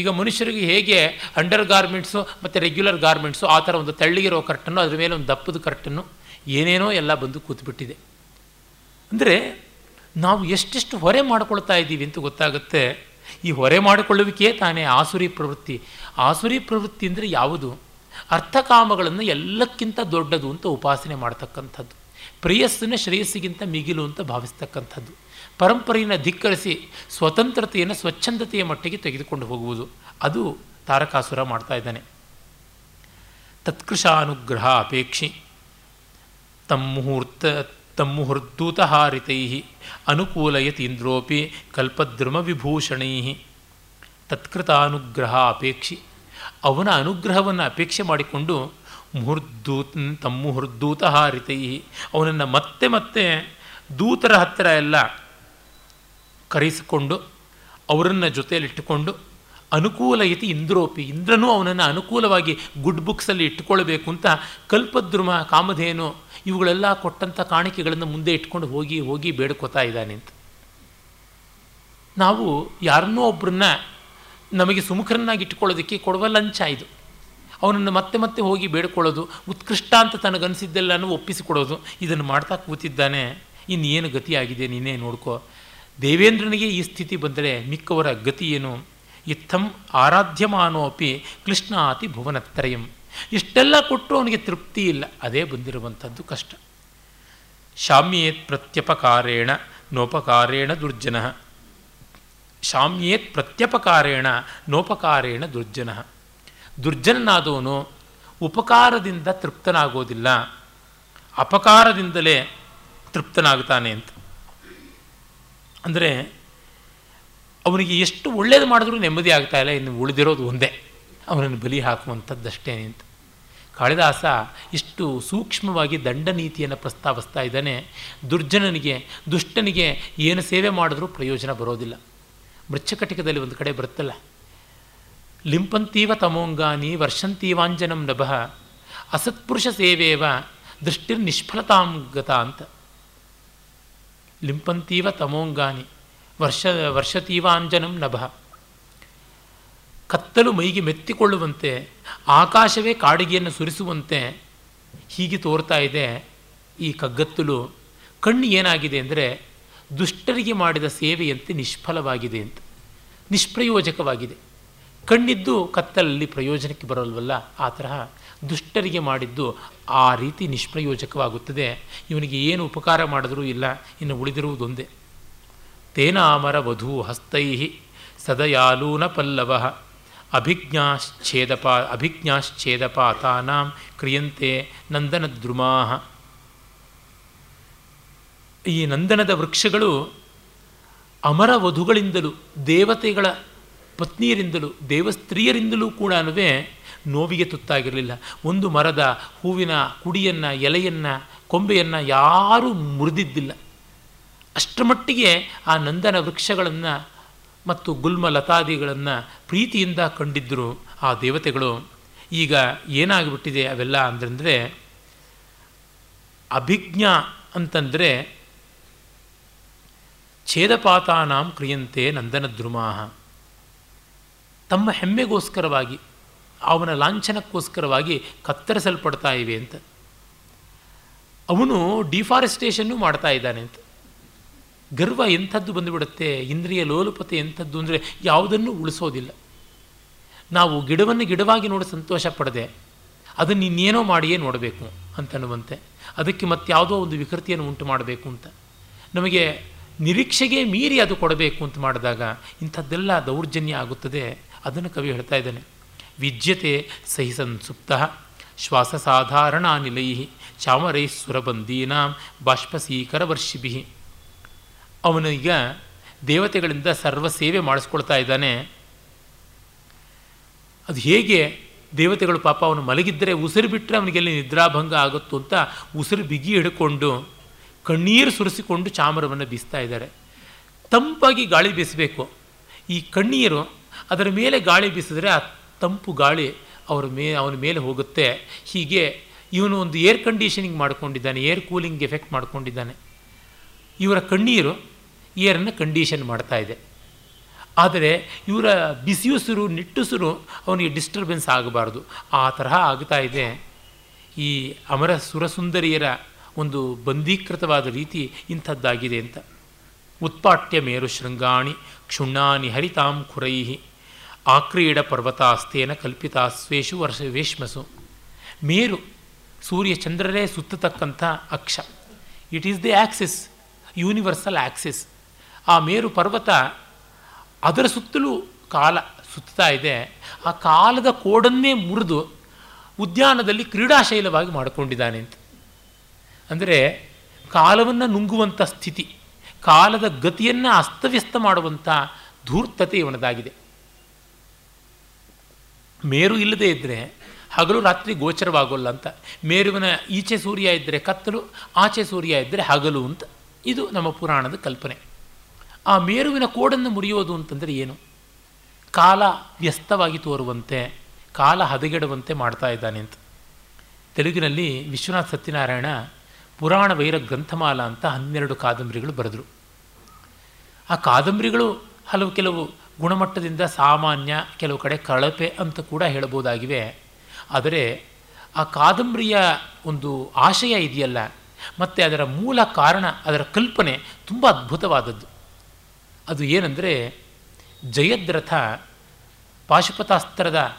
ಈಗ ಮನುಷ್ಯರಿಗೆ ಹೇಗೆ ಅಂಡರ್ ಗಾರ್ಮೆಂಟ್ಸು ಮತ್ತು ರೆಗ್ಯುಲರ್ ಗಾರ್ಮೆಂಟ್ಸು ಆ ಥರ ಒಂದು ತಳ್ಳಿಗಿರೋ ಕರ್ಟನ್ನು ಅದ್ರ ಮೇಲೆ ಒಂದು ದಪ್ಪದ ಕರ್ಟನ್ನು ಏನೇನೋ ಎಲ್ಲ ಬಂದು ಕೂತ್ಬಿಟ್ಟಿದೆ. ಅಂದರೆ ನಾವು ಎಷ್ಟೆಷ್ಟು ಹೊರೆ ಮಾಡ್ಕೊಳ್ತಾ ಇದ್ದೀವಿ ಅಂತ ಗೊತ್ತಾಗುತ್ತೆ. ಈ ಹೊರೆ ಮಾಡಿಕೊಳ್ಳುವಿಕೆ ತಾನೇ ಆಸುರಿ ಪ್ರವೃತ್ತಿ. ಆಸುರಿ ಪ್ರವೃತ್ತಿ ಅಂದರೆ ಯಾವುದು? ಅರ್ಥಕಾಮಗಳನ್ನು ಎಲ್ಲಕ್ಕಿಂತ ದೊಡ್ಡದು ಅಂತ ಉಪಾಸನೆ ಮಾಡ್ತಕ್ಕಂಥದ್ದು. ಪ್ರೇಯಸ್ಸನ್ನು ಶ್ರೇಯಸ್ಸಿಗಿಂತ ಮಿಗಿಲು ಅಂತ ಭಾವಿಸ್ತಕ್ಕಂಥದ್ದು. ಪರಂಪರೆಯನ್ನು ಧಿಕ್ಕರಿಸಿ ಸ್ವತಂತ್ರತೆಯನ್ನು ಸ್ವಚ್ಛಂದತೆಯ ಮಟ್ಟಿಗೆ ತೆಗೆದುಕೊಂಡು ಹೋಗುವುದು. ಅದು ತಾರಕಾಸುರ ಮಾಡ್ತಾ ಇದ್ದಾನೆ. ತತ್ಕೃಶಾನುಗ್ರಹ ಅಪೇಕ್ಷಿ. ತಮ್ಮುಹೂರ್ತ ತಮ್ಮುಹುರ್ದೂತಹಾರಿತೈ ಅನುಕೂಲಯತ್ ಇಂದ್ರೋಪಿ ಕಲ್ಪದ್ರಮ ವಿಭೂಷಣೈ ತತ್ಕೃತಾನುಗ್ರಹ ಅಪೇಕ್ಷಿ. ಅವನ ಅನುಗ್ರಹವನ್ನು ಅಪೇಕ್ಷೆ ಮಾಡಿಕೊಂಡು ಮುಹುರ್ದೂತ್ ಹಾರಿತೈ ಅವನನ್ನು ಮತ್ತೆ ಮತ್ತೆ ದೂತರ ಹತ್ತಿರ ಎಲ್ಲ ಕರೆಸಿಕೊಂಡು ಅವರನ್ನು ಜೊತೆಯಲ್ಲಿಟ್ಟುಕೊಂಡು, ಅನುಕೂಲ ಇತಿ ಇಂದ್ರೋಪಿ. ಇಂದ್ರನು ಅವನನ್ನು ಅನುಕೂಲವಾಗಿ ಗುಡ್ ಬುಕ್ಸಲ್ಲಿ ಇಟ್ಟುಕೊಳ್ಬೇಕು ಅಂತ ಕಲ್ಪದ್ರುಮ, ಕಾಮಧೇನು ಇವುಗಳೆಲ್ಲ ಕೊಟ್ಟಂಥ ಕಾಣಿಕೆಗಳನ್ನು ಮುಂದೆ ಇಟ್ಕೊಂಡು ಹೋಗಿ ಹೋಗಿ ಬೇಡ್ಕೋತಾ ಇದ್ದಾನೆ ಅಂತ. ನಾವು ಯಾರನ್ನೋ ಒಬ್ಬರನ್ನ ನಮಗೆ ಸುಮುಖರನ್ನಾಗಿ ಇಟ್ಟುಕೊಳ್ಳೋದಕ್ಕೆ ಕೊಡುವ ಲಂಚ ಇದು. ಅವನನ್ನು ಮತ್ತೆ ಮತ್ತೆ ಹೋಗಿ ಬೇಡ್ಕೊಳ್ಳೋದು ಉತ್ಕೃಷ್ಟ ಅಂತ ತನಗನಿಸಿದ್ದೆಲ್ಲನೂ ಒಪ್ಪಿಸಿಕೊಡೋದು, ಇದನ್ನು ಮಾಡ್ತಾ ಕೂತಿದ್ದಾನೆ. ಇನ್ನೇನು ಗತಿಯಾಗಿದೆ ನೀನೇ ನೋಡ್ಕೋ. ದೇವೇಂದ್ರನಿಗೆ ಈ ಸ್ಥಿತಿ ಬಂದರೆ ಮಿಕ್ಕವರ ಗತಿ ಏನು? ಇತ್ತಂ ಆರಾಧ್ಯಮಾನೋಪಿ ಕೃಷ್ಣಾತಿ ಭುವನತ್ರಯಂ ಇಷ್ಟೆಲ್ಲ ಕೊಟ್ಟು ಅವನಿಗೆ ತೃಪ್ತಿ ಇಲ್ಲ, ಅದೇ ಬಂದಿರುವಂಥದ್ದು ಕಷ್ಟ. ಶಾಮ್ಯೇತ್ ಪ್ರತ್ಯಪಕಾರೇಣ ನೋಪಕಾರೇಣ ದುರ್ಜನ. ಶಾಮ್ಯೇತ್ ಪ್ರತ್ಯಪಕಾರೇಣ ನೋಪಕಾರೇಣ ದುರ್ಜನ. ದುರ್ಜನನಾದವನು ಉಪಕಾರದಿಂದ ತೃಪ್ತನಾಗೋದಿಲ್ಲ. ಅಪಕಾರದಿಂದಲೇ ತೃಪ್ತನಾಗ್ತಾನೆ ಅಂತ. ಅಂದರೆ ಅವನಿಗೆ ಎಷ್ಟು ಒಳ್ಳೇದು ಮಾಡಿದ್ರೂ ನೆಮ್ಮದಿ ಆಗ್ತಾ ಇಲ್ಲ, ಇನ್ನು ಉಳಿದಿರೋದು ಒಂದೇ. ಅವನನ್ನು ಬಲಿ ಹಾಕುವಂಥದ್ದಷ್ಟೇ ಅಂತ. ಕಾಳಿದಾಸ ಇಷ್ಟು ಸೂಕ್ಷ್ಮವಾಗಿ ದಂಡ ನೀತಿಯನ್ನು ಪ್ರಸ್ತಾವಿಸ್ತಾ ಇದ್ದಾನೆ. ದುರ್ಜನನಿಗೆ, ದುಷ್ಟನಿಗೆ ಏನು ಸೇವೆ ಮಾಡಿದ್ರೂ ಪ್ರಯೋಜನ ಬರೋದಿಲ್ಲ. ಮೃಚ್ಛಕಟಿಕದಲ್ಲಿ ಒಂದು ಕಡೆ ಬರುತ್ತಲ್ಲ ಲಿಂಪಂತೀವ ತಮೋಂಗಾನಿ ವರ್ಷಂತೀವಾಂಜನಂ ನಭಃ, ಅಸತ್ಪುರುಷ ಸೇವೇವ ದೃಷ್ಟಿರ್ ನಿಷ್ಫಲತಾಂಗತ ಅಂತ. ಲಿಂಪಂತೀವ ತಮೋಂಗಾನಿ ವರ್ಷ, ವರ್ಷತೀವಾಂಜನಂ ನಭಃ. ಕತ್ತಲು ಮೈಗೆ ಮೆತ್ತಿಕೊಳ್ಳುವಂತೆ, ಆಕಾಶವೇ ಕಾಡಿಗೆಯನ್ನು ಸುರಿಸುವಂತೆ ಹೀಗೆ ತೋರ್ತಾ ಇದೆ ಈ ಕಗ್ಗತ್ತಲು. ಕಣ್ಣು ಏನಾಗಿದೆ ಅಂದರೆ ದುಷ್ಟರಿಗೆ ಮಾಡಿದ ಸೇವೆಯಂತೆ ನಿಷ್ಫಲವಾಗಿದೆ ಅಂತ, ನಿಷ್ಪ್ರಯೋಜಕವಾಗಿದೆ. ಕಣ್ಣಿದ್ದು ಕತ್ತಲಲ್ಲಿ ಪ್ರಯೋಜನಕ್ಕೆ ಬರೋಲ್ವಲ್ಲ? ಆ ತರಹ ದುಷ್ಟರಿಗೆ ಮಾಡಿದ್ದು ಆ ರೀತಿ ನಿಷ್ಪ್ರಯೋಜಕವಾಗುತ್ತದೆ. ಇವನಿಗೆ ಏನು ಉಪಕಾರ ಮಾಡಿದರೂ ಇಲ್ಲ, ಇನ್ನು ಉಳಿದಿರುವುದೊಂದೇ ತೇನಾಮರ ವಧೂ ಹಸ್ತೈ ಸದಯಾಲೂನ ಪಲ್ಲವ ಅಭಿಜ್ಞಾಶ್ಛೇದಪಾ ಅಭಿಜ್ಞಾಶ್ಛೇದಪಾತಾನಾಂ ಕ್ರಿಯಂತೆ ನಂದನದ್ರುಮಾ. ಈ ನಂದನದ ವೃಕ್ಷಗಳು ಅಮರ ವಧುಗಳಿಂದಲೂ ದೇವತೆಗಳ ಪತ್ನಿಯರಿಂದಲೂ ದೇವಸ್ತ್ರೀಯರಿಂದಲೂ ಕೂಡ ನೋವಿಗೆ ತುತ್ತಾಗಿರಲಿಲ್ಲ. ಒಂದು ಮರದ ಹೂವಿನ ಕುಡಿಯನ್ನು, ಎಲೆಯನ್ನು, ಕೊಂಬೆಯನ್ನು ಯಾರೂ ಮುರಿದಿದ್ದಿಲ್ಲ. ಅಷ್ಟರ ಮಟ್ಟಿಗೆ ಆ ನಂದನ ವೃಕ್ಷಗಳನ್ನು ಮತ್ತು ಗುಲ್ಮ ಲತಾದಿಗಳನ್ನು ಪ್ರೀತಿಯಿಂದ ಕಂಡಿದ್ದರು ಆ ದೇವತೆಗಳು. ಈಗ ಏನಾಗಿಬಿಟ್ಟಿದೆ ಅವೆಲ್ಲ ಅಂತಂದರೆ ಅಭಿಜ್ಞ ಅಂತಂದರೆ, ಛೇದಪಾತಾನಾಂ ಕ್ರಿಯಂತೆ ನಂದನದ್ರುಮಾಹ ತಮ್ಮ ಹೆಮ್ಮೆಗೋಸ್ಕರವಾಗಿ, ಅವನ ಲಾಂಛನಕ್ಕೋಸ್ಕರವಾಗಿ ಕತ್ತರಿಸಲ್ಪಡ್ತಾ ಇವೆ ಅಂತ. ಅವನು ಡಿಫಾರೆಸ್ಟೇಷನ್ನು ಮಾಡ್ತಾ ಇದ್ದಾನೆ ಅಂತ. ಗರ್ವ ಎಂಥದ್ದು ಬಂದುಬಿಡುತ್ತೆ, ಇಂದ್ರಿಯ ಲೋಲುಪತೆ ಎಂಥದ್ದು ಅಂದರೆ ಯಾವುದನ್ನು ಉಳಿಸೋದಿಲ್ಲ. ನಾವು ಗಿಡವನ್ನು ಗಿಡವಾಗಿ ನೋಡಿ ಸಂತೋಷ ಪಡದೆ, ಅದನ್ನು ಇನ್ನೇನೋ ಮಾಡಿಯೇ ನೋಡಬೇಕು ಅಂತನ್ನುವಂತೆ. ಅದಕ್ಕೆ ಮತ್ತಾವುದೋ ಒಂದು ವಿಕೃತಿಯನ್ನು ಉಂಟು ಮಾಡಬೇಕು ಅಂತ. ನಮಗೆ ನಿರೀಕ್ಷೆಗೆ ಮೀರಿ ಅದು ಕೊಡಬೇಕು ಅಂತ ಮಾಡಿದಾಗ ಇಂಥದ್ದೆಲ್ಲ ದೌರ್ಜನ್ಯ ಆಗುತ್ತದೆ. ಅದನ್ನು ಕವಿ ಹೇಳ್ತಾ ಇದ್ದಾನೆ. ವಿಜ್ಯತೆ ಸಹಿ ಸಂಸುಪ್ತ ಶ್ವಾಸ ಸಾಧಾರಣಾನಿಲೈ ಬಾಷ್ಪಸೀಕರ ವರ್ಷಿಭಿ. ಅವನೀಗ ದೇವತೆಗಳಿಂದ ಸರ್ವ ಸೇವೆ ಮಾಡಿಸ್ಕೊಳ್ತಾ ಇದ್ದಾನೆ. ಅದು ಹೇಗೆ ದೇವತೆಗಳು ಪಾಪ ಅವನು ಮಲಗಿದ್ದರೆ ಉಸಿರು ಬಿಟ್ಟರೆ ಅವನಿಗೆಲ್ಲಿ ನಿದ್ರಾಭಂಗ ಆಗುತ್ತೋ ಅಂತ ಉಸಿರು ಬಿಗಿ ಹಿಡ್ಕೊಂಡು ಕಣ್ಣೀರು ಸುರಿಸಿಕೊಂಡು ಚಾಮರವನ್ನು ಬೀಸ್ತಾ ಇದ್ದಾರೆ. ತಂಪಾಗಿ ಗಾಳಿ ಬೀಸಬೇಕು. ಈ ಕಣ್ಣೀರು ಅದರ ಮೇಲೆ ಗಾಳಿ ಬೀಸಿದ್ರೆ ಆ ತಂಪು ಗಾಳಿ ಅವರ ಮೇ, ಅವನ ಮೇಲೆ ಹೋಗುತ್ತೆ. ಹೀಗೆ ಇವನು ಒಂದು ಏರ್ ಕಂಡೀಷನಿಂಗ್ ಮಾಡ್ಕೊಂಡಿದ್ದಾನೆ ಏರ್ ಕೂಲಿಂಗ್ ಎಫೆಕ್ಟ್ ಮಾಡ್ಕೊಂಡಿದ್ದಾನೆ. ಇವರ ಕಣ್ಣೀರು ಏರನ್ನು ಕಂಡೀಷನ್ ಮಾಡ್ತಾ ಇದೆ. ಆದರೆ ಇವರ ಬಿಸಿಯುಸಿರು ನಿಟ್ಟುಸಿರು ಅವನಿಗೆ ಡಿಸ್ಟರ್ಬೆನ್ಸ್ ಆಗಬಾರ್ದು. ಆ ತರಹ ಆಗ್ತಾ ಇದೆ. ಈ ಅಮರ ಸುರಸುಂದರಿಯರ ಒಂದು ಬಂದೀಕೃತವಾದ ರೀತಿ ಇಂಥದ್ದಾಗಿದೆ ಅಂತ. ಉತ್ಪಾಟ್ಯ ಮೇರು ಶೃಂಗಾಣಿ ಕ್ಷುಣ್ಣಾನಿ ಹರಿತಾಂ ಖುರೈ ಆಕ್ರೀಡ ಪರ್ವತಾಸ್ತೇನ ಕಲ್ಪಿತಾಸ್ವೇಷು ವರ್ಷ ವೇಷ್ಮಸು ಮೇರು, ಸೂರ್ಯ ಚಂದ್ರರೇ ಸುತ್ತತಕ್ಕಂಥ ಅಕ್ಷ. It is the axis universal axis ಆ ಮೇರು ಪರ್ವತ ಅದರ ಸುತ್ತಲೂ ಕಾಲ ಸುತ್ತಾ ಇದೆ. ಆ ಕಾಲದ ಕೋಡನ್ನೇ ಮುರಿದು ಉದ್ಯಾನದಲ್ಲಿ ಕ್ರೀಡಾಶೈಲವಾಗಿ ಮಾಡಿಕೊಂಡಿದ್ದಾನೆ ಅಂತ. ಅಂದರೆ ಕಾಲವನ್ನು ನುಂಗುವಂಥ ಸ್ಥಿತಿ, ಕಾಲದ ಗತಿಯನ್ನು ಅಸ್ತವ್ಯಸ್ತ ಮಾಡುವಂಥ ಧೂರ್ತತೆ ಇವನದಾಗಿದೆ. ಮೇರು ಇಲ್ಲದೇ ಇದ್ದರೆ ಹಗಲು ರಾತ್ರಿ ಗೋಚರವಾಗೋಲ್ಲ ಅಂತ. ಮೇರುವಿನ ಈಚೆ ಸೂರ್ಯ ಇದ್ದರೆ ಕತ್ತಲು, ಆಚೆ ಸೂರ್ಯ ಇದ್ದರೆ ಹಗಲು ಅಂತ ಇದು ನಮ್ಮ ಪುರಾಣದ ಕಲ್ಪನೆ. ಆ ಮೇರುವಿನ ಕೋಡನ್ನು ಮುರಿಯೋದು ಅಂತಂದರೆ ಏನು? ಕಾಲ ವ್ಯಸ್ತವಾಗಿ ತೋರುವಂತೆ, ಕಾಲ ಹದಗೆಡುವಂತೆ ಮಾಡ್ತಾ ಇದ್ದಾನೆ ಅಂತ. ತೆಲುಗಿನಲ್ಲಿ ವಿಶ್ವನಾಥ್ ಸತ್ಯನಾರಾಯಣ ಪುರಾಣ ವೈರ ಗ್ರಂಥಮಾಲ ಅಂತ ಹನ್ನೆರಡು ಕಾದಂಬರಿಗಳು ಬರೆದರು. ಆ ಕಾದಂಬರಿಗಳು ಹಲವು ಕೆಲವು ಗುಣಮಟ್ಟದಿಂದ ಸಾಮಾನ್ಯ ಕೆಲವು ಕಡೆ ಕಳಪೆ ಅಂತ ಕೂಡ ಹೇಳ್ಬೋದಾಗಿವೆ ಆದರೆ ಆ ಕಾದಂಬರಿಯ ಒಂದು ಆಶಯ ಇದೆಯಲ್ಲ, ಮತ್ತು ಅದರ ಮೂಲ ಕಾರಣ, ಅದರ ಕಲ್ಪನೆ ತುಂಬ ಅದ್ಭುತವಾದದ್ದು. ಅದು ಏನಂದರೆ ಜಯದ್ರಥ ಪಾಶುಪತಾಸ್ತ್ರದ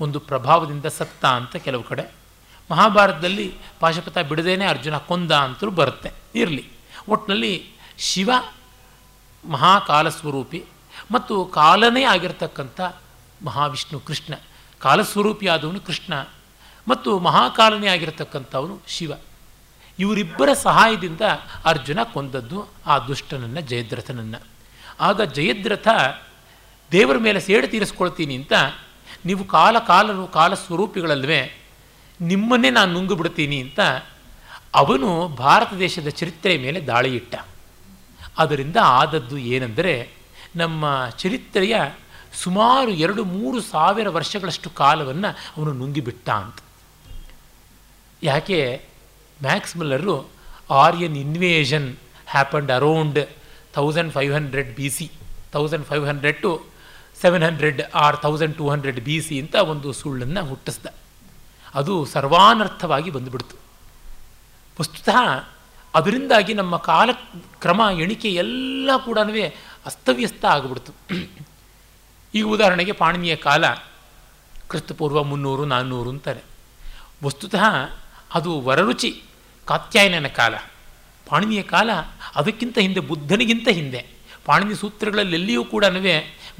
ಒಂದು ಪ್ರಭಾವದಿಂದ ಸತ್ತ ಅಂತ ಕೆಲವು ಕಡೆ. ಮಹಾಭಾರತದಲ್ಲಿ ಪಾಶುಪತ ಬಿಡದೇನೆ ಅರ್ಜುನ ಕೊಂದ ಅಂತಲೂ ಬರುತ್ತೆ, ಇರಲಿ. ಒಟ್ಟಿನಲ್ಲಿ ಶಿವ ಮಹಾಕಾಲ ಸ್ವರೂಪಿ ಮತ್ತು ಕಾಲನೇ ಆಗಿರ್ತಕ್ಕಂಥ ಮಹಾವಿಷ್ಣು ಕೃಷ್ಣ, ಕಾಲಸ್ವರೂಪಿಯಾದವನು ಕೃಷ್ಣ ಮತ್ತು ಮಹಾಕಾಲನೇ ಆಗಿರತಕ್ಕಂಥವನು ಶಿವ. ಇವರಿಬ್ಬರ ಸಹಾಯದಿಂದ ಅರ್ಜುನ ಕೊಂದದ್ದು ಆ ದುಷ್ಟನನ್ನು ಜಯದ್ರಥನನ್ನು. ಆಗ ಜಯದ್ರಥ, ದೇವರ ಮೇಲೆ ಸೇಡು ತೀರಿಸ್ಕೊಳ್ತೀನಿ ಅಂತ, ನೀವು ಕಾಲ ಕಾಲನು ಕಾಲ ಸ್ವರೂಪಿಗಳಲ್ವೇ ನಿಮ್ಮನ್ನೇ ನಾನು ನುಂಗು ಬಿಡ್ತೀನಿ ಅಂತ ಅವನು ಭಾರತ ದೇಶದ ಚರಿತ್ರೆಯ ಮೇಲೆ ದಾಳಿ ಇಟ್ಟ ಅದರಿಂದ ಆದದ್ದು ಏನೆಂದರೆ ನಮ್ಮ ಚರಿತ್ರೆಯ ಸುಮಾರು ಎರಡು ಮೂರು ಸಾವಿರ ವರ್ಷಗಳಷ್ಟು ಕಾಲವನ್ನು ಅವನು ನುಂಗಿಬಿಟ್ಟ ಅಂತ. ಯಾಕೆ? Max Muller Aryan invasion happened around thousand five hundred B C thousand five hundred to seven hundred or thousand two hundred B C ಅಂತ ಒಂದು ಸುಳ್ಳನ್ನು ಹುಟ್ಟಿಸ್ದ. ಅದು ಸರ್ವಾನರ್ಥವಾಗಿ ಬಂದುಬಿಡ್ತು. ವಸ್ತುತಃ, ಅದರಿಂದಾಗಿ ನಮ್ಮ ಕಾಲಕ್ರಮ, ಎಣಿಕೆ ಎಲ್ಲ ಕೂಡ ಅಸ್ತವ್ಯಸ್ತ ಆಗಿಬಿಡ್ತು. ಈಗ ಉದಾಹರಣೆಗೆ ಪಾಣಿನಿಯ ಕಾಲ ಕ್ರಿಸ್ತಪೂರ್ವ ಮುನ್ನೂರು, ನಾನ್ನೂರು ಅಂತಾರೆ. ವಸ್ತುತಃ ಅದು ವರರುಚಿ, ಕಾತ್ಯಾಯನನ ಕಾಲ. ಪಾಣಿನಿಯ ಕಾಲ ಅದಕ್ಕಿಂತ ಹಿಂದೆ, ಬುದ್ಧನಿಗಿಂತ ಹಿಂದೆ. ಪಾಣಿನಿ ಸೂತ್ರಗಳಲ್ಲಿ ಎಲ್ಲಿಯೂ ಕೂಡ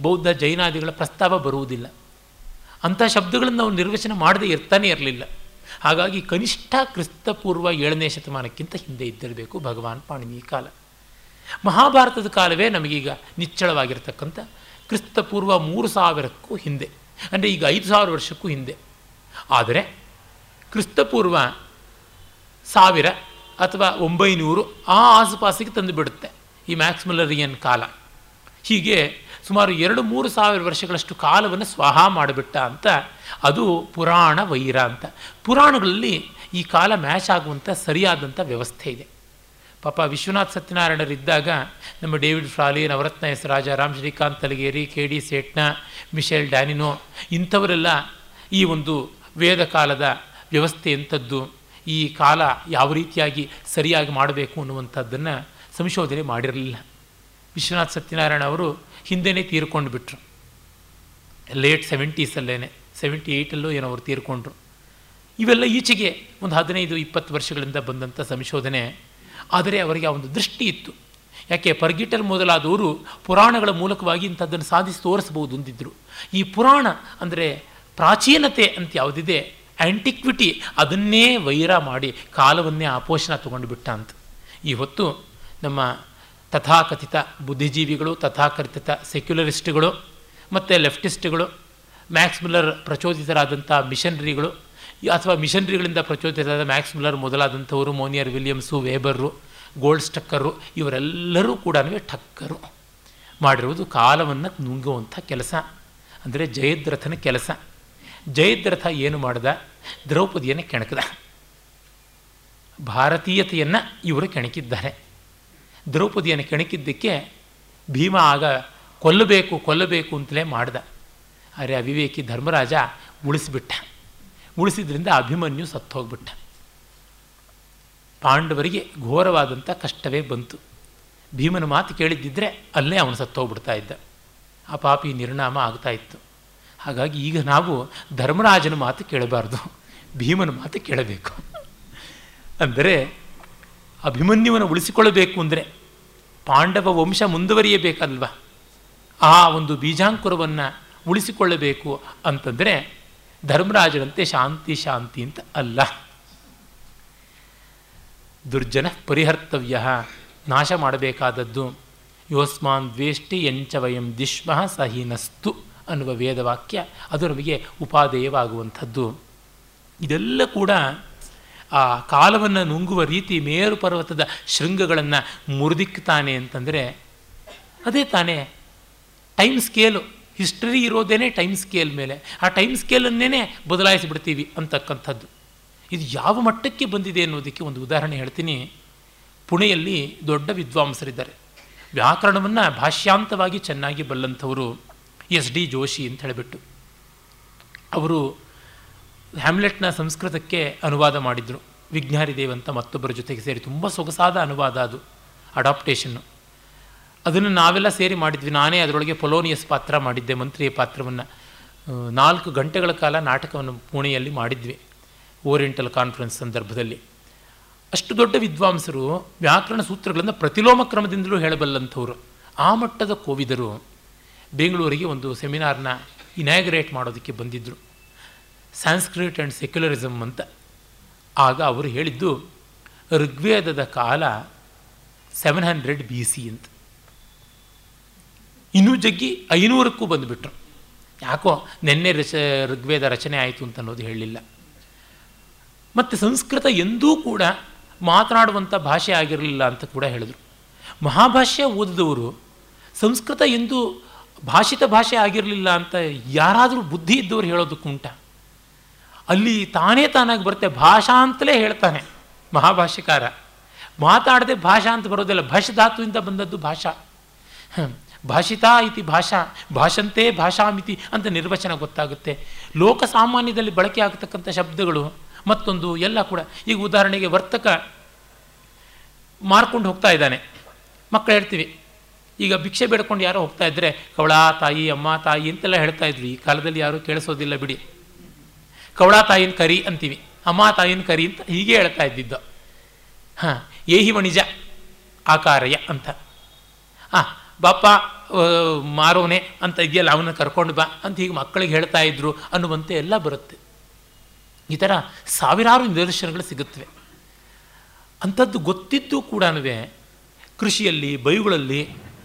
ಬೌದ್ಧ ಜೈನಾದಿಗಳ ಪ್ರಸ್ತಾವ ಬರುವುದಿಲ್ಲ. ಅಂಥ ಶಬ್ದಗಳನ್ನು ನಾವು ನಿರ್ವಚನ ಮಾಡದೇ ಇರ್ತಾನೆ ಇರಲಿಲ್ಲ. ಹಾಗಾಗಿ ಕನಿಷ್ಠ ಕ್ರಿಸ್ತಪೂರ್ವ ಏಳನೇ ಶತಮಾನಕ್ಕಿಂತ ಹಿಂದೆ ಇದ್ದಿರಬೇಕು ಭಗವಾನ್ ಪಾಣಿನಿ ಕಾಲ. ಮಹಾಭಾರತದ ಕಾಲವೇ ನಮಗೀಗ ನಿಚ್ಚಳವಾಗಿರ್ತಕ್ಕಂಥ ಕ್ರಿಸ್ತಪೂರ್ವ ಮೂರು ಸಾವಿರಕ್ಕೂ ಹಿಂದೆ, ಅಂದರೆ ಈಗ ಐದು ಸಾವಿರ ವರ್ಷಕ್ಕೂ ಹಿಂದೆ. ಆದರೆ ಕ್ರಿಸ್ತಪೂರ್ವ ಸಾವಿರ ಅಥವಾ ಒಂಬೈನೂರು ಆ ಆಸುಪಾಸಿಗೆ ತಂದು ಬಿಡುತ್ತೆ ಈ ಮ್ಯಾಕ್ಸಿಮಲರಿಯನ್ ಕಾಲ. ಹೀಗೆ ಸುಮಾರು ಎರಡು ಮೂರು ಸಾವಿರ ವರ್ಷಗಳಷ್ಟು ಕಾಲವನ್ನು ಸ್ವಾಹ ಮಾಡಿಬಿಟ್ಟ ಅಂತ, ಅದು ಪುರಾಣ ವೈರ ಅಂತ. ಪುರಾಣಗಳಲ್ಲಿ ಈ ಕಾಲ ಮ್ಯಾಚ್ ಆಗುವಂಥ ಸರಿಯಾದಂಥ ವ್ಯವಸ್ಥೆ ಇದೆ. ಪಾಪ ವಿಶ್ವನಾಥ್ ಸತ್ಯನಾರಾಯಣರಿದ್ದಾಗ ನಮ್ಮ David Frawley Navaratna S Rajaram Shrikant Talageri, K D ಸೇಟ್ನ, Michel Danino, ಇಂಥವರೆಲ್ಲ ಈ ಒಂದು ವೇದ ಕಾಲದ ವ್ಯವಸ್ಥೆ ಎಂಥದ್ದು, ಈ ಕಾಲ ಯಾವ ರೀತಿಯಾಗಿ ಸರಿಯಾಗಿ ಮಾಡಬೇಕು ಅನ್ನುವಂಥದ್ದನ್ನು ಸಂಶೋಧನೆ ಮಾಡಿರಲಿಲ್ಲ. ವಿಶ್ವನಾಥ್ ಸತ್ಯನಾರಾಯಣ ಅವರು ಹಿಂದೆನೇ ತೀರ್ಕೊಂಡು ಬಿಟ್ರು. ಲೇಟ್ ಸೆವೆಂಟೀಸಲ್ಲೇನೆ, ಸೆವೆಂಟಿ ಏಯ್ಟಲ್ಲೂ ಏನೋ ಅವರು ತೀರ್ಕೊಂಡ್ರು. ಇವೆಲ್ಲ ಈಚೆಗೆ ಒಂದು ಹದಿನೈದು, ಇಪ್ಪತ್ತು ವರ್ಷಗಳಿಂದ ಬಂದಂಥ ಸಂಶೋಧನೆ. ಆದರೆ ಅವರಿಗೆ ಒಂದು ದೃಷ್ಟಿ ಇತ್ತು. ಯಾಕೆ ಪರ್ಗಿಟಲ್ ಮೊದಲಾದವರು ಪುರಾಣಗಳ ಮೂಲಕವಾಗಿ ಇಂಥದ್ದನ್ನು ಸಾಧಿಸಿ ತೋರಿಸಬಹುದು ಅಂದಿದ್ದರು ಈ ಪುರಾಣ ಅಂದರೆ ಪ್ರಾಚೀನತೆ ಅಂತ ಯಾವುದಿದೆ ಆ್ಯಂಟಿಕ್ವಿಟಿ ಅದನ್ನೇ ವೈರ ಮಾಡಿ ಕಾಲವನ್ನೇ ಆಪೋಷಣ ತಗೊಂಡು ಬಿಟ್ಟ ಅಂತ. ಹೊತ್ತು ನಮ್ಮ ತಥಾಕಥಿತ ಬುದ್ಧಿಜೀವಿಗಳು, ತಥಾಕಥಿತ ಸೆಕ್ಯುಲರಿಸ್ಟ್ಗಳು ಮತ್ತು ಲೆಫ್ಟಿಸ್ಟ್ಗಳು ಮ್ಯಾಕ್ಸ್ ಮಿಲ್ಲರ್ ಪ್ರಚೋದಿತರಾದಂಥ ಮಿಷನರಿಗಳು ಅಥವಾ ಮಿಷನರಿಗಳಿಂದ ಪ್ರಚೋದಿತರಾದ ಮ್ಯಾಕ್ಸ್ ಮಿಲ್ಲರ್ ಮೊದಲಾದಂಥವರು, Monier Williams, Weber Goldstucker ಇವರೆಲ್ಲರೂ ಕೂಡ ಠಕ್ಕರು. ಮಾಡಿರುವುದು ಕಾಲವನ್ನು ನುಂಗುವಂಥ ಕೆಲಸ. ಅಂದರೆ ಜಯದ್ರಥನ ಕೆಲಸ. ಜಯದ್ರಥ ಏನು ಮಾಡ್ದ? ದ್ರೌಪದಿಯನ್ನು ಕೆಣಕದ. ಭಾರತೀಯತೆಯನ್ನು ಇವರು ಕೆಣಕಿದ್ದಾರೆ. ದ್ರೌಪದಿಯನ್ನು ಕೆಣಕಿದ್ದಕ್ಕೆ ಭೀಮ ಆಗ ಕೊಲ್ಲಬೇಕು ಕೊಲ್ಲಬೇಕು ಅಂತಲೇ ಮಾಡ್ದ. ಆದರೆ ಅವಿವೇಕಿ ಧರ್ಮರಾಜ ಉಳಿಸಿಬಿಟ್ಟ. ಉಳಿಸಿದ್ರಿಂದ ಅಭಿಮನ್ಯು ಸತ್ತು ಹೋಗ್ಬಿಟ್ಟ ಪಾಂಡವರಿಗೆ ಘೋರವಾದಂಥ ಕಷ್ಟವೇ ಬಂತು. ಭೀಮನ ಮಾತು ಕೇಳಿದ್ದಿದ್ರೆ ಅಲ್ಲೇ ಅವನು ಸತ್ತೋಗ್ಬಿಡ್ತಾ ಇದ್ದ. ಆ ಪಾಪಿ ನಿರ್ಣಾಮ ಆಗ್ತಾ ಇತ್ತು. ಹಾಗಾಗಿ ಈಗ ನಾವು ಧರ್ಮರಾಜನ ಮಾತು ಕೇಳಬಾರ್ದು. ಭೀಮನ ಮಾತು ಕೇಳಬೇಕು. ಅಂದರೆ ಅಭಿಮನ್ಯುವನ್ನು ಉಳಿಸಿಕೊಳ್ಳಬೇಕು ಅಂದರೆ ಪಾಂಡವ ವಂಶ ಮುಂದುವರಿಯಬೇಕಲ್ವ? ಆ ಒಂದು ಬೀಜಾಂಕುರವನ್ನು ಉಳಿಸಿಕೊಳ್ಳಬೇಕು ಅಂತಂದರೆ ಧರ್ಮರಾಜನಂತೆ ಶಾಂತಿ ಶಾಂತಿ ಅಂತ ಅಲ್ಲ. ದುರ್ಜನ ಪರಿಹರ್ತವ್ಯ, ನಾಶ ಮಾಡಬೇಕಾದದ್ದು. ಯೋಸ್ಮಾನ್ ದ್ವೇಷ್ಟಿ ಎಂಚ ವಯಂ ದಿಶ್ಮಃ ಸಹೀನಸ್ತು ಅನ್ನುವ ವೇದವಾಕ್ಯ, ಅದು ನಮಗೆ ಉಪಾದೇಯವಾಗುವಂಥದ್ದು. ಇದೆಲ್ಲ ಕೂಡ ಆ ಕಾಲವನ್ನು ನುಂಗುವ ರೀತಿ ಮೇರು ಪರ್ವತದ ಶೃಂಗಗಳನ್ನು ಮುರಿದಿಕ್ತಾನೆ ಅಂತಂದರೆ ಅದೇ ತಾನೇ ಟೈಮ್ ಸ್ಕೇಲು ಹಿಸ್ಟರಿ ಇರೋದೇನೆ ಟೈಮ್ ಸ್ಕೇಲ್ ಮೇಲೆ. ಆ ಟೈಮ್ ಸ್ಕೇಲನ್ನೇ ಬದಲಾಯಿಸಿಬಿಡ್ತೀವಿ ಅಂತಕ್ಕಂಥದ್ದು. ಇದು ಯಾವ ಮಟ್ಟಕ್ಕೆ ಬಂದಿದೆ ಅನ್ನೋದಕ್ಕೆ ಒಂದು ಉದಾಹರಣೆ ಹೇಳ್ತೀನಿ. ಪುಣೆಯಲ್ಲಿ ದೊಡ್ಡ ವಿದ್ವಾಂಸರಿದ್ದಾರೆ. ವ್ಯಾಕರಣವನ್ನು ಭಾಷ್ಯಾಂತವಾಗಿ ಚೆನ್ನಾಗಿ ಬಲ್ಲಂಥವರು ಎಸ್ ಡಿ ಜೋಶಿ ಅಂತ ಹೇಳಿಬಿಟ್ಟು. ಅವರು ಹ್ಯಾಮ್ಲೆಟ್ನ ಸಂಸ್ಕೃತಕ್ಕೆ ಅನುವಾದ ಮಾಡಿದರು. ವಿಜ್ಞಾನಿದೇವ್ ಅಂತ ಮತ್ತೊಬ್ಬರ ಜೊತೆಗೆ ಸೇರಿ. ತುಂಬ ಸೊಗಸಾದ ಅನುವಾದ ಅದು. ಅಡಾಪ್ಟೇಷನ್ನು ಅದನ್ನು ನಾವೆಲ್ಲ ಸೇರಿ ಮಾಡಿದ್ವಿ. ನಾನೇ ಅದರೊಳಗೆ ಪೊಲೋನಿಯಸ್ ಪಾತ್ರ ಮಾಡಿದ್ದೆ, ಮಂತ್ರಿಯ ಪಾತ್ರವನ್ನು. ನಾಲ್ಕು ಗಂಟೆಗಳ ಕಾಲ ನಾಟಕವನ್ನು ಪುಣೆಯಲ್ಲಿ ಮಾಡಿದ್ವಿ, ಓರಿಯೆಂಟಲ್ ಕಾನ್ಫರೆನ್ಸ್ ಸಂದರ್ಭದಲ್ಲಿ. ಅಷ್ಟು ದೊಡ್ಡ ವಿದ್ವಾಂಸರು ವ್ಯಾಕರಣ ಸೂತ್ರಗಳನ್ನು ಪ್ರತಿಲೋಮ ಕ್ರಮದಿಂದಲೂ ಹೇಳಬಲ್ಲಂಥವ್ರು. ಆ ಮಟ್ಟದ ಕೋವಿದರು ಬೆಂಗಳೂರಿಗೆ ಒಂದು ಸೆಮಿನಾರ್ನ ಇನ್ಯಾಗ್ರೇಟ್ ಮಾಡೋದಕ್ಕೆ ಬಂದಿದ್ದರು ಸ್ಯಾನ್ಸ್ಕ್ರಿಟ್ ಆ್ಯಂಡ್ ಸೆಕ್ಯುಲರಿಸಮ್ ಅಂತ. ಆಗ ಅವರು ಹೇಳಿದ್ದು, ಋಗ್ವೇದದ ಕಾಲ ಸೆವೆನ್ ಹಂಡ್ರೆಡ್ ಬಿ ಸಿ ಅಂತ. ಇನ್ನೂ ಜಗ್ಗಿ ಐನೂರಕ್ಕೂ ಬಂದುಬಿಟ್ರು. ಯಾಕೋ ನಿನ್ನೆ ರಚ, ಋಗ್ವೇದ ರಚನೆ ಆಯಿತು ಅಂತ ಅನ್ನೋದು ಹೇಳಲಿಲ್ಲ ಮತ್ತು ಸಂಸ್ಕೃತ ಎಂದೂ ಕೂಡ ಮಾತನಾಡುವಂಥ ಭಾಷೆ ಆಗಿರಲಿಲ್ಲ ಅಂತ ಕೂಡ ಹೇಳಿದರು. ಮಹಾಭಾಷ್ಯ ಓದಿದವರು ಸಂಸ್ಕೃತ ಎಂದು ಭಾಷಿತ ಭಾಷೆ ಆಗಿರಲಿಲ್ಲ ಅಂತ ಯಾರಾದರೂ ಬುದ್ಧಿ ಇದ್ದವರು ಹೇಳೋದಕ್ಕುಂಟ ಅಲ್ಲಿ ತಾನೇ ತಾನಾಗಿ ಬರುತ್ತೆ ಭಾಷಾ ಅಂತಲೇ ಹೇಳ್ತಾನೆ ಮಹಾಭಾಷ್ಯಕಾರ. ಮಾತಾಡದೆ ಭಾಷಾ ಅಂತ ಬರೋದಿಲ್ಲ. ಭಾಷಾ ಧಾತುವಿಂದ ಬಂದದ್ದು ಭಾಷಾ. ಭಾಷಿತಾ ಇತಿ ಭಾಷಾ, ಭಾಷಂತೆ ಭಾಷಾಮಿತಿ ಅಂತ ನಿರ್ವಚನ ಗೊತ್ತಾಗುತ್ತೆ. ಲೋಕ ಸಾಮಾನ್ಯದಲ್ಲಿ ಬಳಕೆ ಆಗತಕ್ಕಂಥ ಶಬ್ದಗಳು ಮತ್ತೊಂದು ಎಲ್ಲ ಕೂಡ. ಈಗ ಉದಾಹರಣೆಗೆ ವರ್ತಕ ಮಾರ್ಕೊಂಡು ಹೋಗ್ತಾ ಇದ್ದಾನೆ. ಮಕ್ಕಳು ಹೇಳ್ತೀವಿ, ಈಗ ಭಿಕ್ಷೆ ಬೇಡ್ಕೊಂಡು ಯಾರೋ ಹೋಗ್ತಾ ಇದ್ದರೆ ಕವಳ, ತಾಯಿ, ಅಮ್ಮ, ತಾಯಿ ಅಂತೆಲ್ಲ ಹೇಳ್ತಾ ಇದ್ವಿ. ಈ ಕಾಲದಲ್ಲಿ ಯಾರೂ ಕೇಳಿಸೋದಿಲ್ಲ ಬಿಡಿ. ಕವಳ ತಾಯಿನ ಕರಿ ಅಂತೀವಿ. ಅಮ್ಮ ತಾಯಿನ ಕರಿ ಅಂತ ಹೀಗೆ ಹೇಳ್ತಾ ಇದ್ದಿದ್ದು. ಹಾಂ ಏಹಿ ವಣಿಜ ಆಕಾರಯ ಅಂತ. ಹಾಂ ಬಾಪ ಮಾರೋನೆ ಅಂತ ಇದೆಯಲ್ಲ ಅವನ ಕರ್ಕೊಂಡು ಬಾ ಅಂತ ಹೀಗೆ ಮಕ್ಕಳಿಗೆ ಹೇಳ್ತಾ ಇದ್ರು ಅನ್ನುವಂತೆ ಎಲ್ಲ ಬರುತ್ತೆ. ಈ ಥರ ಸಾವಿರಾರು ನಿದರ್ಶನಗಳು ಸಿಗುತ್ತವೆ. ಅಂಥದ್ದು ಗೊತ್ತಿದ್ದು ಕೂಡ ಕೃಷಿಯಲ್ಲಿ ಬೈಗಳಲ್ಲಿ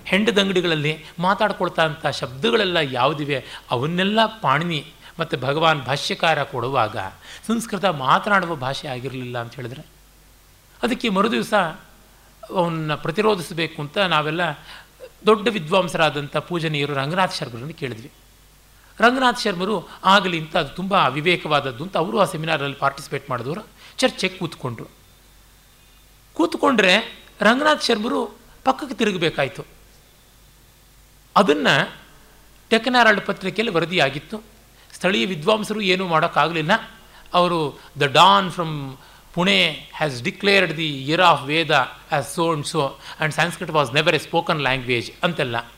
ಹೆಂಡದಂಗಡಿಗಳಲ್ಲಿ ಮಾತಾಡ್ಕೊಳ್ತಾ ಅಂಥ ಶಬ್ದಗಳೆಲ್ಲ ಯಾವುದಿವೆ, ಅವನ್ನೆಲ್ಲ ಪಾಣಿನಿ ಮತ್ತು ಭಗವಾನ್ ಭಾಷ್ಯಕಾರ ಕೊಡುವಾಗ ಸಂಸ್ಕೃತ ಮಾತನಾಡುವ ಭಾಷೆ ಆಗಿರಲಿಲ್ಲ ಅಂತ ಹೇಳಿದ್ರೆ. ಅದಕ್ಕೆ ಮರುದಿವಸ ಅವನ್ನ ಪ್ರತಿರೋಧಿಸಬೇಕು ಅಂತ ನಾವೆಲ್ಲ ದೊಡ್ಡ ವಿದ್ವಾಂಸರಾದಂಥ ಪೂಜನೀಯರು ರಂಗನಾಥ್ ಶರ್ಮರನ್ನು ಕೇಳಿದ್ವಿ. ರಂಗನಾಥ್ ಶರ್ಮರು ಆಗಲಿ ಅಂತ ಅದು ತುಂಬ ವಿವೇಕವಾದದ್ದು ಅಂತ ಅವರು ಆ ಸೆಮಿನಾರಲ್ಲಿ ಪಾರ್ಟಿಸಿಪೇಟ್ ಮಾಡಿದವರು. ಚರ್ಚೆಗೆ ಕೂತ್ಕೊಂಡ್ರು. ಕೂತ್ಕೊಂಡ್ರೆ ರಂಗನಾಥ್ ಶರ್ಮರು ಪಕ್ಕಕ್ಕೆ ತಿರುಗಬೇಕಾಯಿತು. ಅದನ್ನು ಟೆಕನಾರಾಳ್ ಪತ್ರಿಕೆಯಲ್ಲಿ ವರದಿಯಾಗಿತ್ತು. ಸ್ಥಳೀಯ ವಿದ್ವಾಂಸರು ಏನೂ ಮಾಡೋಕ್ಕಾಗಲಿಲ್ಲ. ಅವರು the Dawn from Pune has declared the year of Veda as so and so and Sanskrit was never a spoken language ಅಂತೆಲ್ಲ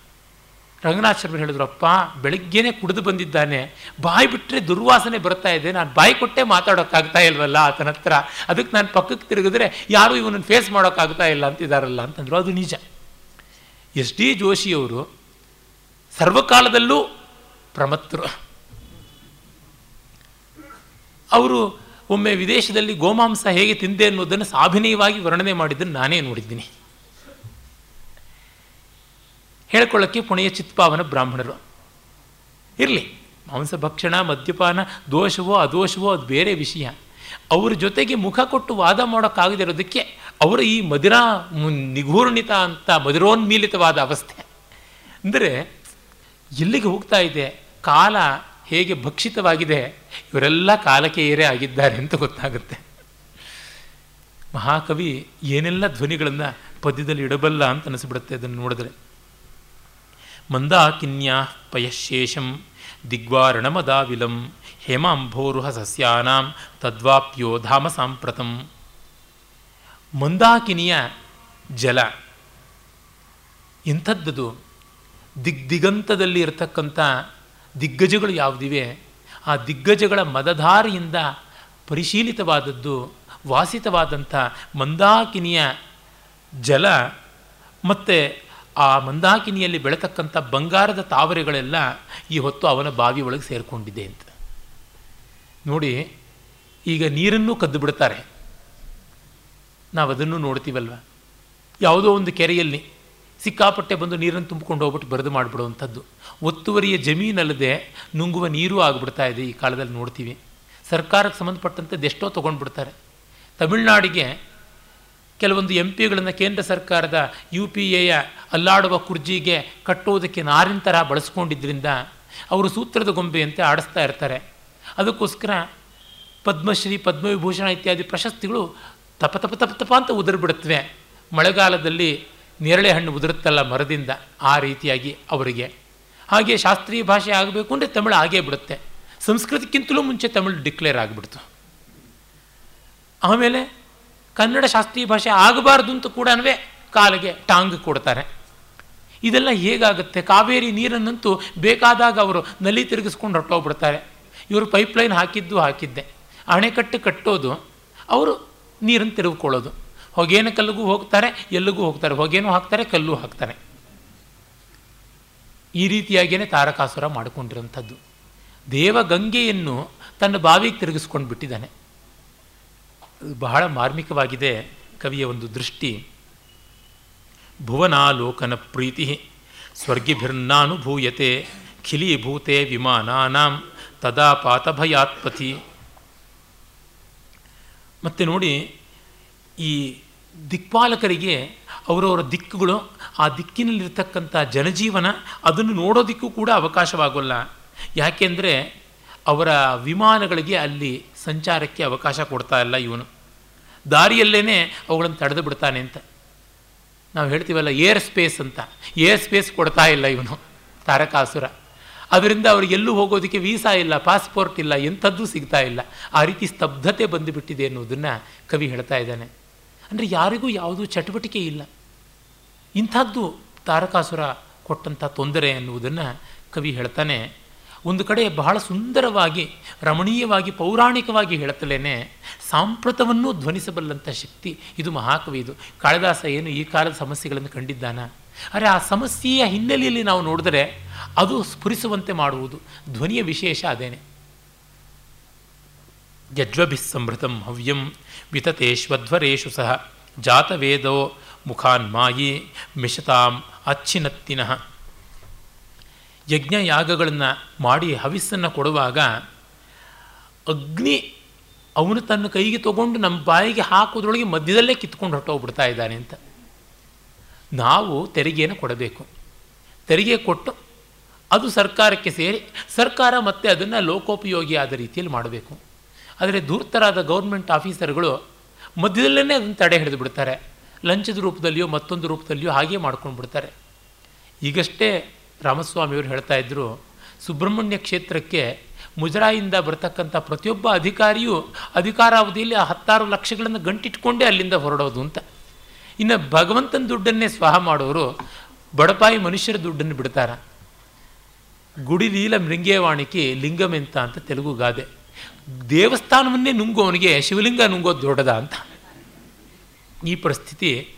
ರಂಗನಾಥ್ ಶರ್ಮ ಹೇಳಿದ್ರಪ್ಪ ಬೆಳಗ್ಗೆನೇ ಕುಡಿದು ಬಂದಿದ್ದಾನೆ. ಬಾಯಿ ಬಿಟ್ಟರೆ ದುರ್ವಾಸನೆ ಬರ್ತಾ ಇದೆ. ನಾನು ಬಾಯಿ ಕೊಟ್ಟೆ ಮಾತಾಡೋಕ್ಕಾಗ್ತಾ ಇಲ್ವಲ್ಲ ಆತನ ಹತ್ರ. ಅದಕ್ಕೆ ನಾನು ಪಕ್ಕಕ್ಕೆ ತಿರುಗಿದ್ರೆ ಯಾರೂ ಇವನನ್ನು ಫೇಸ್ ಮಾಡೋಕ್ಕಾಗ್ತಾ ಇಲ್ಲ ಅಂತಿದ್ದಾರಲ್ಲ ಅಂತಂದ್ರು. ಅದು ನಿಜ. ಎಸ್ ಡಿ ಜೋಶಿಯವರು ಸರ್ವಕಾಲದಲ್ಲೂ ಪ್ರಮತ್ತರು ಅವರು ಒಮ್ಮೆ ವಿದೇಶದಲ್ಲಿ ಗೋಮಾಂಸ ಹೇಗೆ ತಿಂದೆ ಅನ್ನೋದನ್ನು ಸಾಭಿನಯವಾಗಿ ವರ್ಣನೆ ಮಾಡಿದ್ದನ್ನು ನಾನೇ ನೋಡಿದ್ದೀನಿ. ಹೇಳ್ಕೊಳ್ಳೋಕ್ಕೆ ಪುಣೆಯ ಚಿತ್ಪಾವನ ಬ್ರಾಹ್ಮಣರು. ಇರಲಿ, ಮಾಂಸ ಭಕ್ಷಣ, ಮದ್ಯಪಾನ, ದೋಷವೋ ಅದೋಷವೋ ಅದು ಬೇರೆ ವಿಷಯ. ಅವ್ರ ಜೊತೆಗೆ ಮುಖ ಕೊಟ್ಟು ವಾದ ಮಾಡೋಕ್ಕಾಗದಿರೋದಕ್ಕೆ ಅವರ ಈ ಮದಿರಾ ನಿಗೂರ್ಣಿತ ಅಂತ ಮಧುರೋನ್ಮೀಲಿತವಾದ ಅವಸ್ಥೆ. ಅಂದರೆ ಎಲ್ಲಿಗೆ ಹೋಗ್ತಾ ಇದೆ? ಕಾಲ ಹೇಗೆ ಭಕ್ಷಿತವಾಗಿದೆ, ಇವರೆಲ್ಲ ಕಾಲಕೇಯರೇ ಆಗಿದ್ದಾರೆ ಅಂತ ಗೊತ್ತಾಗುತ್ತೆ. ಮಹಾಕವಿ ಏನೆಲ್ಲ ಧ್ವನಿಗಳನ್ನು ಪದ್ಯದಲ್ಲಿ ಇಡಬಲ್ಲ ಅಂತ ಅನಿಸ್ಬಿಡುತ್ತೆ ಅದನ್ನು ನೋಡಿದ್ರೆ. ಮಂದಾಕಿನ್ಯಾ ಪಯಶೇಷಂ ದಿಗ್ವಾರಣಮದಾವಿಲಂ ಹೇಮಾಂಭೋರುಹ ಸಸ್ಯಾನಾಂ ತದ್ವಾಪ್ಯೋ ಧಾಮ ಸಾಂಪ್ರತಂ. ಮಂದಾಕಿನಿಯ ಜಲ ಇಂಥದ್ದದು ದಿಗ್ದಿಗಂತದಲ್ಲಿ ಇರತಕ್ಕಂಥ ದಿಗ್ಗಜಗಳು ಯಾವುದಿವೆ? ಆ ದಿಗ್ಗಜಗಳ ಮದಧಾರಿಯಿಂದ ಪರಿಶೀಲಿತವಾದದ್ದು, ವಾಸಿತವಾದಂಥ ಮಂದಾಕಿನಿಯ ಜಲ ಮತ್ತು ಆ ಮಂದಾಕಿನಿಯಲ್ಲಿ ಬೆಳೆತಕ್ಕಂಥ ಬಂಗಾರದ ತಾವರೆಗಳೆಲ್ಲ ಈ ಹೊತ್ತು ಅವನ ಬಾವಿ ಒಳಗೆ ಸೇರಿಕೊಂಡಿದೆ ಅಂತ. ನೋಡಿ, ಈಗ ನೀರನ್ನು ಕದ್ದು ಬಿಡ್ತಾರೆ. ನಾವು ಅದನ್ನು ನೋಡ್ತೀವಲ್ವ? ಯಾವುದೋ ಒಂದು ಕೆರೆಯಲ್ಲಿ ಸಿಕ್ಕಾಪಟ್ಟೆ ಬಂದು ನೀರನ್ನು ತುಂಬಿಕೊಂಡು ಹೋಗ್ಬಿಟ್ಟು ಬರೆದು ಮಾಡಿಬಿಡುವಂಥದ್ದು. ಒತ್ತುವರಿಯ ಜಮೀನಲ್ಲದೆ ನುಂಗುವ ನೀರು ಆಗಿಬಿಡ್ತಾ ಇದೆ ಈ ಕಾಲದಲ್ಲಿ ನೋಡ್ತೀವಿ. ಸರ್ಕಾರಕ್ಕೆ ಸಂಬಂಧಪಟ್ಟಂತೆ ಎಷ್ಟೋ ತೊಗೊಂಡ್ಬಿಡ್ತಾರೆ. ತಮಿಳುನಾಡಿಗೆ ಕೆಲವೊಂದು ಎಂ ಪಿಗಳನ್ನು ಕೇಂದ್ರ ಸರ್ಕಾರದ ಯು ಪಿ ಎಯ ಅಲ್ಲಾಡುವ ಕುರ್ಜಿಗೆ ಕಟ್ಟೋದಕ್ಕೆ ನಾರಿನ ಥರ ಬಳಸ್ಕೊಂಡಿದ್ದರಿಂದ ಅವರು ಸೂತ್ರದ ಗೊಂಬೆಯಂತೆ ಆಡಿಸ್ತಾ ಇರ್ತಾರೆ. ಅದಕ್ಕೋಸ್ಕರ ಪದ್ಮಶ್ರೀ, ಪದ್ಮವಿಭೂಷಣ ಇತ್ಯಾದಿ ಪ್ರಶಸ್ತಿಗಳು ತಪ ತಪ ತಪ ತಪ ಅಂತ ಉದುರ್ಬಿಡುತ್ತವೆ. ಮಳೆಗಾಲದಲ್ಲಿ ನೇರಳೆ ಹಣ್ಣು ಉದುರುತ್ತಲ್ಲ ಮರದಿಂದ ಆ ರೀತಿಯಾಗಿ ಅವರಿಗೆ. ಹಾಗೆ ಶಾಸ್ತ್ರೀಯ ಭಾಷೆ ಆಗಬೇಕು ಅಂದರೆ ತಮಿಳು ಆಗೇ ಬಿಡುತ್ತೆ. ಸಂಸ್ಕೃತಕ್ಕಿಂತಲೂ ಮುಂಚೆ ತಮಿಳು ಡಿಕ್ಲೇರ್ ಆಗಿಬಿಡ್ತು. ಆಮೇಲೆ ಕನ್ನಡ ಶಾಸ್ತ್ರೀಯ ಭಾಷೆ ಆಗಬಾರ್ದು ಅಂತ ಕೂಡ ಕಾಲಿಗೆ ಟಾಂಗ್ ಕೊಡ್ತಾರೆ. ಇದೆಲ್ಲ ಹೇಗಾಗುತ್ತೆ? ಕಾವೇರಿ ನೀರನ್ನಂತೂ ಬೇಕಾದಾಗ ಅವರು ನಲ್ಲಿ ತಿರುಗಿಸ್ಕೊಂಡು ಹೊರಟೋಗ್ಬಿಡ್ತಾರೆ. ಇವರು ಪೈಪ್ಲೈನ್ ಹಾಕಿದ್ದು ಹಾಕಿದ್ದೆ. ಅಣೆಕಟ್ಟು ಕಟ್ಟೋದು, ಅವರು ನೀರನ್ನು ತಿರುಗಿಕೊಳ್ಳೋದು. ಹೊಗೇನ ಕಲ್ಲಿಗೂ ಹೋಗ್ತಾರೆ, ಎಲ್ಲಿಗೂ ಹೋಗ್ತಾರೆ. ಹೊಗೇನೂ ಹಾಕ್ತಾರೆ, ಕಲ್ಲು ಹಾಕ್ತಾರೆ. ಈ ರೀತಿಯಾಗಿಯೇ ತಾರಕಾಸುರ ಮಾಡಿಕೊಂಡಿರೋಂಥದ್ದು ದೇವಗಂಗೆಯನ್ನು ತನ್ನ ಬಾವಿಗೆ ತಿರುಗಿಸ್ಕೊಂಡು ಬಿಟ್ಟಿದ್ದಾನೆ. ಬಹಳ ಮಾರ್ಮಿಕವಾಗಿದೆ ಕವಿಯ ಒಂದು ದೃಷ್ಟಿ. ಭುವನಾಲೋಕನ ಪ್ರೀತಿ ಸ್ವರ್ಗಿಭಿರ್ನಾನುಭೂಯತೆ ಖಿಲೀಭೂತೆ ವಿಮಾನಾನಾಂ ತದಾ ಪಾತಭಯಾತ್ಪತಿ. ಮತ್ತು ನೋಡಿ ಈ ದಿಕ್ಪಾಲಕರಿಗೆ ಅವರವರ ದಿಕ್ಕುಗಳು, ಆ ದಿಕ್ಕಿನಲ್ಲಿರ್ತಕ್ಕಂಥ ಜನಜೀವನ ಅದನ್ನು ನೋಡೋದಕ್ಕೂ ಕೂಡ ಅವಕಾಶವಾಗೋಲ್ಲ. ಯಾಕೆಂದರೆ ಅವರ ವಿಮಾನಗಳಿಗೆ ಅಲ್ಲಿ ಸಂಚಾರಕ್ಕೆ ಅವಕಾಶ ಕೊಡ್ತಾ ಇಲ್ಲ ಇವನು. ದಾರಿಯಲ್ಲೇ ಅವುಗಳನ್ನು ತಡೆದು ಬಿಡ್ತಾನೆ ಅಂತ. ನಾವು ಹೇಳ್ತೀವಲ್ಲ, ಏರ್ ಸ್ಪೇಸ್ ಅಂತ. ಏರ್ ಸ್ಪೇಸ್ ಕೊಡ್ತಾ ಇಲ್ಲ ಇವನು, ತಾರಕಾಸುರ. ಅದರಿಂದ ಅವರು ಎಲ್ಲೂ ಹೋಗೋದಕ್ಕೆ ವೀಸಾ ಇಲ್ಲ, ಪಾಸ್ಪೋರ್ಟ್ ಇಲ್ಲ, ಎಂಥದ್ದು ಸಿಗ್ತಾ ಇಲ್ಲ. ಆ ರೀತಿ ಸ್ತಬ್ಧತೆ ಬಂದುಬಿಟ್ಟಿದೆ ಅನ್ನೋದನ್ನು ಕವಿ ಹೇಳ್ತಾ ಇದ್ದಾನೆ. ಅಂದರೆ ಯಾರಿಗೂ ಯಾವುದೂ ಚಟುವಟಿಕೆ ಇಲ್ಲ. ಇಂಥದ್ದು ತಾರಕಾಸುರ ಕೊಟ್ಟಂಥ ತೊಂದರೆ ಅನ್ನುವುದನ್ನು ಕವಿ ಹೇಳ್ತಾನೆ. ಒಂದು ಕಡೆ ಬಹಳ ಸುಂದರವಾಗಿ, ರಮಣೀಯವಾಗಿ, ಪೌರಾಣಿಕವಾಗಿ ಹೇಳುತ್ತಲೇ ಸಾಂಪ್ರತವನ್ನು ಧ್ವನಿಸಬಲ್ಲಂಥ ಶಕ್ತಿ ಇದು ಮಹಾಕವಿ ಇದು. ಕಾಳಿದಾಸ ಏನು ಈ ಕಾಲದ ಸಮಸ್ಯೆಗಳನ್ನು ಕಂಡಿದ್ದಾನ? ಆದರೆ ಆ ಸಮಸ್ಯೆಯ ಹಿನ್ನೆಲೆಯಲ್ಲಿ ನಾವು ನೋಡಿದರೆ ಅದು ಸ್ಫುರಿಸುವಂತೆ ಮಾಡುವುದು. ಧ್ವನಿಯ ವಿಶೇಷ ಅದೇನೆ. ಯಜ್ವಭಿಸ್ಸಂಭೃತಂ ಹವ್ಯಂ ವಿತತೇಶ್ವಧ್ವರೇಶು ಸಹ ಜಾತವೇದೋ ಮುಖಾನ್ಮಾಯಿ ಮಿಷತಾಂ ಅಚ್ಚಿನತ್ತಿನಃ. ಯಜ್ಞ ಯಾಗಗಳನ್ನು ಮಾಡಿ ಹವಿಸ್ಸನ್ನು ಕೊಡುವಾಗ ಅಗ್ನಿ ಅವನು ತನ್ನ ಕೈಗೆ ತಗೊಂಡು ನಮ್ಮ ಬಾಯಿಗೆ ಹಾಕೋದ್ರೊಳಗೆ ಮಧ್ಯದಲ್ಲೇ ಕಿತ್ಕೊಂಡು ಹೊರಟೋಗ್ಬಿಡ್ತಾ ಇದ್ದಾನೆ ಅಂತ. ನಾವು ತೆರಿಗೆಯನ್ನು ಕೊಡಬೇಕು. ತೆರಿಗೆ ಕೊಟ್ಟು ಅದು ಸರ್ಕಾರಕ್ಕೆ ಸೇರಿ ಸರ್ಕಾರ ಮತ್ತೆ ಅದನ್ನು ಲೋಕೋಪಯೋಗಿ ಆದ ರೀತಿಯಲ್ಲಿ ಮಾಡಬೇಕು. ಆದರೆ ದೂರ್ತರಾದ ಗೌರ್ಮೆಂಟ್ ಆಫೀಸರ್ಗಳು ಮಧ್ಯದಲ್ಲೇ ಅದನ್ನು ತಡೆ ಹಿಡಿದು ಬಿಡ್ತಾರೆ. ಲಂಚದ ರೂಪದಲ್ಲಿಯೋ ಮತ್ತೊಂದು ರೂಪದಲ್ಲಿಯೋ ಹಾಗೆ ಮಾಡ್ಕೊಂಡು ಬಿಡ್ತಾರೆ. ಈಗಷ್ಟೇ ರಾಮಸ್ವಾಮಿಯವರು ಹೇಳ್ತಾ ಇದ್ದರು ಸುಬ್ರಹ್ಮಣ್ಯ ಕ್ಷೇತ್ರಕ್ಕೆ ಮುಜರಾಯಿಂದ ಬರ್ತಕ್ಕಂಥ ಪ್ರತಿಯೊಬ್ಬ ಅಧಿಕಾರಿಯೂ ಅಧಿಕಾರಾವಧಿಯಲ್ಲಿ ಆ ಹತ್ತಾರು ಲಕ್ಷಗಳನ್ನು ಗಂಟಿಟ್ಕೊಂಡೇ ಅಲ್ಲಿಂದ ಹೊರಡೋದು ಅಂತ. ಇನ್ನು ಭಗವಂತನ ದುಡ್ಡನ್ನೇ ಸ್ವಹ ಮಾಡೋರು ಬಡಪಾಯಿ ಮನುಷ್ಯರ ದುಡ್ಡನ್ನು ಬಿಡ್ತಾರ. ಗುಡಿ ಲೀಲ ಮೃಂಗೇವಾಣಿಕೆ ಲಿಂಗಮೆಂತ ಅಂತ ತೆಲುಗು ಗಾದೆ. ದೇವಸ್ಥಾನವನ್ನೇ ನುಂಗೋವನಿಗೆ ಶಿವಲಿಂಗ ನುಂಗೋದು ದೊಡ್ಡದ ಅಂತ. ಈ ಪರಿಸ್ಥಿತಿ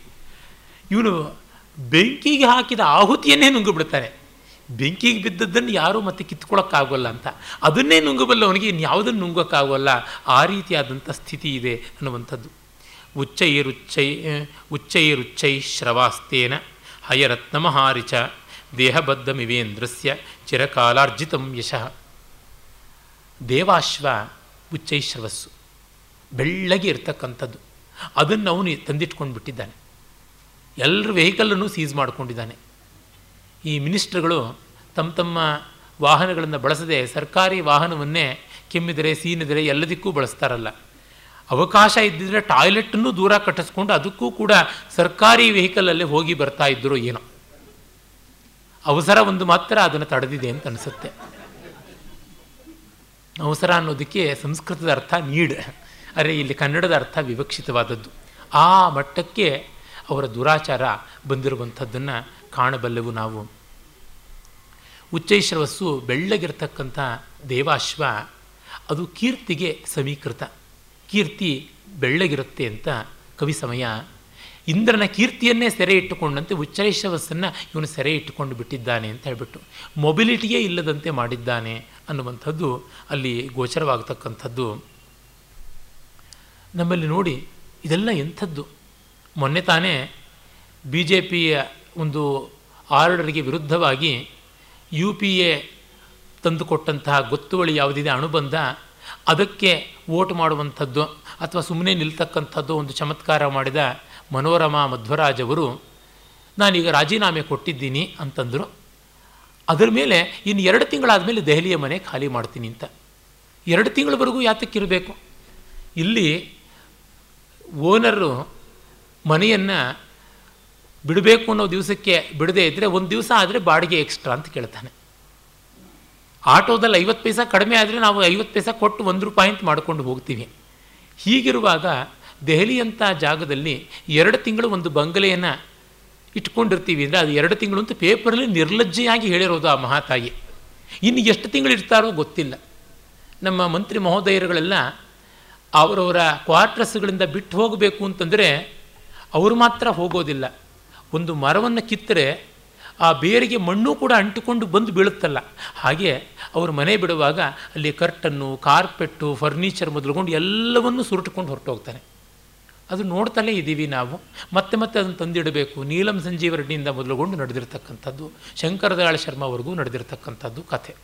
ಇವನು ಬೆಂಕಿಗೆ ಹಾಕಿದ ಆಹುತಿಯನ್ನೇ ನುಂಗು ಬಿಡ್ತಾರೆ ಬೆಂಕಿಗೆ ಬಿದ್ದದ್ದನ್ನು ಯಾರೂ ಮತ್ತೆ ಕಿತ್ಕೊಳ್ಳೋಕ್ಕಾಗೋಲ್ಲ ಅಂತ. ಅದನ್ನೇ ನುಂಗಬಲ್ಲ ಅವನಿಗೆ ಇನ್ಯಾವುದನ್ನು ನುಂಗೋಕ್ಕಾಗೋಲ್ಲ. ಆ ರೀತಿಯಾದಂಥ ಸ್ಥಿತಿ ಇದೆ ಅನ್ನುವಂಥದ್ದು. ಉಚ್ಚೈರುಚ್ಚೈ ಉಚ್ಚೈರುಚ್ಚೈ ಶ್ರವಾಸ್ತೇನ ಹಯರತ್ನಮಹಾರಿಚ ದೇಹಬದ್ಧಮಿವೇಂದ್ರಸ್ಯ ಚಿರಕಾಲಾರ್ಜಿತಂ ಯಶಃ. ದೇವಾಶ್ವ ಉಚ್ಚೈಶ್ರವಸ್ಸು ಬೆಳ್ಳಗೆ ಇರ್ತಕ್ಕಂಥದ್ದು. ಅದನ್ನು ಅವನು ತಂದಿಟ್ಕೊಂಡು ಬಿಟ್ಟಿದ್ದಾನೆ. ಎಲ್ಲರ ವೆಹಿಕಲನ್ನು ಸೀಸ್ ಮಾಡಿಕೊಂಡಿದ್ದಾನೆ. ಈ ಮಿನಿಸ್ಟ್ರುಗಳು ತಮ್ಮ ತಮ್ಮ ವಾಹನಗಳನ್ನು ಬಳಸದೆ ಸರ್ಕಾರಿ ವಾಹನವನ್ನೇ ಕೆಮ್ಮಿದರೆ, ಸೀನಿದರೆ ಎಲ್ಲದಕ್ಕೂ ಬಳಸ್ತಾರಲ್ಲ. ಅವಕಾಶ ಇದ್ದಿದ್ರೆ ಟಾಯ್ಲೆಟನ್ನು ದೂರ ಕಟ್ಟಿಸ್ಕೊಂಡು ಅದಕ್ಕೂ ಕೂಡ ಸರ್ಕಾರಿ ವೆಹಿಕಲಲ್ಲೇ ಹೋಗಿ ಬರ್ತಾ ಇದ್ದರು ಏನೋ. ಅವಸರ ಒಂದು ಮಾತ್ರ ಅದನ್ನು ತಡೆದಿದೆ ಅಂತ ಅನಿಸುತ್ತೆ. ಅವಸರ ಅನ್ನೋದಕ್ಕೆ ಸಂಸ್ಕೃತದ ಅರ್ಥ ನೀಡ್. ಅರೆ, ಇಲ್ಲಿ ಕನ್ನಡದ ಅರ್ಥ ವಿವಕ್ಷಿತವಾದದ್ದು. ಆ ಮಟ್ಟಕ್ಕೆ ಅವರ ದುರಾಚಾರ ಬಂದಿರುವಂಥದ್ದನ್ನು ಕಾಣಬಲ್ಲೆವು ನಾವು. ಉಚ್ಚೈಶ್ರವಸ್ಸು ಬೆಳ್ಳಗಿರ್ತಕ್ಕಂಥ ದೇವಾಶ್ವ, ಅದು ಕೀರ್ತಿಗೆ ಸಮೀಕೃತ. ಕೀರ್ತಿ ಬೆಳ್ಳಗಿರುತ್ತೆ ಅಂತ ಕವಿ ಸಮಯ. ಇಂದ್ರನ ಕೀರ್ತಿಯನ್ನೇ ಸೆರೆ ಇಟ್ಟುಕೊಂಡಂತೆ ಉಚ್ಚೈಶ್ರವಸ್ಸನ್ನು ಇವನು ಸೆರೆ ಇಟ್ಟುಕೊಂಡು ಬಿಟ್ಟಿದ್ದಾನೆ ಅಂತ ಹೇಳ್ಬಿಟ್ಟು, ಮೊಬಿಲಿಟಿಯೇ ಇಲ್ಲದಂತೆ ಮಾಡಿದ್ದಾನೆ ಅನ್ನುವಂಥದ್ದು ಅಲ್ಲಿ ಗೋಚರವಾಗತಕ್ಕಂಥದ್ದು. ನಮ್ಮಲ್ಲಿ ನೋಡಿ ಇದೆಲ್ಲ ಎಂಥದ್ದು? ಮೊನ್ನೆ ತಾನೇ ಬಿ ಜೆ ಪಿಯ ಒಂದು ಆರ್ಡರ್ಗೆ ವಿರುದ್ಧವಾಗಿ ಯು ಪಿ ಎ ತಂದುಕೊಟ್ಟಂತಹ ಗೊತ್ತುವಳಿ ಯಾವುದಿದೆ, ಅಣುಬಂಧ, ಅದಕ್ಕೆ ವೋಟ್ ಮಾಡುವಂಥದ್ದು ಅಥವಾ ಸುಮ್ಮನೆ ನಿಲ್ತಕ್ಕಂಥದ್ದು ಒಂದು ಚಮತ್ಕಾರ ಮಾಡಿದ ಮನೋರಮಾ ಮಧ್ವರಾಜ್ ಅವರು, ನಾನೀಗ ರಾಜೀನಾಮೆ ಕೊಟ್ಟಿದ್ದೀನಿ ಅಂತಂದರು. ಅದರ ಮೇಲೆ ಇನ್ನು ಎರಡು ತಿಂಗಳಾದ ಮೇಲೆ ದೆಹಲಿಯ ಮನೆ ಖಾಲಿ ಮಾಡ್ತೀನಿ ಅಂತ. ಎರಡು ತಿಂಗಳವರೆಗೂ ಯಾತಕ್ಕಿರಬೇಕು? ಇಲ್ಲಿ ಓನರು ಮನೆಯನ್ನು ಬಿಡಬೇಕು ಅನ್ನೋ ದಿವಸಕ್ಕೆ ಬಿಡದೇ ಇದ್ದರೆ ಒಂದು ದಿವಸ ಆದರೆ ಬಾಡಿಗೆ ಎಕ್ಸ್ಟ್ರಾ ಅಂತ ಕೇಳ್ತಾನೆ. ಆಟೋದಲ್ಲಿ ಐವತ್ತು ಪೈಸಾ ಕಡಿಮೆ ಆದರೆ ನಾವು ಐವತ್ತು ಪೈಸಾ ಕೊಟ್ಟು ಒಂದು ರೂಪಾಯಿ ಅಂತ ಮಾಡ್ಕೊಂಡು ಹೋಗ್ತೀವಿ. ಹೀಗಿರುವಾಗ ದೆಹಲಿಯಂಥ ಜಾಗದಲ್ಲಿ ಎರಡು ತಿಂಗಳು ಒಂದು ಬಂಗಲೆಯನ್ನು ಇಟ್ಕೊಂಡಿರ್ತೀವಿ ಅಂದರೆ ಅದು ಎರಡು ತಿಂಗಳು ಅಂತ ಪೇಪರಲ್ಲಿ ನಿರ್ಲಜ್ಜೆಯಾಗಿ ಹೇಳಿರೋದು ಆ ಮಹಾತಾಯಿ. ಇನ್ನು ಎಷ್ಟು ತಿಂಗಳು ಇರ್ತಾರೋ ಗೊತ್ತಿಲ್ಲ. ನಮ್ಮ ಮಂತ್ರಿ ಮಹೋದಯರುಗಳೆಲ್ಲ ಅವರವರ ಕ್ವಾರ್ಟರ್ಸ್ಗಳಿಂದ ಬಿಟ್ಟು ಹೋಗಬೇಕು ಅಂತಂದರೆ ಅವರು ಮಾತ್ರ ಹೋಗೋದಿಲ್ಲ. ಒಂದು ಮರವನ್ನು ಕಿತ್ತರೆ ಆ ಬೇರಿಗೆ ಮಣ್ಣು ಕೂಡ ಅಂಟಿಕೊಂಡು ಬಂದು ಬೀಳುತ್ತಲ್ಲ. ಹಾಗೆ ಅವರು ಮನೆ ಬಿಡುವಾಗ ಅಲ್ಲಿ ಕರ್ಟನ್ನು, ಕಾರ್ಪೆಟ್ಟು, ಫರ್ನಿಚರ್ ಮೊದಲುಕೊಂಡು ಎಲ್ಲವನ್ನೂ ಸುರುಟ್ಕೊಂಡು ಹೊರಟೋಗ್ತಾನೆ. ಅದು ನೋಡ್ತಲೇ ಇದ್ದೀವಿ ನಾವು. ಮತ್ತೆ ಮತ್ತೆ ಅದನ್ನು ತಂದಿಡಬೇಕು. ನೀಲಂ ಸಂಜೀವ ರೆಡ್ಡಿಯಿಂದ ಮೊದಲುಗೊಂಡು ನಡೆದಿರ್ತಕ್ಕಂಥದ್ದು ಶಂಕರದಾಳ ಶರ್ಮವರೆಗೂ ನಡೆದಿರ್ತಕ್ಕಂಥದ್ದು ಕಥೆ.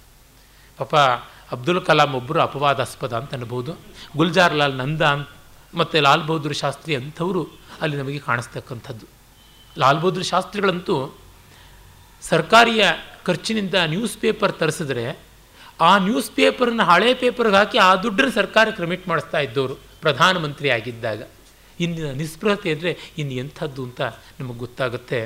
ಪಾಪ ಅಬ್ದುಲ್ ಕಲಾಂ ಒಬ್ಬರು ಅಪವಾದಾಸ್ಪದ ಅಂತ ಅನ್ಬೋದು. ಗುಲ್ಜಾರ್ ಲಾಲ್ ನಂದ ಮತ್ತು ಲಾಲ್ ಬಹದ್ದೂರ್ ಶಾಸ್ತ್ರಿ ಅಂಥವರು ಅಲ್ಲಿ ನಮಗೆ ಕಾಣಿಸ್ತಕ್ಕಂಥದ್ದು. ಲಾಲ್ ಬಹದ್ದೂರ್ ಶಾಸ್ತ್ರಿಗಳಂತೂ ಸರ್ಕಾರಿಯ ಖರ್ಚಿನಿಂದ ನ್ಯೂಸ್ ಪೇಪರ್ ತರಿಸಿದ್ರೆ ಆ ನ್ಯೂಸ್ ಪೇಪರನ್ನ ಹಳೆ ಪೇಪರ್ಗೆ ಹಾಕಿ ಆ ದುಡ್ಡನ್ನು ಸರ್ಕಾರಕ್ಕೆ ಕ್ರಮಿಟ್ ಮಾಡಿಸ್ತಾ ಇದ್ದವರು ಪ್ರಧಾನಮಂತ್ರಿ ಆಗಿದ್ದಾಗ. ಇಂದಿನ ನಿಸ್ಪೃಹತೆ ಅಂದರೆ ಇನ್ನು ಎಂಥದ್ದು ಅಂತ ನಮಗೆ ಗೊತ್ತಾಗುತ್ತೆ.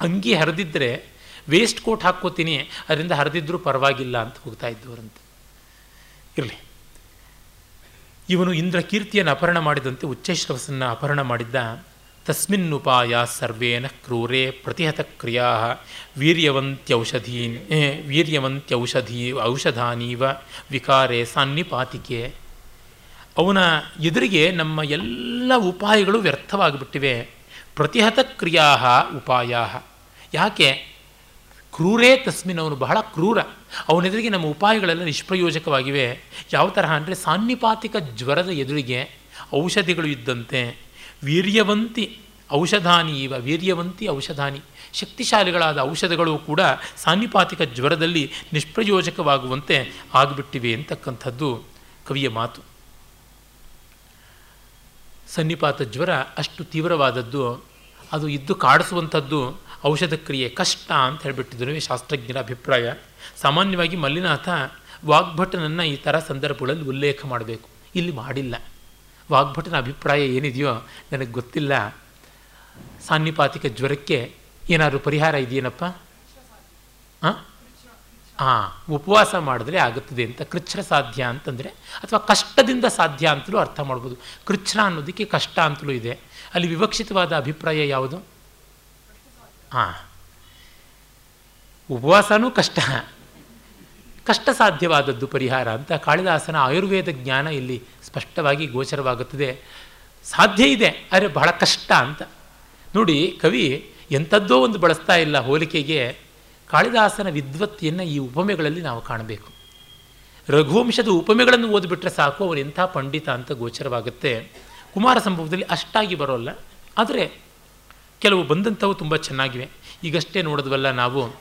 ಅಂಗಿ ಹರಿದಿದ್ದರೆ ವೇಸ್ಟ್ ಕೋಟ್ ಹಾಕ್ಕೋತೀನಿ, ಅದರಿಂದ ಹರಿದಿದ್ರೂ ಪರವಾಗಿಲ್ಲ ಅಂತ ಹೋಗ್ತಾ ಇದ್ದವರಂತೆ. ಇರಲಿ. ಇವನು ಇಂದ್ರ ಕೀರ್ತಿಯನ್ನು ಅಪಹರಣ ಮಾಡಿದಂತೆ ಉಚ್ಚೈಶ್ರವಸನ್ನು ಅಪಹರಣ ಮಾಡಿದ್ದ, ತಸ್ಮಿನ್ನುಪಾಯ ಸರ್ವೇನ ಕ್ರೂರೇ ಪ್ರತಿಹತ ಕ್ರಿಯಾ ವೀರ್ಯವಂತ್ಯೌಷಧೀನ್ ವೀರ್ಯವಂತ್ಯೌಷಧಿ, ಔಷಧಾನೀವ ವಿಕಾರೆ ಸಾನ್ನಿಪಾತಿಕೆ. ಅವನ ಎದುರಿಗೆ ನಮ್ಮ ಎಲ್ಲ ಉಪಾಯಗಳು ವ್ಯರ್ಥವಾಗಿಬಿಟ್ಟಿವೆ. ಪ್ರತಿಹತ ಕ್ರಿಯಾ ಉಪಾಯ ಯಾಕೆ? ಕ್ರೂರೇ ತಸ್ಮಿನ್ ಅವನು ಬಹಳ ಕ್ರೂರ. ಅವನೆದುರಿಗೆ ನಮ್ಮ ಉಪಾಯಗಳೆಲ್ಲ ನಿಷ್ಪ್ರಯೋಜಕವಾಗಿವೆ. ಯಾವ ತರಹ ಅಂದರೆ ಸಾನ್ನಿಪಾತಿಕ ಜ್ವರದ ಎದುರಿಗೆ ಔಷಧಿಗಳು ಇದ್ದಂತೆ ವೀರ್ಯವಂತಿ ಔಷಧಾನಿ ಇವ, ವೀರ್ಯವಂತಿ ಔಷಧಾನಿ. ಶಕ್ತಿಶಾಲಿಗಳಾದ ಔಷಧಗಳು ಕೂಡ ಸಾನ್ನಿಪಾತಿಕ ಜ್ವರದಲ್ಲಿ ನಿಷ್ಪ್ರಯೋಜಕವಾಗುವಂತೆ ಆಗಿಬಿಟ್ಟಿವೆ ಅಂತಕ್ಕಂಥದ್ದು ಕವಿಯ ಮಾತು. ಸನ್ನಿಪಾತ ಜ್ವರ ಅಷ್ಟು ತೀವ್ರವಾದದ್ದು, ಅದು ಇದ್ದು ಕಾಡಿಸುವಂಥದ್ದು ಔಷಧ ಕ್ರಿಯೆ ಕಷ್ಟ ಅಂತ ಹೇಳಿಬಿಟ್ಟಿದ್ರು ಶಾಸ್ತ್ರಜ್ಞರ ಅಭಿಪ್ರಾಯ. ಸಾಮಾನ್ಯವಾಗಿ ಮಲ್ಲಿನಾಥ ವಾಗ್ಭಟನನ್ನು ಈ ಥರ ಸಂದರ್ಭಗಳಲ್ಲಿ ಉಲ್ಲೇಖ ಮಾಡಬೇಕು. ಇಲ್ಲಿ ಮಾಡಿಲ್ಲ. ವಾಗ್ಭಟನ ಅಭಿಪ್ರಾಯ ಏನಿದೆಯೋ ನನಗೆ ಗೊತ್ತಿಲ್ಲ. ಸಾನ್ನಿಪಾತಿಕ ಜ್ವರಕ್ಕೆ ಏನಾದರೂ ಪರಿಹಾರ ಇದೆಯೇನಪ್ಪ? ಹಾಂ? ಹಾಂ ಉಪವಾಸ ಮಾಡಿದ್ರೆ ಆಗುತ್ತದೆ ಅಂತ. ಕೃಚ್ಛ್ರ ಸಾಧ್ಯ ಅಂತಂದರೆ, ಅಥವಾ ಕಷ್ಟದಿಂದ ಸಾಧ್ಯ ಅಂತಲೂ ಅರ್ಥ ಮಾಡ್ಬೋದು. ಕೃಚ್ಛ್ರ ಅನ್ನೋದಕ್ಕೆ ಕಷ್ಟ ಅಂತಲೂ ಇದೆ. ಅಲ್ಲಿ ವಿವಕ್ಷಿತವಾದ ಅಭಿಪ್ರಾಯ ಯಾವುದು? ಹಾಂ ಉಪವಾಸನೂ ಕಷ್ಟ. ಕಷ್ಟ ಸಾಧ್ಯವಾದದ್ದು ಪರಿಹಾರ ಅಂತ ಕಾಳಿದಾಸನ ಆಯುರ್ವೇದ ಜ್ಞಾನ ಇಲ್ಲಿ ಸ್ಪಷ್ಟವಾಗಿ ಗೋಚರವಾಗುತ್ತದೆ. ಸಾಧ್ಯ ಇದೆ, ಆದರೆ ಬಹಳ ಕಷ್ಟ ಅಂತ. ನೋಡಿ, ಕವಿ ಎಂಥದ್ದೋ ಒಂದು ಬಳಸ್ತಾ ಇಲ್ಲ ಹೋಲಿಕೆಗೆ. ಕಾಳಿದಾಸನ ವಿದ್ವತ್ತಿಯನ್ನು ಈ ಉಪಮೆಗಳಲ್ಲಿ ನಾವು ಕಾಣಬೇಕು. ರಘುವಂಶದ ಉಪಮೆಗಳನ್ನು ಓದಿಬಿಟ್ರೆ ಸಾಕು ಅವನು ಎಂಥ ಪಂಡಿತ ಅಂತ ಗೋಚರವಾಗುತ್ತೆ. ಕುಮಾರ ಸಂಭವದಲ್ಲಿ ಅಷ್ಟಾಗಿ ಬರೋಲ್ಲ, ಆದರೆ ಕೆಲವು ಬಂದಂಥವು ತುಂಬ ಚೆನ್ನಾಗಿವೆ. ಈಗಷ್ಟೇ ನೋಡಿದ್ವಲ್ಲ ನಾವು,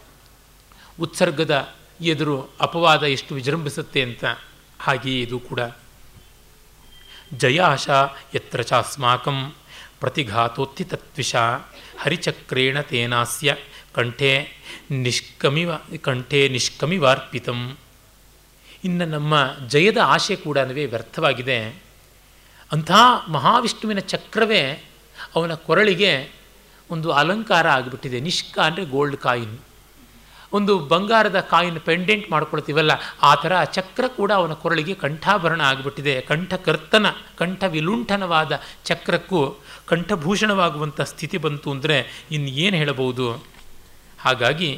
ಉತ್ಸರ್ಗದ ಎದುರು ಅಪವಾದ ಎಷ್ಟು ವಿಜೃಂಭಿಸುತ್ತೆ ಅಂತ, ಹಾಗೆಯೇ ಇದು ಕೂಡ. ಜಯಾಶ ಯತ್ರ ಚಾಸ್ಮಾಕಂ ಪ್ರತಿಘಾತೋತ್ತಿ ತತ್ವಿಷ ಹರಿಚಕ್ರೇಣ ತೇನಾಸ್ಯ ಕಂಠೆ ನಿಷ್ಕಮಿವ, ಕಂಠೆ ನಿಷ್ಕಮಿವಾರ್ಪಿತಂ. ಇನ್ನು ನಮ್ಮ ಜಯದ ಆಶೆ ಕೂಡ ವ್ಯರ್ಥವಾಗಿದೆ. ಅಂಥ ಮಹಾವಿಷ್ಣುವಿನ ಚಕ್ರವೇ ಅವನ ಕೊರಳಿಗೆ ಒಂದು ಅಲಂಕಾರ ಆಗಿಬಿಟ್ಟಿದೆ. ನಿಷ್ಕ ಅಂದರೆ ಗೋಲ್ಡ್ ಕಾಯಿನ್ ಒಂದು ಬಂಗಾರದ ಕಾಯಿನ್ ಪೆಂಡೆಂಟ್ ಮಾಡ್ಕೊಳ್ತೀವಲ್ಲ, ಆ ಥರ ಚಕ್ರ ಕೂಡ ಅವನ ಕೊರಳಿಗೆ ಕಂಠಾಭರಣ ಆಗಿಬಿಟ್ಟಿದೆ. ಕಂಠಕರ್ತನ ಕಂಠ ವಿಲುಂಠನವಾದ ಚಕ್ರಕ್ಕೂ ಕಂಠಭೂಷಣವಾಗುವಂಥ ಸ್ಥಿತಿ ಬಂತು ಅಂದರೆ ಇನ್ನು ಏನು ಹೇಳಬಹುದು? ಹಾಗಾಗಿ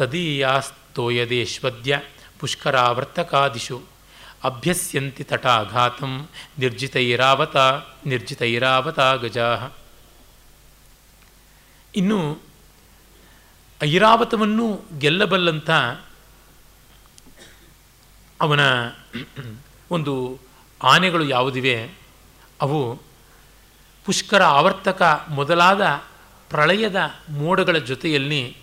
ತದೀಯಾಸ್ತೋಯದೇಶ್ವದ್ಯ ಪುಷ್ಕರಾವರ್ತಕಾದಿಷು. ಅಭ್ಯಸ್ಯಂತಿ ತಟಾಘಾತಂ ನಿರ್ಜಿತೈರಾವತ ನಿರ್ಜಿತೈರಾವತ ಗಜಾ ಇನ್ನು ಐರಾವತವನ್ನು ಗೆಲ್ಲಬಲ್ಲಂಥ ಅವನ ಒಂದು ಆನೆಗಳು ಯಾವುದಿವೆ? ಅವು ಪುಷ್ಕರ ಆವರ್ತಕ ಮೊದಲಾದ ಪ್ರಳಯದ ಮೋಡಗಳ ಜೊತೆಯಲ್ಲಿ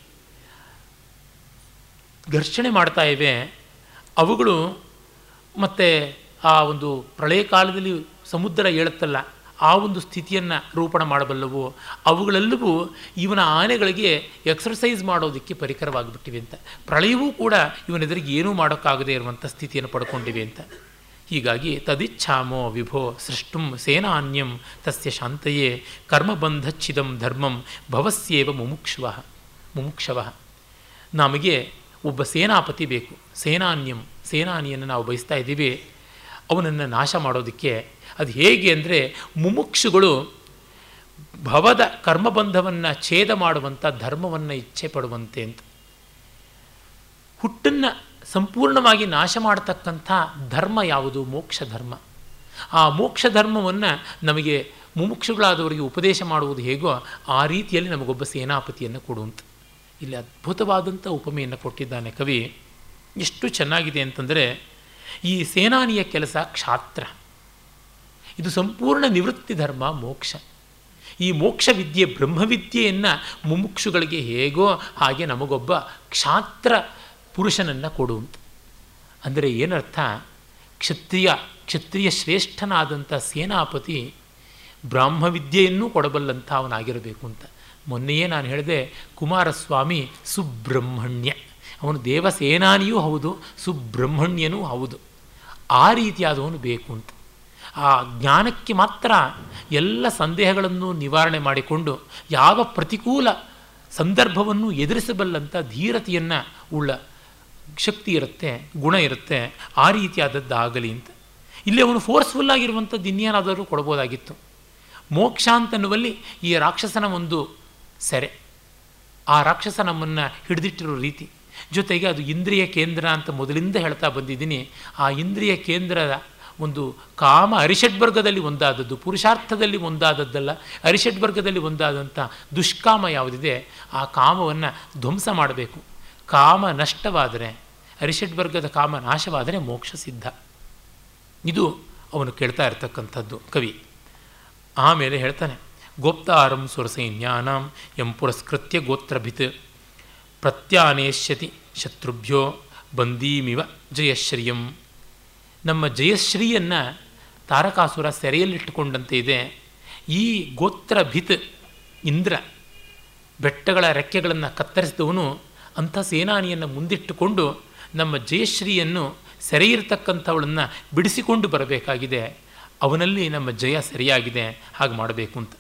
ಘರ್ಷಣೆ ಮಾಡ್ತಾ ಇವೆ. ಅವುಗಳು ಮತ್ತು ಆ ಒಂದು ಪ್ರಳಯ ಕಾಲದಲ್ಲಿ ಸಮುದ್ರ ಏಳುತ್ತಲ್ಲ ಆ ಒಂದು ಸ್ಥಿತಿಯನ್ನು ರೂಪಣ ಮಾಡಬಲ್ಲವು. ಅವುಗಳೆಲ್ಲವೂ ಇವನ ಆನೆಗಳಿಗೆ ಎಕ್ಸರ್ಸೈಸ್ ಮಾಡೋದಕ್ಕೆ ಪರಿಕರವಾಗಿಬಿಟ್ಟಿವೆ ಅಂತ. ಪ್ರಳಯವೂ ಕೂಡ ಇವನೆದುರಿಗೆ ಏನೂ ಮಾಡೋಕ್ಕಾಗದೆ ಇರುವಂಥ ಸ್ಥಿತಿಯನ್ನು ಪಡ್ಕೊಂಡಿವೆ ಅಂತ. ಹೀಗಾಗಿ ತದಿಚ್ಛಾಮೋ ವಿಭೋ ಸೃಷ್ಟುಂ ಸೇನಾನ್ಯಂ ತಸ್ಯ ಶಾಂತಯೇ ಕರ್ಮಬಂಧಚ್ಛಿದಂ ಧರ್ಮಂ ಭವಸ್ಯೇವ ಮುಮುಕ್ಷವ ಮುಮುಕ್ಷವ. ನಮಗೆ ಒಬ್ಬ ಸೇನಾಪತಿ ಬೇಕು. ಸೇನಾನ್ಯಂ, ಸೇನಾನಿಯನ್ನು ನಾವು ಬಯಸ್ತಾ ಇದ್ದೀವಿ. ಅವನನ್ನು ನಾಶ ಮಾಡೋದಕ್ಕೆ ಅದು ಹೇಗೆ ಅಂದರೆ ಮುಮುಕ್ಷುಗಳು ಭವದ ಕರ್ಮಬಂಧವನ್ನು ಛೇದ ಮಾಡುವಂಥ ಧರ್ಮವನ್ನು ಇಚ್ಛೆ ಪಡುವಂತೆ ಅಂತ. ಹುಟ್ಟನ್ನು ಸಂಪೂರ್ಣವಾಗಿ ನಾಶ ಮಾಡತಕ್ಕಂಥ ಧರ್ಮ ಯಾವುದು? ಮೋಕ್ಷ ಧರ್ಮ. ಆ ಮೋಕ್ಷ ಧರ್ಮವನ್ನು ನಮಗೆ ಮುಮುಕ್ಷುಗಳಾದವರಿಗೆ ಉಪದೇಶ ಮಾಡುವುದು ಹೇಗೋ ಆ ರೀತಿಯಲ್ಲಿ ನಮಗೊಬ್ಬ ಸೇನಾಪತಿಯನ್ನು ಕೊಡುವಂತ. ಇಲ್ಲಿ ಅದ್ಭುತವಾದಂಥ ಉಪಮೆಯನ್ನು ಕೊಟ್ಟಿದ್ದಾನೆ ಕವಿ. ಎಷ್ಟು ಚೆನ್ನಾಗಿದೆ ಅಂತಂದರೆ ಈ ಸೇನಾನಿಯ ಕೆಲಸ ಕ್ಷಾತ್ರ. ಇದು ಸಂಪೂರ್ಣ ನಿವೃತ್ತಿ ಧರ್ಮ, ಮೋಕ್ಷ. ಈ ಮೋಕ್ಷ ವಿದ್ಯೆ ಬ್ರಹ್ಮವಿದ್ಯೆಯನ್ನು ಮುಮುಕ್ಷುಗಳಿಗೆ ಹೇಗೋ ಹಾಗೆ ನಮಗೊಬ್ಬ ಕ್ಷಾತ್ರ ಪುರುಷನನ್ನು ಕೊಡುವಂತ ಅಂದರೆ ಏನರ್ಥ? ಕ್ಷತ್ರಿಯ ಕ್ಷತ್ರಿಯ ಶ್ರೇಷ್ಠನಾದಂಥ ಸೇನಾಪತಿ ಬ್ರಾಹ್ಮವಿದ್ಯೆಯನ್ನೂ ಕೊಡಬಲ್ಲಂಥ ಅವನಾಗಿರಬೇಕು ಅಂತ. ಮೊನ್ನೆಯೇ ನಾನು ಹೇಳಿದೆ, ಕುಮಾರಸ್ವಾಮಿ ಸುಬ್ರಹ್ಮಣ್ಯ. ಅವನು ದೇವಸೇನಾನಿಯೂ ಹೌದು, ಸುಬ್ರಹ್ಮಣ್ಯನೂ ಹೌದು. ಆ ರೀತಿಯಾದವನು ಬೇಕು ಅಂತ. ಆ ಜ್ಞಾನಕ್ಕೆ ಮಾತ್ರ ಎಲ್ಲ ಸಂದೇಹಗಳನ್ನು ನಿವಾರಣೆ ಮಾಡಿಕೊಂಡು ಯಾವ ಪ್ರತಿಕೂಲ ಸಂದರ್ಭವನ್ನು ಎದುರಿಸಬಲ್ಲಂಥ ಧೀರತೆಯನ್ನು ಉಳ್ಳ ಶಕ್ತಿ ಇರುತ್ತೆ, ಗುಣ ಇರುತ್ತೆ, ಆ ರೀತಿಯಾದದ್ದಾಗಲಿ ಅಂತ. ಇಲ್ಲಿ ಅವನು ಫೋರ್ಸ್ಫುಲ್ ಆಗಿರುವಂಥದ್ದು ಇನ್ನೇನಾದರೂ ಕೊಡ್ಬೋದಾಗಿತ್ತು. ಮೋಕ್ಷ ಅಂತನ್ನುವಲ್ಲಿ ಈ ರಾಕ್ಷಸನ ಒಂದು ಸೆರೆ. ಆ ರಾಕ್ಷಸ ನಮ್ಮನ್ನು ಹಿಡಿದಿಟ್ಟಿರೋ ರೀತಿ. ಜೊತೆಗೆ ಅದು ಇಂದ್ರಿಯ ಕೇಂದ್ರ ಅಂತ ಮೊದಲಿಂದ ಹೇಳ್ತಾ ಬಂದಿದ್ದೀನಿ. ಆ ಇಂದ್ರಿಯ ಕೇಂದ್ರದ ಒಂದು ಕಾಮ ಅರಿಷಡ್ವರ್ಗದಲ್ಲಿ ಒಂದಾದದ್ದು, ಪುರುಷಾರ್ಥದಲ್ಲಿ ಒಂದಾದದ್ದಲ್ಲ, ಅರಿಷಡ್ವರ್ಗದಲ್ಲಿ ಒಂದಾದಂಥ ದುಷ್ಕಾಮ ಯಾವುದಿದೆ, ಆ ಕಾಮವನ್ನು ಧ್ವಂಸ ಮಾಡಬೇಕು. ಕಾಮ ನಷ್ಟವಾದರೆ, ಅರಿಷಡ್ವರ್ಗದ ಕಾಮ ನಾಶವಾದರೆ ಮೋಕ್ಷ ಸಿದ್ಧ. ಇದು ಅವನು ಕೇಳ್ತಾ ಇರತಕ್ಕಂಥದ್ದು ಕವಿ. ಆಮೇಲೆ ಹೇಳ್ತಾನೆ, ಗೋಪ್ತಾರಂ ಸುರಸೈನ್ಯಾನಾಂ ಎಂ ಪುರಸ್ಕೃತ್ಯ ಗೋತ್ರಭಿತ್ ಪ್ರತ್ಯಾನೇಶ್ಯತಿ ಶತ್ರುಭ್ಯೋ ಬಂದೀಮಿವ ಜಯಶ್ರಿಯಂ. ನಮ್ಮ ಜಯಶ್ರೀಯನ್ನು ತಾರಕಾಸುರ ಸೆರೆಯಲ್ಲಿಟ್ಟುಕೊಂಡಂತೆ ಇದೆ. ಈ ಗೋತ್ರ ಭಿತ್ ಇಂದ್ರ ಬೆಟ್ಟಗಳ ರೆಕ್ಕೆಗಳನ್ನು ಕತ್ತರಿಸಿದವನು ಅಂಥ ಸೇನಾನಿಯನ್ನು ಮುಂದಿಟ್ಟುಕೊಂಡು ನಮ್ಮ ಜಯಶ್ರೀಯನ್ನು ಸೆರೆಯಿರ್ತಕ್ಕಂಥವಳನ್ನು ಬಿಡಿಸಿಕೊಂಡು ಬರಬೇಕಾಗಿದೆ. ಅವನಲ್ಲಿ ನಮ್ಮ ಜಯ ಸರಿಯಾಗಿದೆ. ಹಾಗೆ ಮಾಡಬೇಕು ಅಂತ.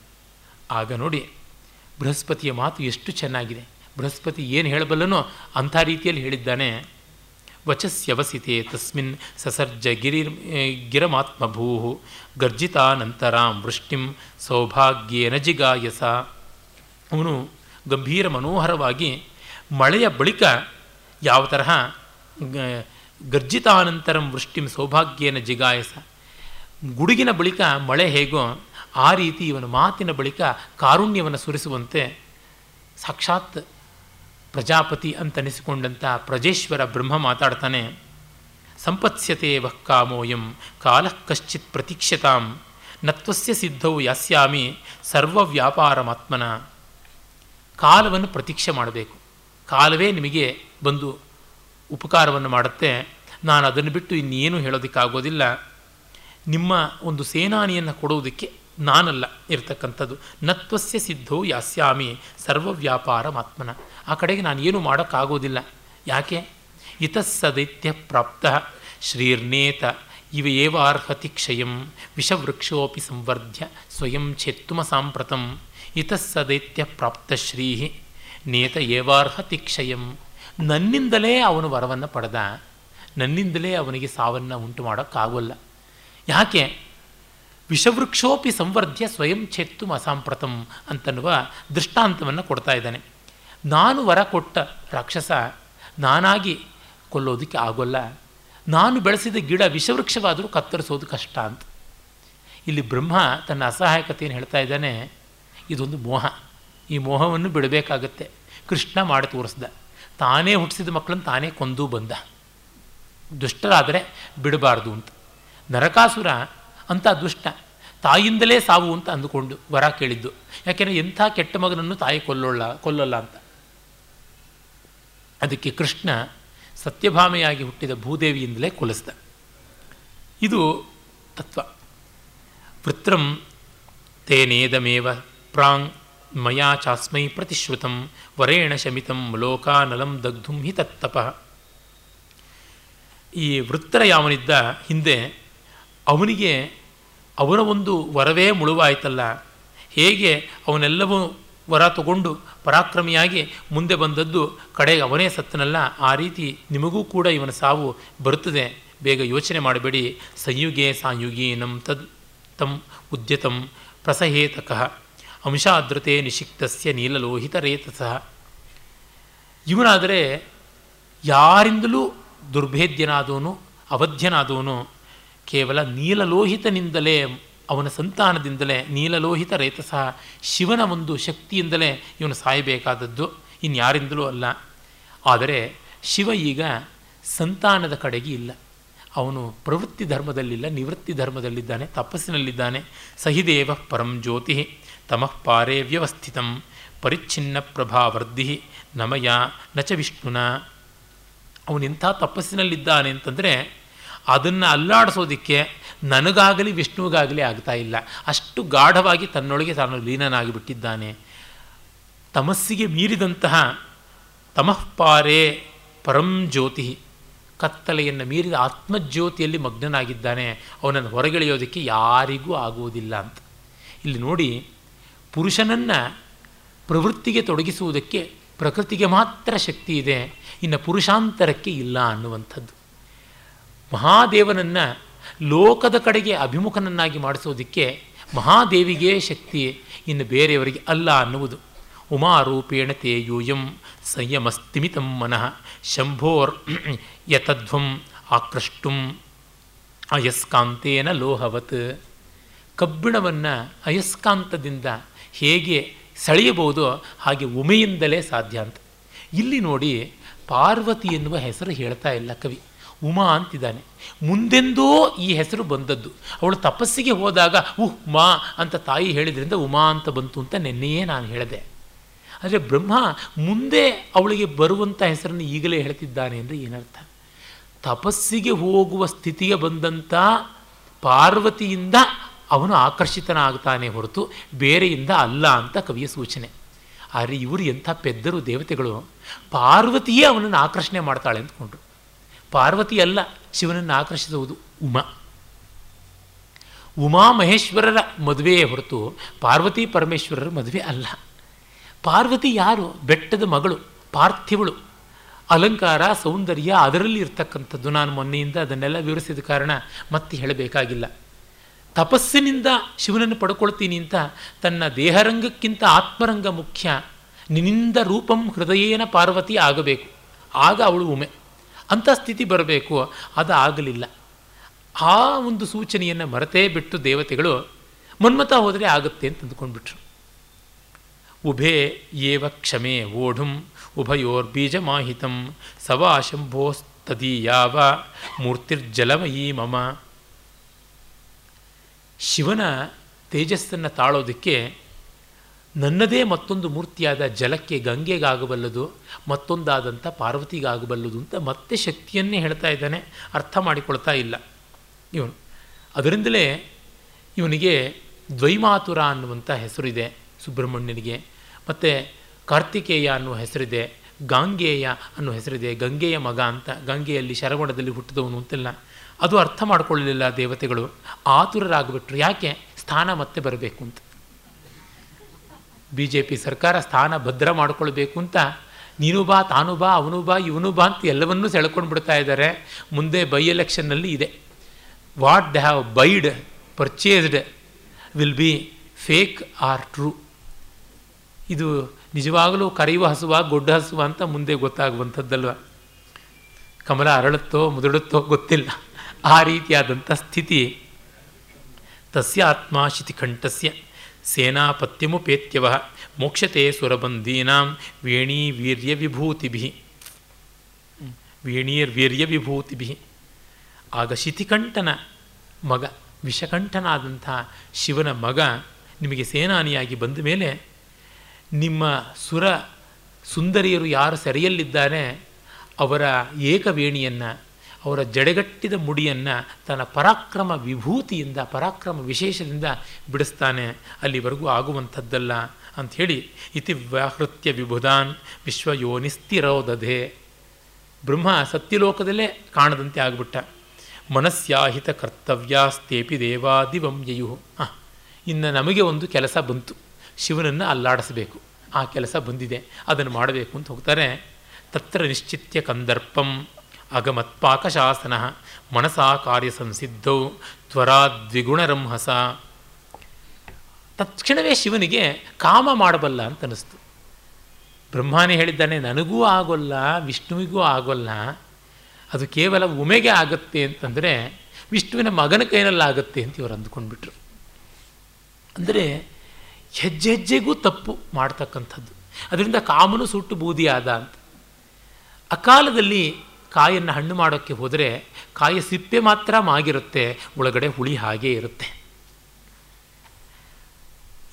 ಆಗ ನೋಡಿ, ಬೃಹಸ್ಪತಿಯ ಮಾತು ಎಷ್ಟು ಚೆನ್ನಾಗಿದೆ. ಬೃಹಸ್ಪತಿ ಏನು ಹೇಳಬಲ್ಲನೋ ಅಂಥ ರೀತಿಯಲ್ಲಿ ಹೇಳಿದ್ದಾನೆ. ವಚಸ್ಯವಸಿತೆ ತಸ್ಮಿನ್ ಸಸರ್ಜ ಗಿರಿ ಗಿರಮಾತ್ಮಭೂ ಗರ್ಜಿತಾನಂತರಾಂ ವೃಷ್ಟಿಂ ಸೌಭಾಗ್ಯೇನ ಜಿಗಾಯಸ ಅವನು ಗಂಭೀರ ಮನೋಹರವಾಗಿ ಮಳೆಯ ಬಳಿಕ ಯಾವ ತರಹ ಗರ್ಜಿತಾನಂತರಂ ವೃಷ್ಟಿಂ ಸೌಭಾಗ್ಯೇನ ಜಿಗಾಯಸ ಗುಡುಗಿನ ಬಳಿಕ ಮಳೆ ಹೇಗೋ ಆ ರೀತಿ ಇವನ ಮಾತಿನ ಬಳಿಕ ಕಾರುಣ್ಯವನ್ನು ಸುರಿಸುವಂತೆ ಸಾಕ್ಷಾತ್ ಪ್ರಜಾಪತಿ ಅಂತನಿಸಿಕೊಂಡಂಥ ಪ್ರಜೇಶ್ವರ ಬ್ರಹ್ಮ ಮಾತಾಡ್ತಾನೆ, ಸಂಪತ್ಸ್ಯತೆ ವಃ ಕಾಮೋಯಂ ಕಾಲ ಕಶ್ಚಿತ್ ಪ್ರತೀಕ್ಷತಾಂ, ನತ್ವಸ್ಯ ಸಿದ್ಧವು ಯಾಸ್ಯಾಮಿ ಸರ್ವವ್ಯಾಪಾರಮಾತ್ಮನ ಕಾಲವನ್ನು ಪ್ರತೀಕ್ಷೆ ಮಾಡಬೇಕು. ಕಾಲವೇ ನಿಮಗೆ ಬಂದು ಉಪಕಾರವನ್ನು ಮಾಡುತ್ತೆ. ನಾನು ಅದನ್ನು ಬಿಟ್ಟು ಇನ್ನೇನು ಹೇಳೋದಕ್ಕಾಗೋದಿಲ್ಲ. ನಿಮ್ಮ ಒಂದು ಸೇನಾನಿಯನ್ನು ಕೊಡುವುದಕ್ಕೆ ನಾನಲ್ಲ ಇರತಕ್ಕಂಥದ್ದು. ನತ್ವಸ್ಯ ಸಿದ್ಧೋ ಯಾಸ್ಯಾಮಿ, ಸರ್ವವ್ಯಾಪಾರಮಾತ್ಮನ. ಆ ಕಡೆಗೆ ನಾನು ಏನು ಮಾಡೋಕ್ಕಾಗೋದಿಲ್ಲ. ಯಾಕೆ? ಇತಸ್ಸದೈತ್ಯ ಪ್ರಾಪ್ತ. ಶ್ರೀರ್ನೇತ ಇವ ಏವಾರ್ಹತಿ ಕ್ಷಯಂ. ವಿಷವೃಕ್ಷೋಪಿ ಸಂವರ್ಧ್ಯ ಸ್ವಯಂ ಛೇತ್ತುಮ ಸಾಂಪ್ರತಂ. ಇತಸ್ಸದೈತ್ಯ ಪ್ರಾಪ್ತ ಶ್ರೀ ನೇತ ಏವಾರ್ಹತಿ ಕ್ಷಯಂ. ನನ್ನಿಂದಲೇ ಅವನು ವರವನ್ನು ಪಡೆದ. ನನ್ನಿಂದಲೇ ಅವನಿಗೆ ಸಾವನ್ನು ಉಂಟು ಮಾಡೋಕ್ಕಾಗೋಲ್ಲ ಯಾಕೆ? ವಿಷವೃಕ್ಷೋಪಿ ಸಂವರ್ಧ್ಯ ಸ್ವಯಂ ಛೇತ್ತು ಅಸಾಂಪ್ರತಂ ಅಂತನ್ನುವ ದೃಷ್ಟಾಂತವನ್ನು ಕೊಡ್ತಾ ಇದ್ದಾನೆ. ನಾನು ವರ ಕೊಟ್ಟ ರಾಕ್ಷಸ ನಾನಾಗಿ ಕೊಲ್ಲೋದಕ್ಕೆ ಆಗೋಲ್ಲ. ನಾನು ಬೆಳೆಸಿದ ಗಿಡ ವಿಷವೃಕ್ಷವಾದರೂ ಕತ್ತರಿಸೋದು ಕಷ್ಟ ಅಂತ. ಇಲ್ಲಿ ಬ್ರಹ್ಮ ತನ್ನ ಅಸಹಾಯಕತೆಯನ್ನು ಹೇಳ್ತಾ ಇದ್ದಾನೆ. ಇದೊಂದು ಮೋಹ. ಈ ಮೋಹವನ್ನು ಬಿಡಬೇಕಾಗತ್ತೆ. ಕೃಷ್ಣ ಮಾಡಿ ತೋರಿಸ್ದ. ತಾನೇ ಹುಟ್ಟಿಸಿದ ಮಕ್ಕಳನ್ನು ತಾನೇ ಕೊಂದು ಬಂದ. ದುಷ್ಟರಾದರೆ ಬಿಡಬಾರ್ದು ಅಂತ. ನರಕಾಸುರ ಅಂತ ದುಷ್ಟ. ತಾಯಿಂದಲೇ ಸಾವು ಅಂತ ಅಂದುಕೊಂಡು ವರ ಕೇಳಿದ್ದು. ಯಾಕೆಂದರೆ ಎಂಥ ಕೆಟ್ಟ ಮಗನನ್ನು ತಾಯಿ ಕೊಲ್ಲೋಲ್ಲ ಕೊಲ್ಲಲ್ಲ ಅಂತ. ಅದಕ್ಕೆ ಕೃಷ್ಣ ಸತ್ಯಭಾಮೆಯಾಗಿ ಹುಟ್ಟಿದ ಭೂದೇವಿಯಿಂದಲೇ ಕೊಲಿಸ್ದ ಇದು ತತ್ವ. ವೃತ್ರಂ ತೇನೇದಮೇವ ಪ್ರಾಂಗ್ ಮಯಾ ಚಾಸ್ಮೈ ಪ್ರತಿಶ್ರುತಂ ವರೇಣ ಶಮಿತಂ ಲೋಕಾನಲಂ ದಗ್ಧುಂ ಹಿ ತತ್ತಪ. ಈ ವೃತ್ತರ ಯಾವನಿದ್ದ ಹಿಂದೆ ಅವನಿಗೆ ಅವನ ಒಂದು ವರವೇ ಮುಳುವಾಯ್ತಲ್ಲ. ಹೇಗೆ ಅವನೆಲ್ಲವೂ ವರ ತಗೊಂಡು ಪರಾಕ್ರಮಿಯಾಗಿ ಮುಂದೆ ಬಂದದ್ದು ಕಡೆಗೆ ಅವನೇ ಸತ್ತನಲ್ಲ. ಆ ರೀತಿ ನಿಮಗೂ ಕೂಡ ಇವನ ಸಾವು ಬರುತ್ತದೆ. ಬೇಗ ಯೋಚನೆ ಮಾಡಬೇಡಿ. ಸಂಯುಗೆ ಸಾಯುಗೀನಂ ತದ್ ತಂ ಉದ್ಯತಂ ಪ್ರಸಹೇತಕಃ. ಅಂಶಾದ್ರತೆ ನಿಷಿಕ್ತಸ್ಯ ನೀಲಲೋಹಿತ ರೇತಸಃ ಇವನಾದರೆ ಯಾರಿಂದಲೂ ದುರ್ಭೇದ್ಯನಾದವನು, ಅವಧ್ಯನಾದವನು ಕೇವಲ ನೀಲಲೋಹಿತನಿಂದಲೇ ಅವನ ಸಂತಾನದಿಂದಲೇ ನೀಲಲೋಹಿತ ಸಹ ಶಿವನ ಒಂದು ಶಕ್ತಿಯಿಂದಲೇ ಇವನು ಸಾಯಬೇಕಾದದ್ದು. ಇನ್ಯಾರಿಂದಲೂ ಅಲ್ಲ. ಆದರೆ ಶಿವ ಈಗ ಸಂತಾನದ ಕಡೆಗೆ ಇಲ್ಲ. ಅವನು ಪ್ರವೃತ್ತಿ ಧರ್ಮದಲ್ಲಿಲ್ಲ, ನಿವೃತ್ತಿ ಧರ್ಮದಲ್ಲಿದ್ದಾನೆ, ತಪಸ್ಸಿನಲ್ಲಿದ್ದಾನೆ. ಸಹಿದೇವ ಪರಂ ಜ್ಯೋತಿ ತಮಃ ಪಾರೇ ವ್ಯವಸ್ಥಿತಂ ಪರಿಚ್ಛಿನ್ನ ಪ್ರಭಾವರ್ಧಿ ನಮಯ ನಚ ವಿಷ್ಣುನ. ಅವನಿಂಥ ತಪಸ್ಸಿನಲ್ಲಿದ್ದಾನೆ ಅಂತಂದರೆ ಅದನ್ನು ಅಲ್ಲಾಡಿಸೋದಕ್ಕೆ ನನಗಾಗಲಿ ವಿಷ್ಣುವಿಗಾಗಲಿ ಆಗ್ತಾ ಇಲ್ಲ. ಅಷ್ಟು ಗಾಢವಾಗಿ ತನ್ನೊಳಗೆ ತಾನು ಲೀನನಾಗಿ ಬಿಟ್ಟಿದ್ದಾನೆ ತಮಸ್ಸಿಗೆ ಮೀರಿದಂತಹ ತಮಃಪಾರೆ ಪರಂ ಜ್ಯೋತಿ. ಕತ್ತಲೆಯನ್ನು ಮೀರಿದ ಆತ್ಮಜ್ಯೋತಿಯಲ್ಲಿ ಮಗ್ನನಾಗಿದ್ದಾನೆ. ಅವನನ್ನು ಹೊರಗೆಳೆಯೋದಕ್ಕೆ ಯಾರಿಗೂ ಆಗುವುದಿಲ್ಲ ಅಂತ. ಇಲ್ಲಿ ನೋಡಿ, ಪುರುಷನನ್ನು ಪ್ರವೃತ್ತಿಗೆ ತೊಡಗಿಸುವುದಕ್ಕೆ ಪ್ರಕೃತಿಗೆ ಮಾತ್ರ ಶಕ್ತಿ ಇದೆ. ಇನ್ನು ಪುರುಷಾಂತರಕ್ಕೆ ಇಲ್ಲ ಅನ್ನುವಂಥದ್ದು. ಮಹಾದೇವನನ್ನು ಲೋಕದ ಕಡೆಗೆ ಅಭಿಮುಖನನ್ನಾಗಿ ಮಾಡಿಸೋದಕ್ಕೆ ಮಹಾದೇವಿಗೆ ಶಕ್ತಿ, ಇನ್ನು ಬೇರೆಯವರಿಗೆ ಅಲ್ಲ ಅನ್ನುವುದು. ಉಮಾರೂಪೇಣ ತೇ ಯೂಯಂ ಸಂಯಮಸ್ತಿಮಿತಂ ಮನಃ, ಶಂಭೋರ್ ಯತಧ್ವಂ ಆಕೃಷ್ಟುಂ ಅಯಸ್ಕಾಂತೇನ ಲೋಹವತ್. ಕಬ್ಬಿಣವನ್ನು ಅಯಸ್ಕಾಂತದಿಂದ ಹೇಗೆ ಸೆಳೆಯಬಹುದೋ ಹಾಗೆ ಉಮೆಯಿಂದಲೇ ಸಾಧ್ಯ ಅಂತ. ಇಲ್ಲಿ ನೋಡಿ ಪಾರ್ವತಿ ಎನ್ನುವ ಹೆಸರು ಹೇಳ್ತಾ ಇಲ್ಲ ಕವಿ. ಉಮಾ ಅಂತಿದ್ದಾನೆ. ಮುಂದೆಂದೋ ಈ ಹೆಸರು ಬಂದದ್ದು. ಅವಳು ತಪಸ್ಸಿಗೆ ಹೋದಾಗ, ಉಹ್, ಮಾ ಅಂತ ತಾಯಿ ಹೇಳಿದ್ರಿಂದ ಉಮಾ ಅಂತ ಬಂತು ಅಂತ ನಿನ್ನೆಯೇ ನಾನು ಹೇಳಿದೆ. ಆದರೆ ಬ್ರಹ್ಮ ಮುಂದೆ ಅವಳಿಗೆ ಬರುವಂಥ ಹೆಸರನ್ನು ಈಗಲೇ ಹೇಳ್ತಿದ್ದಾನೆ ಅಂದರೆ ಏನರ್ಥ? ತಪಸ್ಸಿಗೆ ಹೋಗುವ ಸ್ಥಿತಿಗೆ ಬಂದಂಥ ಪಾರ್ವತಿಯಿಂದ ಅವನು ಆಕರ್ಷಿತನಾಗ್ತಾನೆ ಹೊರತು ಬೇರೆಯಿಂದ ಅಲ್ಲ ಅಂತ ಕವಿಯ ಸೂಚನೆ. ಆದರೆ ಇವರು ಎಂಥ ಪೆದ್ದರು ದೇವತೆಗಳು. ಪಾರ್ವತಿಯೇ ಅವನನ್ನು ಆಕರ್ಷಣೆ ಮಾಡ್ತಾಳೆ ಅಂದ್ಕೊಂಡ್ರು. ಪಾರ್ವತಿ ಅಲ್ಲ, ಶಿವನನ್ನು ಆಕರ್ಷಿಸುವುದು ಉಮಾ. ಉಮಾ ಮಹೇಶ್ವರರ ಮದುವೆಯೇ ಹೊರತು ಪಾರ್ವತಿ ಪರಮೇಶ್ವರರ ಮದುವೆ ಅಲ್ಲ. ಪಾರ್ವತಿ ಯಾರು? ಬೆಟ್ಟದ ಮಗಳು, ಪಾರ್ಥಿವಳು. ಅಲಂಕಾರ, ಸೌಂದರ್ಯ ಅದರಲ್ಲಿ ಇರ್ತಕ್ಕಂಥದ್ದು. ನಾನು ಮೊನ್ನೆಯಿಂದ ಅದನ್ನೆಲ್ಲ ವಿವರಿಸಿದ ಕಾರಣ ಮತ್ತೆ ಹೇಳಬೇಕಾಗಿಲ್ಲ. ತಪಸ್ಸಿನಿಂದ ಶಿವನನ್ನು ಪಡ್ಕೊಳ್ತೀನಿ ಅಂತ ತನ್ನ ದೇಹರಂಗಕ್ಕಿಂತ ಆತ್ಮರಂಗ ಮುಖ್ಯ. ನಿನ್ನಿಂದ ರೂಪಂ ಹೃದಯೇನ ಪಾರ್ವತಿ ಆಗಬೇಕು. ಆಗ ಅವಳು ಉಮೆ. ಅಂಥ ಸ್ಥಿತಿ ಬರಬೇಕು, ಅದು ಆಗಲಿಲ್ಲ. ಆ ಒಂದು ಸೂಚನೆಯನ್ನು ಮರೆತೇ ಬಿಟ್ಟು ದೇವತೆಗಳು ಮನ್ಮತ ಹೋದರೆ ಆಗುತ್ತೆ ಅಂತ ಅಂದ್ಕೊಂಡ್ಬಿಟ್ರು. ಉಭೇ ಏವ ಕ್ಷಮೆ ಓಢುಂ ಉಭಯೋರ್ಬೀಜಮಾಹಿತಂ ಸವಾ ಶಂಭೋಸ್ತದೀಯಾವ ಮೂರ್ತಿರ್ಜಲಮಯೀ ಮಮ ಶಿವನ ತೇಜಸ್ಸನ್ನು ತಾಳೋದಕ್ಕೆ ನನ್ನದೇ ಮತ್ತೊಂದು ಮೂರ್ತಿಯಾದ ಜಲಕ್ಕೆ ಗಂಗೆಗಾಗಬಲ್ಲದು ಮತ್ತೊಂದಾದಂಥ ಪಾರ್ವತಿಗಾಗಬಲ್ಲದು ಅಂತ ಮತ್ತೆ ಶಕ್ತಿಯನ್ನೇ ಹೇಳ್ತಾ ಇದ್ದಾನೆ, ಅರ್ಥ ಮಾಡಿಕೊಳ್ತಾ ಇಲ್ಲ. ಇವನು, ಅದರಿಂದಲೇ ಇವನಿಗೆ ದ್ವೈಮಾತುರ ಅನ್ನುವಂಥ ಹೆಸರಿದೆ ಸುಬ್ರಹ್ಮಣ್ಯನಿಗೆ, ಮತ್ತು ಕಾರ್ತಿಕೇಯ ಅನ್ನುವ ಹೆಸರಿದೆ, ಗಾಂಗೇಯ ಅನ್ನುವ ಹೆಸರಿದೆ, ಗಂಗೆಯ ಮಗ ಅಂತ, ಗಂಗೆಯಲ್ಲಿ ಶರವಣದಲ್ಲಿ ಹುಟ್ಟಿದವನು ಅಂತೆಲ್ಲ. ಅದು ಅರ್ಥ ಮಾಡಿಕೊಳ್ಳಲಿಲ್ಲ ದೇವತೆಗಳು, ಆತುರರಾಗ್ಬಿಟ್ರು. ಯಾಕೆ? ಸ್ಥಾನ ಮತ್ತೆ ಬರಬೇಕು ಅಂತ. ಬಿ ಜೆ ಪಿ ಸರ್ಕಾರ ಸ್ಥಾನ ಭದ್ರ ಮಾಡಿಕೊಳ್ಬೇಕು ಅಂತ ನೀನು ಬಾ, ತಾನು ಬಾ, ಅವನು ಬಾ, ಇವನು ಬಾ ಅಂತ ಎಲ್ಲವನ್ನೂ ಸೆಳ್ಕೊಂಡು ಬಿಡ್ತಾ ಇದ್ದಾರೆ. ಮುಂದೆ ಬೈ ಎಲೆಕ್ಷನ್ನಲ್ಲಿ ಇದೆ. What they have buyed purchased will be fake or true ಇದು ನಿಜವಾಗಲೂ ಕರೆಯುವ ಹಸುವ, ಗೊಡ್ಡ ಹಸುವ ಅಂತ ಮುಂದೆ ಗೊತ್ತಾಗುವಂಥದ್ದಲ್ವ? ಕಮಲ ಅರಳುತ್ತೋ, ಮುದುಡುತ್ತೋ ಗೊತ್ತಿಲ್ಲ. ಆ ರೀತಿಯಾದಂಥ ಸ್ಥಿತಿ. ತಸ್ಯ ಆತ್ಮ ಶಿತಿಕಂಠಸ್ಯ ಸೇನಾಪತ್ಯಮುಪೇತ್ಯವ ಮೋಕ್ಷತೆ ಸುರಬಂಧೀನಾಂ ವೇಣೀ ವೀರ್ಯ ವಿಭೂತಿಭಿ ವೇಣೀರ್ವೀರ್ಯ ವಿಭೂತಿಭಿ ಆಗ ಶಿತಿಕಂಠನ ಮಗ, ವಿಷಕಂಠನಾದಂಥ ಶಿವನ ಮಗ ನಿಮಗೆ ಸೇನಾನಿಯಾಗಿ ಬಂದ ಮೇಲೆ ನಿಮ್ಮ ಸುರ ಸುಂದರಿಯರು ಯಾರು ಸೆರೆಯಲ್ಲಿದ್ದಾರೆ ಅವರ ಏಕವೇಣಿಯನ್ನು ಅವರ ಜಡೆಗಟ್ಟಿದ ಮುಡಿಯನ್ನು ತನ್ನ ಪರಾಕ್ರಮ ವಿಭೂತಿಯಿಂದ, ಪರಾಕ್ರಮ ವಿಶೇಷದಿಂದ ಬಿಡಿಸ್ತಾನೆ. ಅಲ್ಲಿವರೆಗೂ ಆಗುವಂಥದ್ದಲ್ಲ ಅಂಥೇಳಿ ಇತಿ ವ್ಯಾಹೃತ್ಯ ವಿಭುಧಾನ್ ವಿಶ್ವಯೋನಿಸ್ತಿರೋದಧೆ ಬ್ರಹ್ಮ ಸತ್ಯಲೋಕದಲ್ಲೇ ಕಾಣದಂತೆ ಆಗಿಬಿಟ್ಟ. ಮನಸ್ಯಾಹಿತ ಕರ್ತವ್ಯಾಸ್ತೇಪಿ ದೇವಾದಿವಂಯಯು ಹಾಂ ಇನ್ನು ನಮಗೆ ಒಂದು ಕೆಲಸ ಬಂತು. ಶಿವನನ್ನು ಅಲ್ಲಾಡಿಸಬೇಕು. ಆ ಕೆಲಸ ಬಂದಿದೆ. ಅದನ್ನು ಮಾಡಬೇಕು ಅಂತ ಹೋಗ್ತಾರೆ. ತತ್ರ ನಿಶ್ಚಿತ್ಯ ಕಂದರ್ಪಂ. ಅಗಮತ್ಪಾಕಶಾಸನ ಮನಸಾ ಕಾರ್ಯ ಸಂಸಿದ್ಧೌ ತ್ವರಾದ್ವಿಗುಣರಂಹಸ ತತ್ಕ್ಷಣವೇ ಶಿವನಿಗೆ ಕಾಮ ಮಾಡಬಲ್ಲ ಅಂತ ಅನ್ನಿಸ್ತು ಬ್ರಹ್ಮಾನೇ ಹೇಳಿದ್ದಾನೆ, ನನಗೂ ಆಗೋಲ್ಲ, ವಿಷ್ಣುವಿಗೂ ಆಗೋಲ್ಲ. ಅದು ಕೇವಲ ಉಮೆಗೆ ಆಗುತ್ತೆ ಅಂತಂದರೆ ವಿಷ್ಣುವಿನ ಮಗನ ಕೈನಲ್ಲಾಗುತ್ತೆ ಅಂತ ಇವರು ಅಂದ್ಕೊಂಡ್ಬಿಟ್ರು. ಅಂದರೆ ಹೆಜ್ಜೆ ಹೆಜ್ಜೆಗೂ ತಪ್ಪು ಮಾಡ್ತಕ್ಕಂಥದ್ದು. ಅದರಿಂದ ಕಾಮನು ಸುಟ್ಟು ಬೂದಿಯಾದ ಅಂತ. ಅಕಾಲದಲ್ಲಿ ಕಾಯನ್ನು ಹಣ್ಣು ಮಾಡೋಕ್ಕೆ ಹೋದರೆ ಕಾಯ ಸಿಪ್ಪೆ ಮಾತ್ರ ಮಾಗಿರುತ್ತೆ, ಒಳಗಡೆ ಹುಳಿ ಹಾಗೇ ಇರುತ್ತೆ.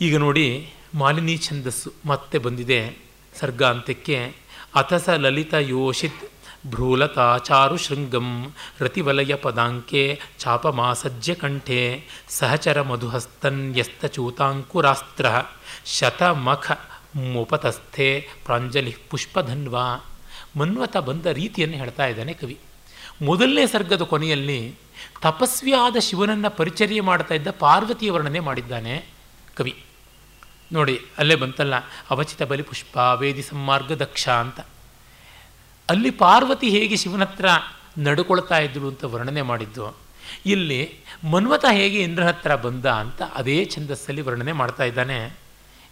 ಈಗ ನೋಡಿ ಮಾಲಿನಿ ಛಂದಸ್ಸು ಮತ್ತೆ ಬಂದಿದೆ ಸರ್ಗಾಂತ್ಯಕ್ಕೆ. ಅಥಸ ಲಲಿತ ಯೋಷಿತ್ ಭ್ರೂಲತಾಚಾರು ಶೃಂಗಂ ರತಿವಲಯ ಪದಾಂಕೆ ಚಾಪಮಾಸಜ್ಯ ಕಂಠೆ ಸಹಚರ ಮಧುಹಸ್ತನ್ಯಸ್ತಚೂತಾಂಕುರಾಸ್ತ್ರ ಶತಮಖ ಮುಪತಸ್ಥೆ ಪ್ರಾಂಜಲಿ ಪುಷ್ಪಧನ್ವಾ. ಮನ್ವತ ಬಂದ ರೀತಿಯನ್ನು ಹೇಳ್ತಾ ಇದ್ದಾನೆ ಕವಿ. ಮೊದಲನೇ ಸರ್ಗದ ಕೊನೆಯಲ್ಲಿ ತಪಸ್ವಿಯಾದ ಶಿವನನ್ನು ಪರಿಚರ್ಯ ಮಾಡ್ತಾ ಇದ್ದ ಪಾರ್ವತಿಯ ವರ್ಣನೆ ಮಾಡಿದ್ದಾನೆ ಕವಿ. ನೋಡಿ, ಅಲ್ಲೇ ಬಂತಲ್ಲ, ಅವಚಿತ ಬಲಿಪುಷ್ಪ ವೇದಿ ಸಮ್ಮಾರ್ಗ ದಕ್ಷ ಅಂತ. ಅಲ್ಲಿ ಪಾರ್ವತಿ ಹೇಗೆ ಶಿವನ ಹತ್ರ ನಡ್ಕೊಳ್ತಾ ಇದ್ರು ಅಂತ ವರ್ಣನೆ ಮಾಡಿದ್ದು, ಇಲ್ಲಿ ಮನ್ವತ ಹೇಗೆ ಇಂದ್ರನ ಹತ್ರ ಬಂದ ಅಂತ ಅದೇ ಛಂದಸ್ಸಲ್ಲಿ ವರ್ಣನೆ ಮಾಡ್ತಾ ಇದ್ದಾನೆ.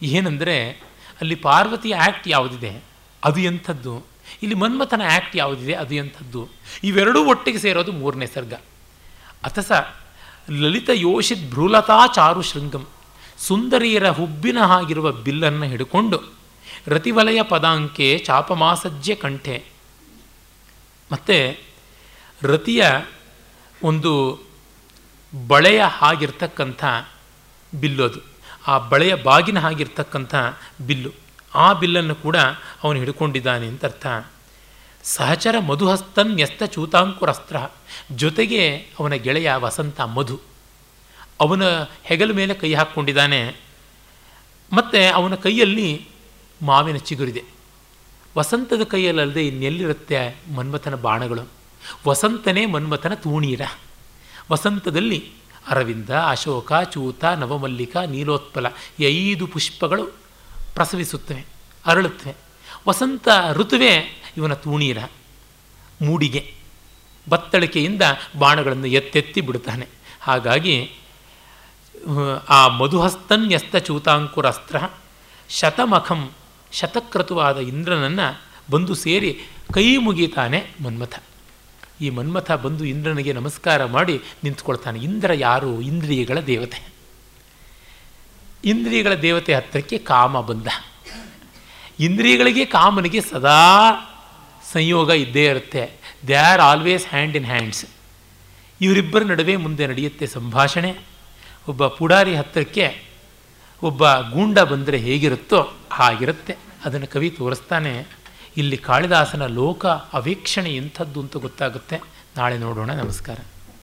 ಏನಂದರೆ, ಅಲ್ಲಿ ಪಾರ್ವತಿ ಆ್ಯಕ್ಟ್ ಯಾವುದಿದೆ? ಅದು ಎಂಥದ್ದು? ಇಲ್ಲಿ ಮನ್ಮಥನ ಆ್ಯಕ್ಟ್ ಯಾವುದಿದೆ? ಅದು ಎಂಥದ್ದು? ಇವೆರಡೂ ಒಟ್ಟಿಗೆ ಸೇರೋದು ಮೂರನೇ ಸರ್ಗ. ಅಥಸ ಲಲಿತ ಯೋಷಿತ್ ಭ್ರೂಲತಾ ಚಾರು ಶೃಂಗಂ. ಸುಂದರಿಯರ ಹುಬ್ಬಿನ ಹಾಗಿರುವ ಬಿಲ್ಲನ್ನು ಹಿಡ್ಕೊಂಡು, ರತಿವಲಯ ಪದಾಂಕೆ ಚಾಪಮಾಸಜ್ಜೆ ಕಂಠೆ. ಮತ್ತು, ರತಿಯ ಒಂದು ಬಳೆಯ ಹಾಗಿರ್ತಕ್ಕಂಥ ಬಿಲ್ಲು ಅದು ಆ ಬಳೆಯ ಬಾಗಿನ ಹಾಗಿರ್ತಕ್ಕಂಥ ಬಿಲ್ಲು. ಆ ಬಿಲ್ಲನ್ನು ಕೂಡ ಅವನು ಹಿಡ್ಕೊಂಡಿದ್ದಾನೆ ಅಂತ ಅರ್ಥ. ಸಹಚರ ಮಧುಹಸ್ತನ್ ನ್ಯಸ್ತ ಚೂತಾಂಕುರಸ್ತ್ರ. ಜೊತೆಗೆ ಅವನ ಗೆಳೆಯ ವಸಂತ ಮಧು. ಅವನ ಹೆಗಲ ಮೇಲೆ ಕೈ ಹಾಕ್ಕೊಂಡಿದ್ದಾನೆ. ಮತ್ತು ಅವನ ಕೈಯಲ್ಲಿ ಮಾವಿನ ಚಿಗುರಿದೆ. ವಸಂತದ ಕೈಯಲ್ಲದೆ ಇನ್ನೆಲ್ಲಿರುತ್ತೆ ಮನ್ಮಥನ ಬಾಣಗಳು? ವಸಂತನೇ ಮನ್ಮಥನ ತೂಣೀರ. ವಸಂತದಲ್ಲಿ ಅರವಿಂದ, ಅಶೋಕ, ಚೂತ, ನವಮಲ್ಲಿಕ, ನೀಲೋತ್ಪಲ, ಈ ಐದು ಪುಷ್ಪಗಳು ಪ್ರಸವಿಸುತ್ತವೆ ಅರಳುತ್ತವೆ ವಸಂತ ಋತುವೇ ಇವನ ತೂಣೀರ, ಮೂಡಿಗೆ, ಬತ್ತಳಿಕೆಯಿಂದ ಬಾಣಗಳನ್ನು ಎತ್ತೆತ್ತಿ ಬಿಡುತ್ತಾನೆ. ಹಾಗಾಗಿ ಆ ಮಧುಹಸ್ತನ್ಯಸ್ತ ಚೂತಾಂಕುರಸ್ತ್ರ, ಶತಮಖಂ, ಶತಕ್ರತುವಾದ ಇಂದ್ರನನ್ನು ಬಂದು ಸೇರಿ ಕೈ ಮುಗಿತಾನೆ ಮನ್ಮಥ. ಈ ಮನ್ಮಥ ಬಂದು ಇಂದ್ರನಿಗೆ ನಮಸ್ಕಾರ ಮಾಡಿ ನಿಂತ್ಕೊಳ್ತಾನೆ. ಇಂದ್ರ ಯಾರು? ಇಂದ್ರಿಯಗಳ ದೇವತೆ. ಇಂದ್ರಿಯಗಳ ದೇವತೆ ಹತ್ತಿರಕ್ಕೆ ಕಾಮ ಬಂದ. ಇಂದ್ರಿಯಗಳಿಗೆ ಕಾಮನಿಗೆ ಸದಾ ಸಂಯೋಗ ಇದ್ದೇ ಇರುತ್ತೆ. They are always hand in hands ಇವರಿಬ್ಬರ ನಡುವೆ ಮುಂದೆ ನಡೆಯುತ್ತೆ ಸಂಭಾಷಣೆ. ಒಬ್ಬ ಪುಡಾರಿ ಹತ್ತಿರಕ್ಕೆ ಒಬ್ಬ ಗೂಂಡ ಬಂದರೆ ಹೇಗಿರುತ್ತೋ ಹಾಗಿರುತ್ತೆ. ಅದನ್ನು ಕವಿ ತೋರಿಸ್ತಾನೆ, ಇಲ್ಲಿ ಕಾಳಿದಾಸನ ಲೋಕ ಅವೇಕ್ಷಣೆ ಎಂಥದ್ದು ಅಂತ ಗೊತ್ತಾಗುತ್ತೆ. ನಾಳೆ ನೋಡೋಣ. ನಮಸ್ಕಾರ.